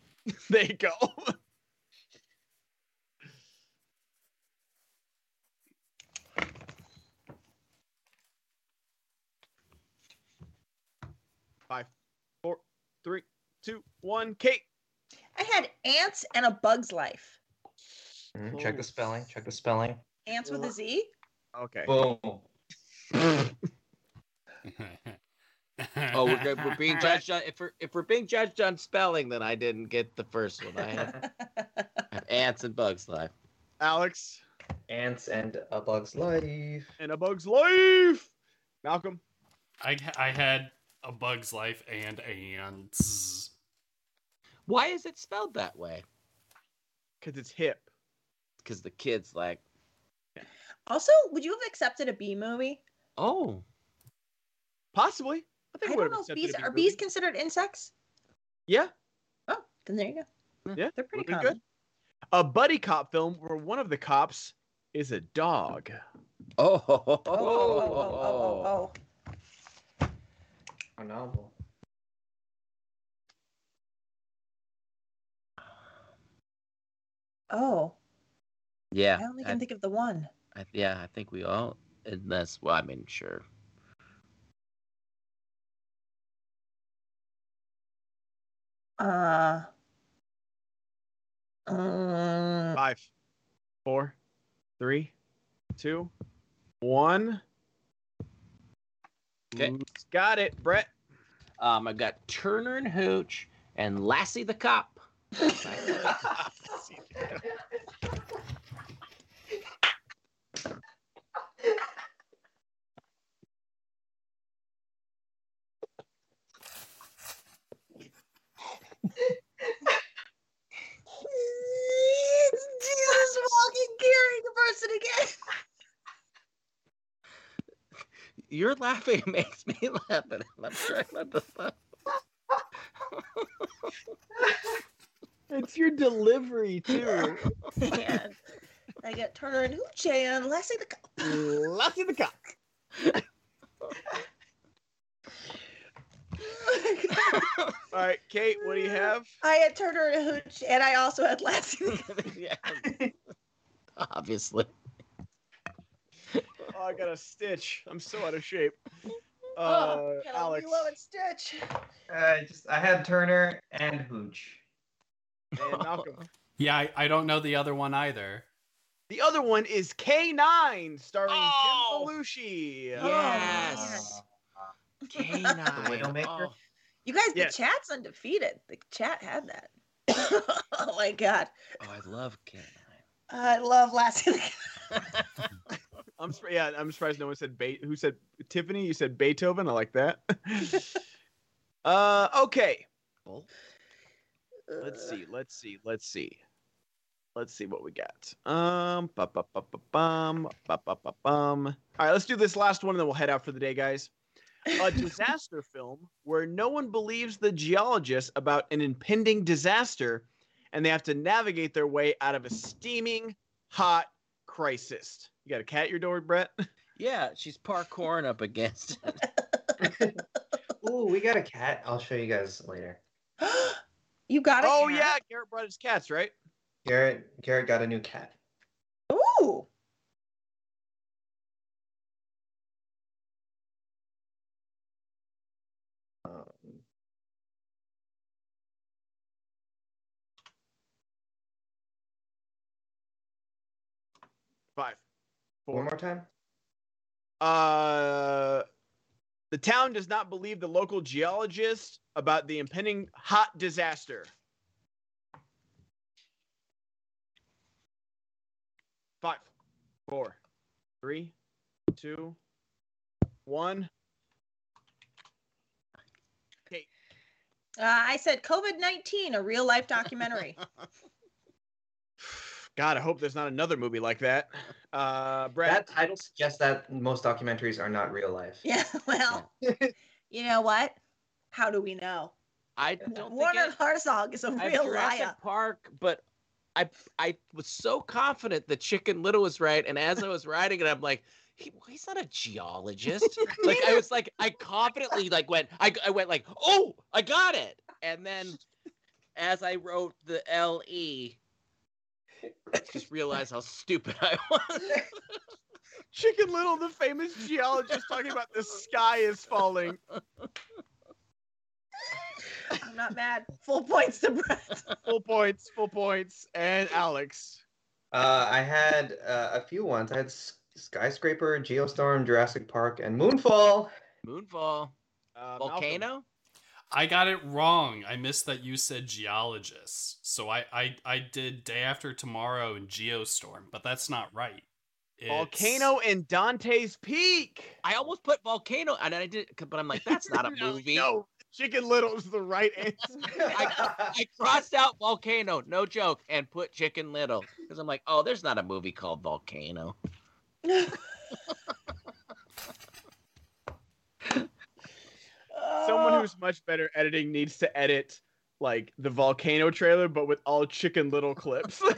there you go. Five, four, three, two, one. Kate. I had ants and a bug's life. Mm, Check the spelling. Check the spelling. Ants with a Z. Okay. Boom. oh, we're, good. we're being judged on if we're if we're being judged on spelling, then I didn't get the first one. I have, I have ants and bugs life. Alex Ants and a Bug's Life. and a bug's life. Malcolm. I I had a Bug's Life and ants. Why is it spelled that way? Because it's hip. Because the kids like, Also, would you have accepted a bee movie? oh, Possibly. I I think don't would have know. If accepted bees are movie. bees considered insects? Yeah. Oh, then there you go. Yeah. They're pretty would've common. been A buddy cop film where one of the cops is a dog. oh, oh, oh, Oh, oh, oh, oh, oh, oh, A novel. Oh. yeah. I only I- can think of the one. I, yeah, I think we all. Unless, well, I mean, sure. Uh. Um, Five, four, three, two, one. Okay. Got it, Brett. Um, I got Turner and Hooch and Lassie the cop. Jesus walking carrying a person again. You're laughing makes me laugh, and I'm trying not to laugh. It's your delivery too. And I got Turner and Hooch and Lassie the cop. Lassie the Cock. All right, Kate, what do you have? I had Turner and Hooch, and I also had Lassie. the Cop. yeah. Obviously. Oh, I got a stitch. I'm so out of shape. Uh, oh, got a Alex. Lilo and Stitch. Uh, just I had Turner and Hooch. And Malcolm. Yeah, I, I don't know the other one either. The other one is K9, starring Oh! Jim Belushi. Yes. The Canine. Widowmaker? Oh, You guys, Yes. the chat's undefeated. The chat had that. oh my god. oh, I love K9. I love Lassie the Cop. I'm sur- yeah, I'm surprised no one said Be- who said Tiffany. You said Beethoven. I like that. uh, okay. Let's see. Let's see. Let's see. Let's see what we got. Um, ba ba ba ba bum, ba ba ba bum. All right, let's do this last one, and then we'll head out for the day, guys. A disaster film where no one believes the geologists about an impending disaster, and they have to navigate their way out of a steaming hot crisis. You got a cat at your door, Brett? Yeah, she's parkouring up against it. Ooh, we got a cat. I'll show you guys later. you got it. Oh yeah, Garrett brought his cats, right? Garrett Garrett got a new cat. Ooh. Um, Five. one more time. Uh, the town does not believe the local geologist about the impending hot disaster. Five, four, three, two, one. Uh, I said COVID 19, a real life documentary. God, I hope there's not another movie like that. Uh, Brad. That title suggests that most documentaries are not real life. yeah, well, you know what? How do we know? I don't think Werner it, Herzog is a I have real Jurassic liar. Park, but I I was so confident that Chicken Little was right, and as I was writing it, I'm like, he, he's not a geologist. like I was like, I confidently like went, I I went like, oh, I got it, and then as I wrote the L E, just realized how stupid I was. Chicken Little, the famous geologist, talking about the sky is falling. I'm not mad. Full points to Brett. Full points, full points, and Alex. Uh, I had uh, a few ones. I had Skyscraper, Geostorm, Jurassic Park, and Moonfall. Moonfall, Uh, Malcolm. volcano. I got it wrong. I missed that you said geologists. So I I, I did day after tomorrow and Geostorm, but that's not right. It's- Volcano and Dante's Peak. I almost put volcano, and I did, but I'm like, that's not a No, movie. No, Chicken Little is the right answer. I crossed out volcano, no joke, and put Chicken Little because I'm like, oh, there's not a movie called Volcano. Someone who's much better editing needs to edit like the volcano trailer, but with all Chicken Little clips.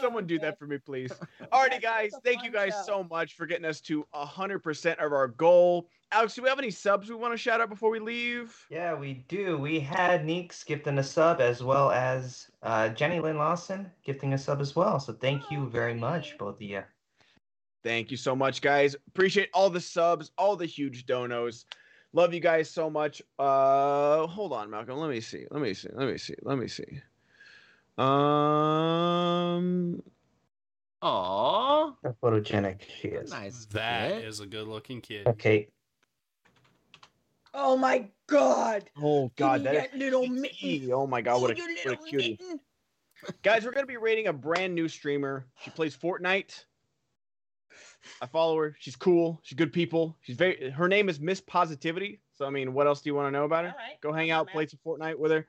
Someone do that for me, please. Alrighty, guys. Thank you guys so much for getting us to 100% of our goal. Alex, do we have any subs we want to shout out before we leave? Yeah, we do. We had Neeks gifting a sub as well as uh, Jenny Lynn Lawson gifting a sub as well. So thank you very much, both of you. Thank you so much, guys. Appreciate all the subs, all the huge donos. Love you guys so much. Uh, hold on, Malcolm. Let me see. Let me see. Let me see. Let me see. Um, Aww, How photogenic she is. nice. That fit. is a good looking kid. Okay. oh my god. oh God, that that little is mitten. cutie. Oh my God, what a, you what a cutie. Guys, we're gonna be rating a brand new streamer. She plays Fortnite. I follow her. She's cool. She's good people. She's very. Her name is Miss Positivity. So I mean, what else do you want to know about her? Right. Go hang out, play some Fortnite with her.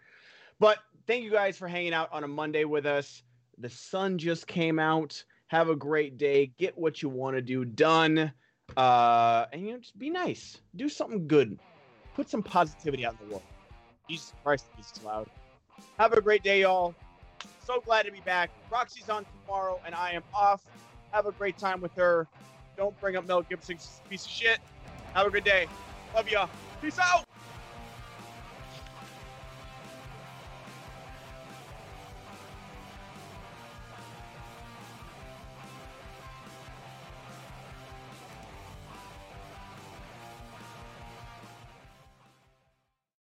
But thank you guys for hanging out on a Monday with us. The sun just came out. Have a great day. Get what you want to do done. Uh, and you know, just be nice. Do something good. Put some positivity out in the world. Jesus Christ, this is loud. Have a great day, y'all. So glad to be back. Roxy's on tomorrow, and I am off. Have a great time with her. Don't bring up Mel Gibson's piece of shit. Have a good day. Love y'all. Peace out.